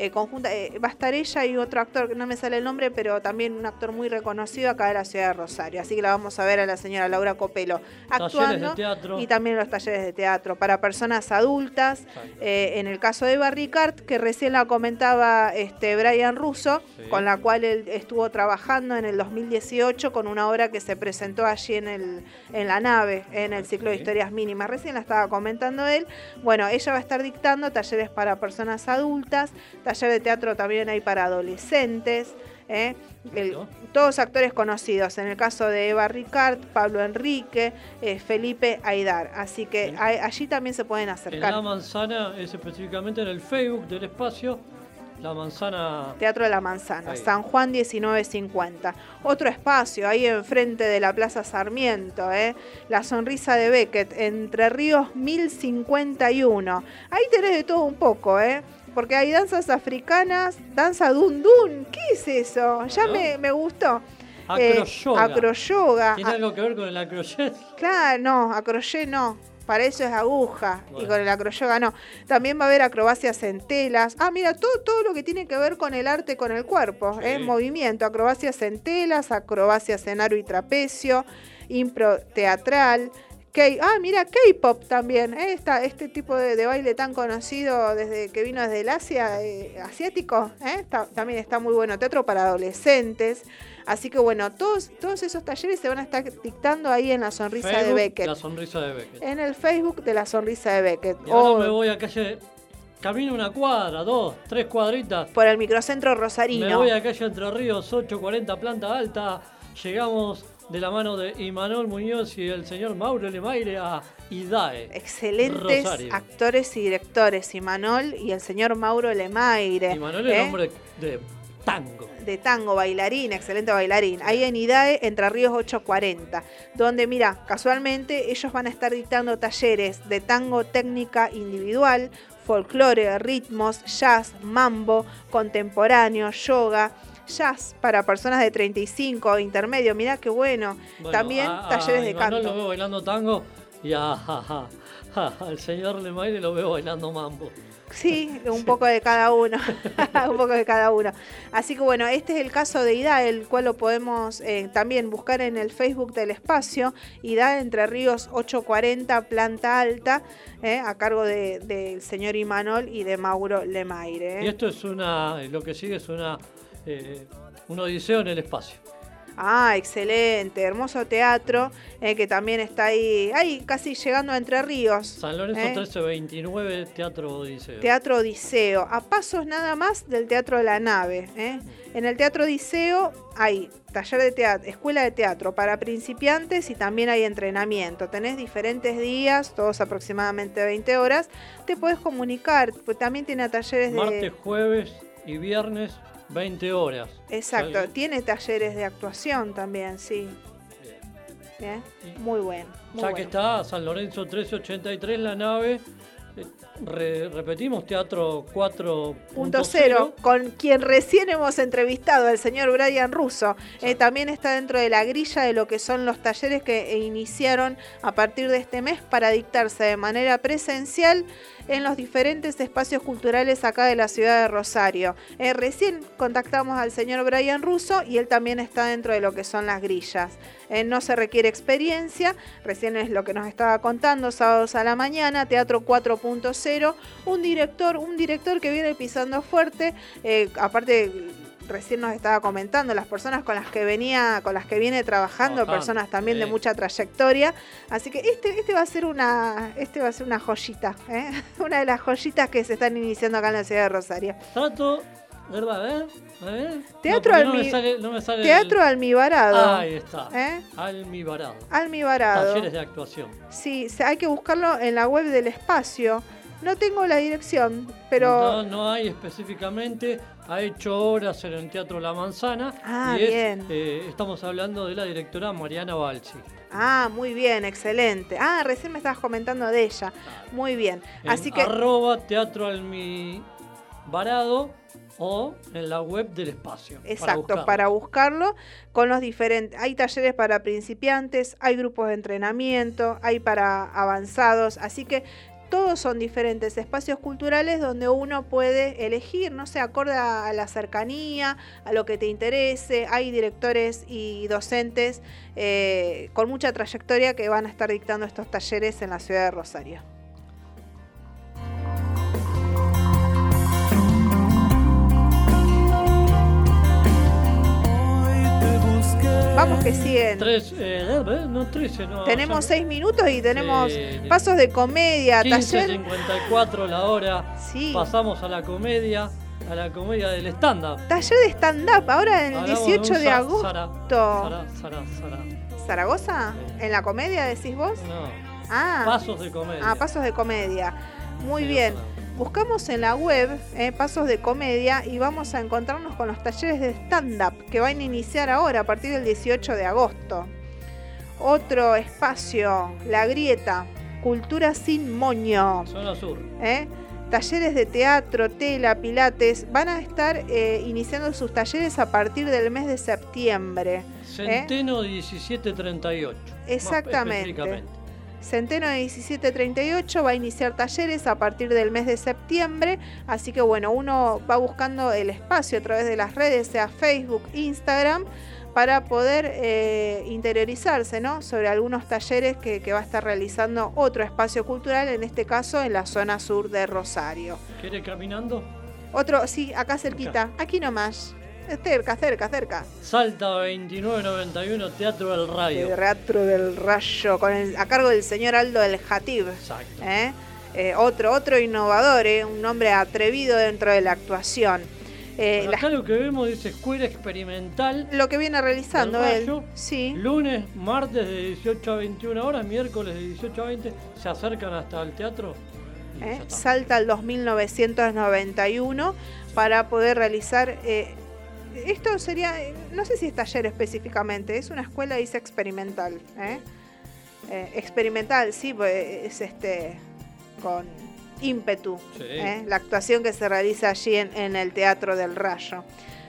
Eh, conjunta, eh, va a estar ella y otro actor que no me sale el nombre, pero también un actor muy reconocido acá de la ciudad de Rosario. Así que la vamos a ver a la señora Laura Copelo actuando teatro. y también los talleres de teatro para personas adultas. Eh, en el caso de Eva Ricard, que recién la comentaba este Brian Russo, Sí. con la cual él estuvo trabajando en el 2018 con una obra que se presentó allí en, el, en la nave, en el ciclo de historias mínimas. Recién la estaba comentando él. Bueno, ella va a estar dictando talleres para personas adultas, taller de teatro también hay para adolescentes. ¿eh? El- todos actores conocidos, en el caso de Eva Ricard, Pablo Enrique, eh, Felipe Aidar. Así que allí también se pueden En acercar. La Manzana es específicamente en el Facebook del espacio. La Manzana. Teatro de la Manzana, Ahí. San Juan 1950. Otro espacio ahí enfrente de la Plaza Sarmiento, ¿eh? La Sonrisa de Beckett, Entre Ríos 1051. Ahí tenés de todo un poco, ¿eh? Porque hay danzas africanas, danza dundun. ¿Qué es eso? Ya me, me gustó. Acroyoga. Eh, acroyoga. ¿Tiene algo que ver con el acrochet? Claro, no, acroché no. Para eso es aguja y con el acroyoga no. También va a haber acrobacias en telas. Ah, mira, todo, todo lo que tiene que ver con el arte, con el cuerpo, ¿eh? movimiento, acrobacias en telas, acrobacias en aro y trapecio, impro teatral, K ah, mira, K-pop también, ¿eh? Esta- este tipo de, de baile tan conocido desde que vino desde el Asia, eh, asiático, ¿eh? Está- también está muy bueno. Teatro para adolescentes. Así que bueno, todos, todos esos talleres se van a estar dictando ahí en la sonrisa de Beckett. La sonrisa de Beckett. En el Facebook de la sonrisa de Beckett. Y ahora O me voy a calle. Camino una cuadra, dos, tres cuadritas. por el microcentro Rosarino. Me voy a calle Entre Ríos, 840 planta alta. Llegamos de la mano de Imanol Muñoz y el señor Mauro Lemaire a IDAE. Excelentes Rosario. actores y directores, Imanol y el señor Mauro Lemaire. Imanol es ¿eh? hombre de tango. de tango, bailarín, excelente bailarín. Ahí en IDAE, Entre Ríos 840. Donde, mira, casualmente ellos van a estar dictando talleres de tango técnica individual, folclore, ritmos, jazz, mambo, contemporáneo, yoga. Jazz para personas de 35, intermedio, mirá qué bueno. Bueno, También a- a talleres de Imanol canto. lo veo bailando tango y a, ja, ja, al señor Lemaire lo veo bailando mambo. Sí, un poco de cada uno, un poco de cada uno. Así que bueno, este es el caso de IDA, el cual lo podemos eh, también buscar en el Facebook del espacio, IDA Entre Ríos 840, planta alta, eh, a cargo de- del señor Imanol y de Mauro Lemaire. Y eh. esto es una, lo que sigue es una, eh, un odiseo en el espacio. Ah, excelente, hermoso teatro, eh, que también está ahí, ahí casi llegando a Entre Ríos. San Lorenzo eh. 1329, Teatro Odiseo. Teatro Odiseo, a pasos nada más del Teatro de la Nave. ¿eh? En el Teatro Odiseo hay taller de teatro, escuela de teatro para principiantes y también hay entrenamiento. Tenés diferentes días, todos aproximadamente 20 horas. Te puedes comunicar, pues también tiene talleres de... Martes, jueves y viernes, 20 horas. Exacto, Sale- tiene talleres de actuación también, sí. Bien, Muy bueno. muy Ya que está San Lorenzo 1383, la nave. eh, re- repetimos, Teatro 4.0. Punto cero, con quien recién hemos entrevistado, el señor Brian Russo. Eh, también está dentro de la grilla de lo que son los talleres que eh, iniciaron a partir de este mes para dictarse de manera presencial en los diferentes espacios culturales acá de la ciudad de Rosario. Eh, recién contactamos al señor Brian Russo y él también está dentro de lo que son las grillas. Eh, no se requiere experiencia, recién es lo que nos estaba contando, sábados a la mañana, Teatro 4.0, un director, un director que viene pisando fuerte, eh, aparte recién nos estaba comentando las personas con las que venía, con las que viene trabajando, personas también de mucha trayectoria, así que este, este va a ser una, este va a ser una joyita, ¿eh? una de las joyitas que se están iniciando acá en la ciudad de Rosario. Trato, ¿verdad? A ver, a ver. Teatro no, no almi- sale- no Teatro el- Almibarado. Ahí está. ¿Eh? Almibarado. Almibarado. Talleres de actuación. Sí, hay que buscarlo en la web del espacio. No tengo la dirección, pero No, no hay específicamente. Ha hecho horas en el Teatro La Manzana. Ah, y es, bien. eh, estamos hablando de la directora Mariana Balsi. Ah, muy bien, excelente. Ah, recién me estabas comentando de ella. Muy bien. En Así que arroba Teatro Almibarado o en la web del espacio. Exacto, buscarlo. para, buscarlo con los diferentes. Hay talleres para principiantes, hay grupos de entrenamiento, hay para avanzados, así que todos son diferentes espacios culturales donde uno puede elegir, no sé, acorde a, la cercanía, a lo que te interese. Hay directores y docentes eh, con mucha trayectoria que van a estar dictando estos talleres en la ciudad de Rosario. Vamos que siguen. Tres, eh, no, 13, no. Tenemos ya- seis minutos y tenemos Sí. pasos de comedia, 15, taller. 54 la hora. Sí. Pasamos a la comedia, a la comedia del stand-up. Taller de stand-up, ahora en el Hablamos 18 un de Sa- agosto. Sara, Sara, Sara, Sara. ¿Zaragoza? ¿En la comedia decís vos? No. Ah. Pasos de comedia. Ah, pasos de comedia. Muy Sí, bien. ojalá. Buscamos en la web eh, pasos de comedia y vamos a encontrarnos con los talleres de stand-up que van a iniciar ahora a partir del 18 de agosto. Otro espacio, La Grieta, Cultura sin Moño. Zona Sur. ¿eh? Talleres de teatro, tela, pilates, van a estar eh, iniciando sus talleres a partir del mes de septiembre. Centeno 1738. más Exactamente. Centeno de 1738 va a iniciar talleres a partir del mes de septiembre, así que bueno, uno va buscando el espacio a través de las redes, sea Facebook, Instagram, para poder eh, interiorizarse ¿no? sobre algunos talleres que, que va a estar realizando otro espacio cultural, en este caso en la zona sur de Rosario. ¿Quiere caminando? Otro, sí, acá cerquita, aquí nomás, cerca, cerca, cerca. Salta 2991, Teatro del Radio. Teatro del Rayo, con el- a cargo del señor Aldo del Jatib. Exacto. ¿eh? Eh, otro, otro innovador, ¿eh? un hombre atrevido dentro de la actuación. Eh, Bueno, la- acá lo que vemos dice Escuela Experimental. lo que viene realizando él. Rayo, Sí. Lunes, martes de 18 a 21 horas, miércoles de 18 a 20. Se acercan hasta el teatro. Salta al 2991 para poder realizar. eh, esto sería, eh, no sé si es taller específicamente, es una escuela, dice experimental. ¿eh? Eh, experimental, sí, pues, es este con ímpetu, Sí. ¿eh? la actuación que se realiza allí en, en el Teatro del Rayo.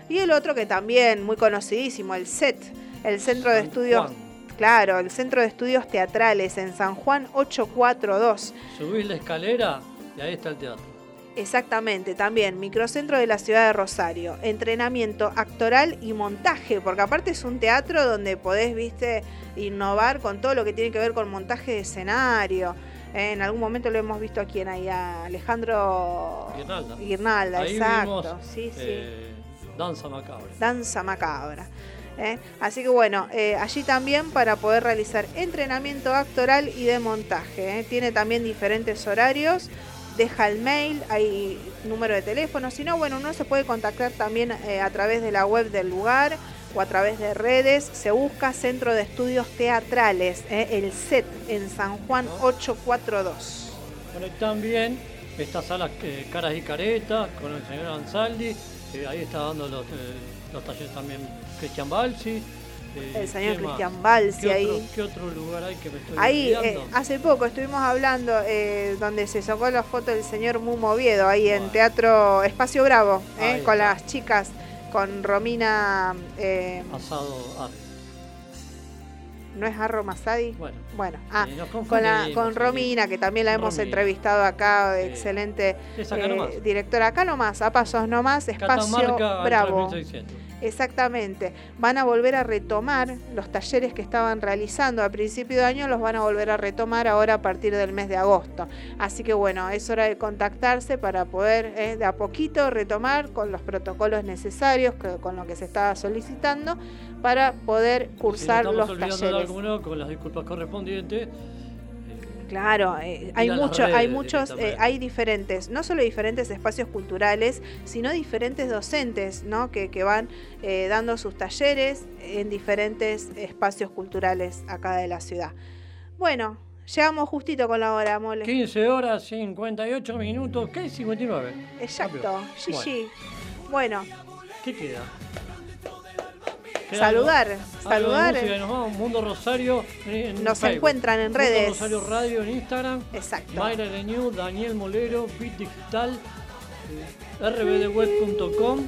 Y el otro que también muy conocidísimo, el CET, el Centro de Estudios, Juan. claro, el Centro de Estudios Teatrales en San Juan 842. Subís la escalera y ahí está el teatro. Exactamente, también microcentro de la ciudad de Rosario, entrenamiento actoral y montaje, porque aparte es un teatro donde podés, viste, innovar con todo lo que tiene que ver con montaje de escenario. Eh, en algún momento lo hemos visto aquí en ahí a Alejandro Guirnalda. Guirnalda, Ahí exacto. vimos, sí, sí. eh, Danza Macabra. Danza macabra. ¿eh? Así que bueno, allí también para poder realizar entrenamiento actoral y de montaje. Tiene también diferentes horarios. Deja el mail, hay número de teléfono. Si no, bueno, uno se puede contactar también eh, a través de la web del lugar o a través de redes. Se busca Centro de Estudios Teatrales, ¿eh? el CET, en San Juan 842. Bueno, y también esta sala eh, Caras y Caretas con el señor Ansaldi. ahí está dando los, los talleres también Cristian Balsi. Eh, El señor. Cristian Balsi ¿Qué otro- ahí. ¿Qué otro lugar hay que me estoy Ahí, eh, hace poco estuvimos hablando eh, donde se sacó la foto del señor Mumo Oviedo, ahí en Teatro Espacio Bravo, eh, con las chicas, con Romina, Asado. ah, ¿no es Arro Masadi? Bueno, Bueno, ah, con, la. Romina, que también la hemos Romina. entrevistado acá, excelente acá directora, acá nomás, a pasos nomás, Espacio Catamarca Bravo. 3600. Exactamente. Van a volver a retomar los talleres que estaban realizando a principio de año, los van a volver a retomar ahora a partir del mes de agosto. Así que bueno, es hora de contactarse para poder eh, de a poquito retomar con los protocolos necesarios, que- con lo que se estaba solicitando, para poder cursar los talleres. alguno, con las disculpas correspondientes. Claro, eh, hay mucho, hay muchos, eh, hay diferentes, no solo diferentes espacios culturales, sino diferentes docentes, ¿no? Que, que van eh, dando sus talleres en diferentes espacios culturales acá de la ciudad. Bueno, llegamos justito con la hora, mole. 15 horas 58 minutos. ¿Qué? 59. Exacto, sí, Bueno, sí. Bueno, ¿Qué queda? Saludar, saludar. música nos vamos. Mundo Rosario. en Nos Facebook. encuentran en Mundo redes. Rosario Radio en Instagram. Exacto. Mayra Renew, Daniel Molero, Bit Digital, eh, rbdweb.com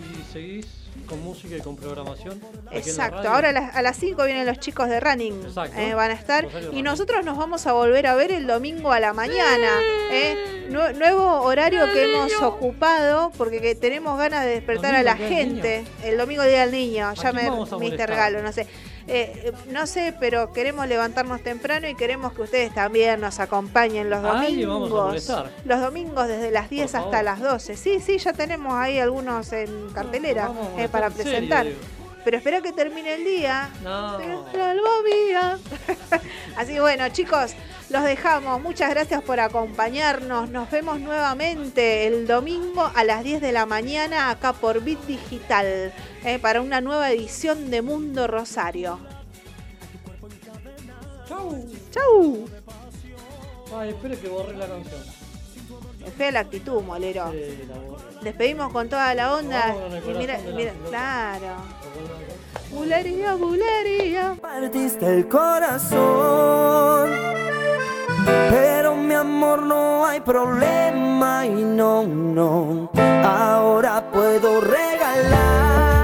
y seguís con música y con programación. Exacto, ahora a las, a las 5 vienen los chicos de Running, Exacto. eh, van a estar y nosotros nos vamos a volver a ver el domingo a la mañana. eh. Nue- nuevo horario que hemos ocupado porque que tenemos ganas de despertar a la gente. El domingo día del niño, ya me, molestar? regalo, no sé. Eh, no sé, pero queremos levantarnos temprano y queremos que ustedes también nos acompañen los domingos. vamos a molestar. Los domingos desde las 10 hasta las 12. Sí, sí, ya tenemos ahí algunos en cartelera eh, para serio, presentar. Pero espera que termine el día. No. Salvo mía. Así que bueno, chicos, los dejamos. Muchas gracias por acompañarnos. Nos vemos nuevamente el domingo a las 10 de la mañana acá por Bit Digital eh, para una nueva edición de Mundo Rosario. Chau. Chau. Ay, espere que borré la canción. Es fea la actitud, molero. Sí, la borré. Despedimos con toda la onda. Y mira, mira, claro. Bulería, bulería. Partiste el corazón. Pero mi amor no hay problema y no, no. Ahora puedo regalar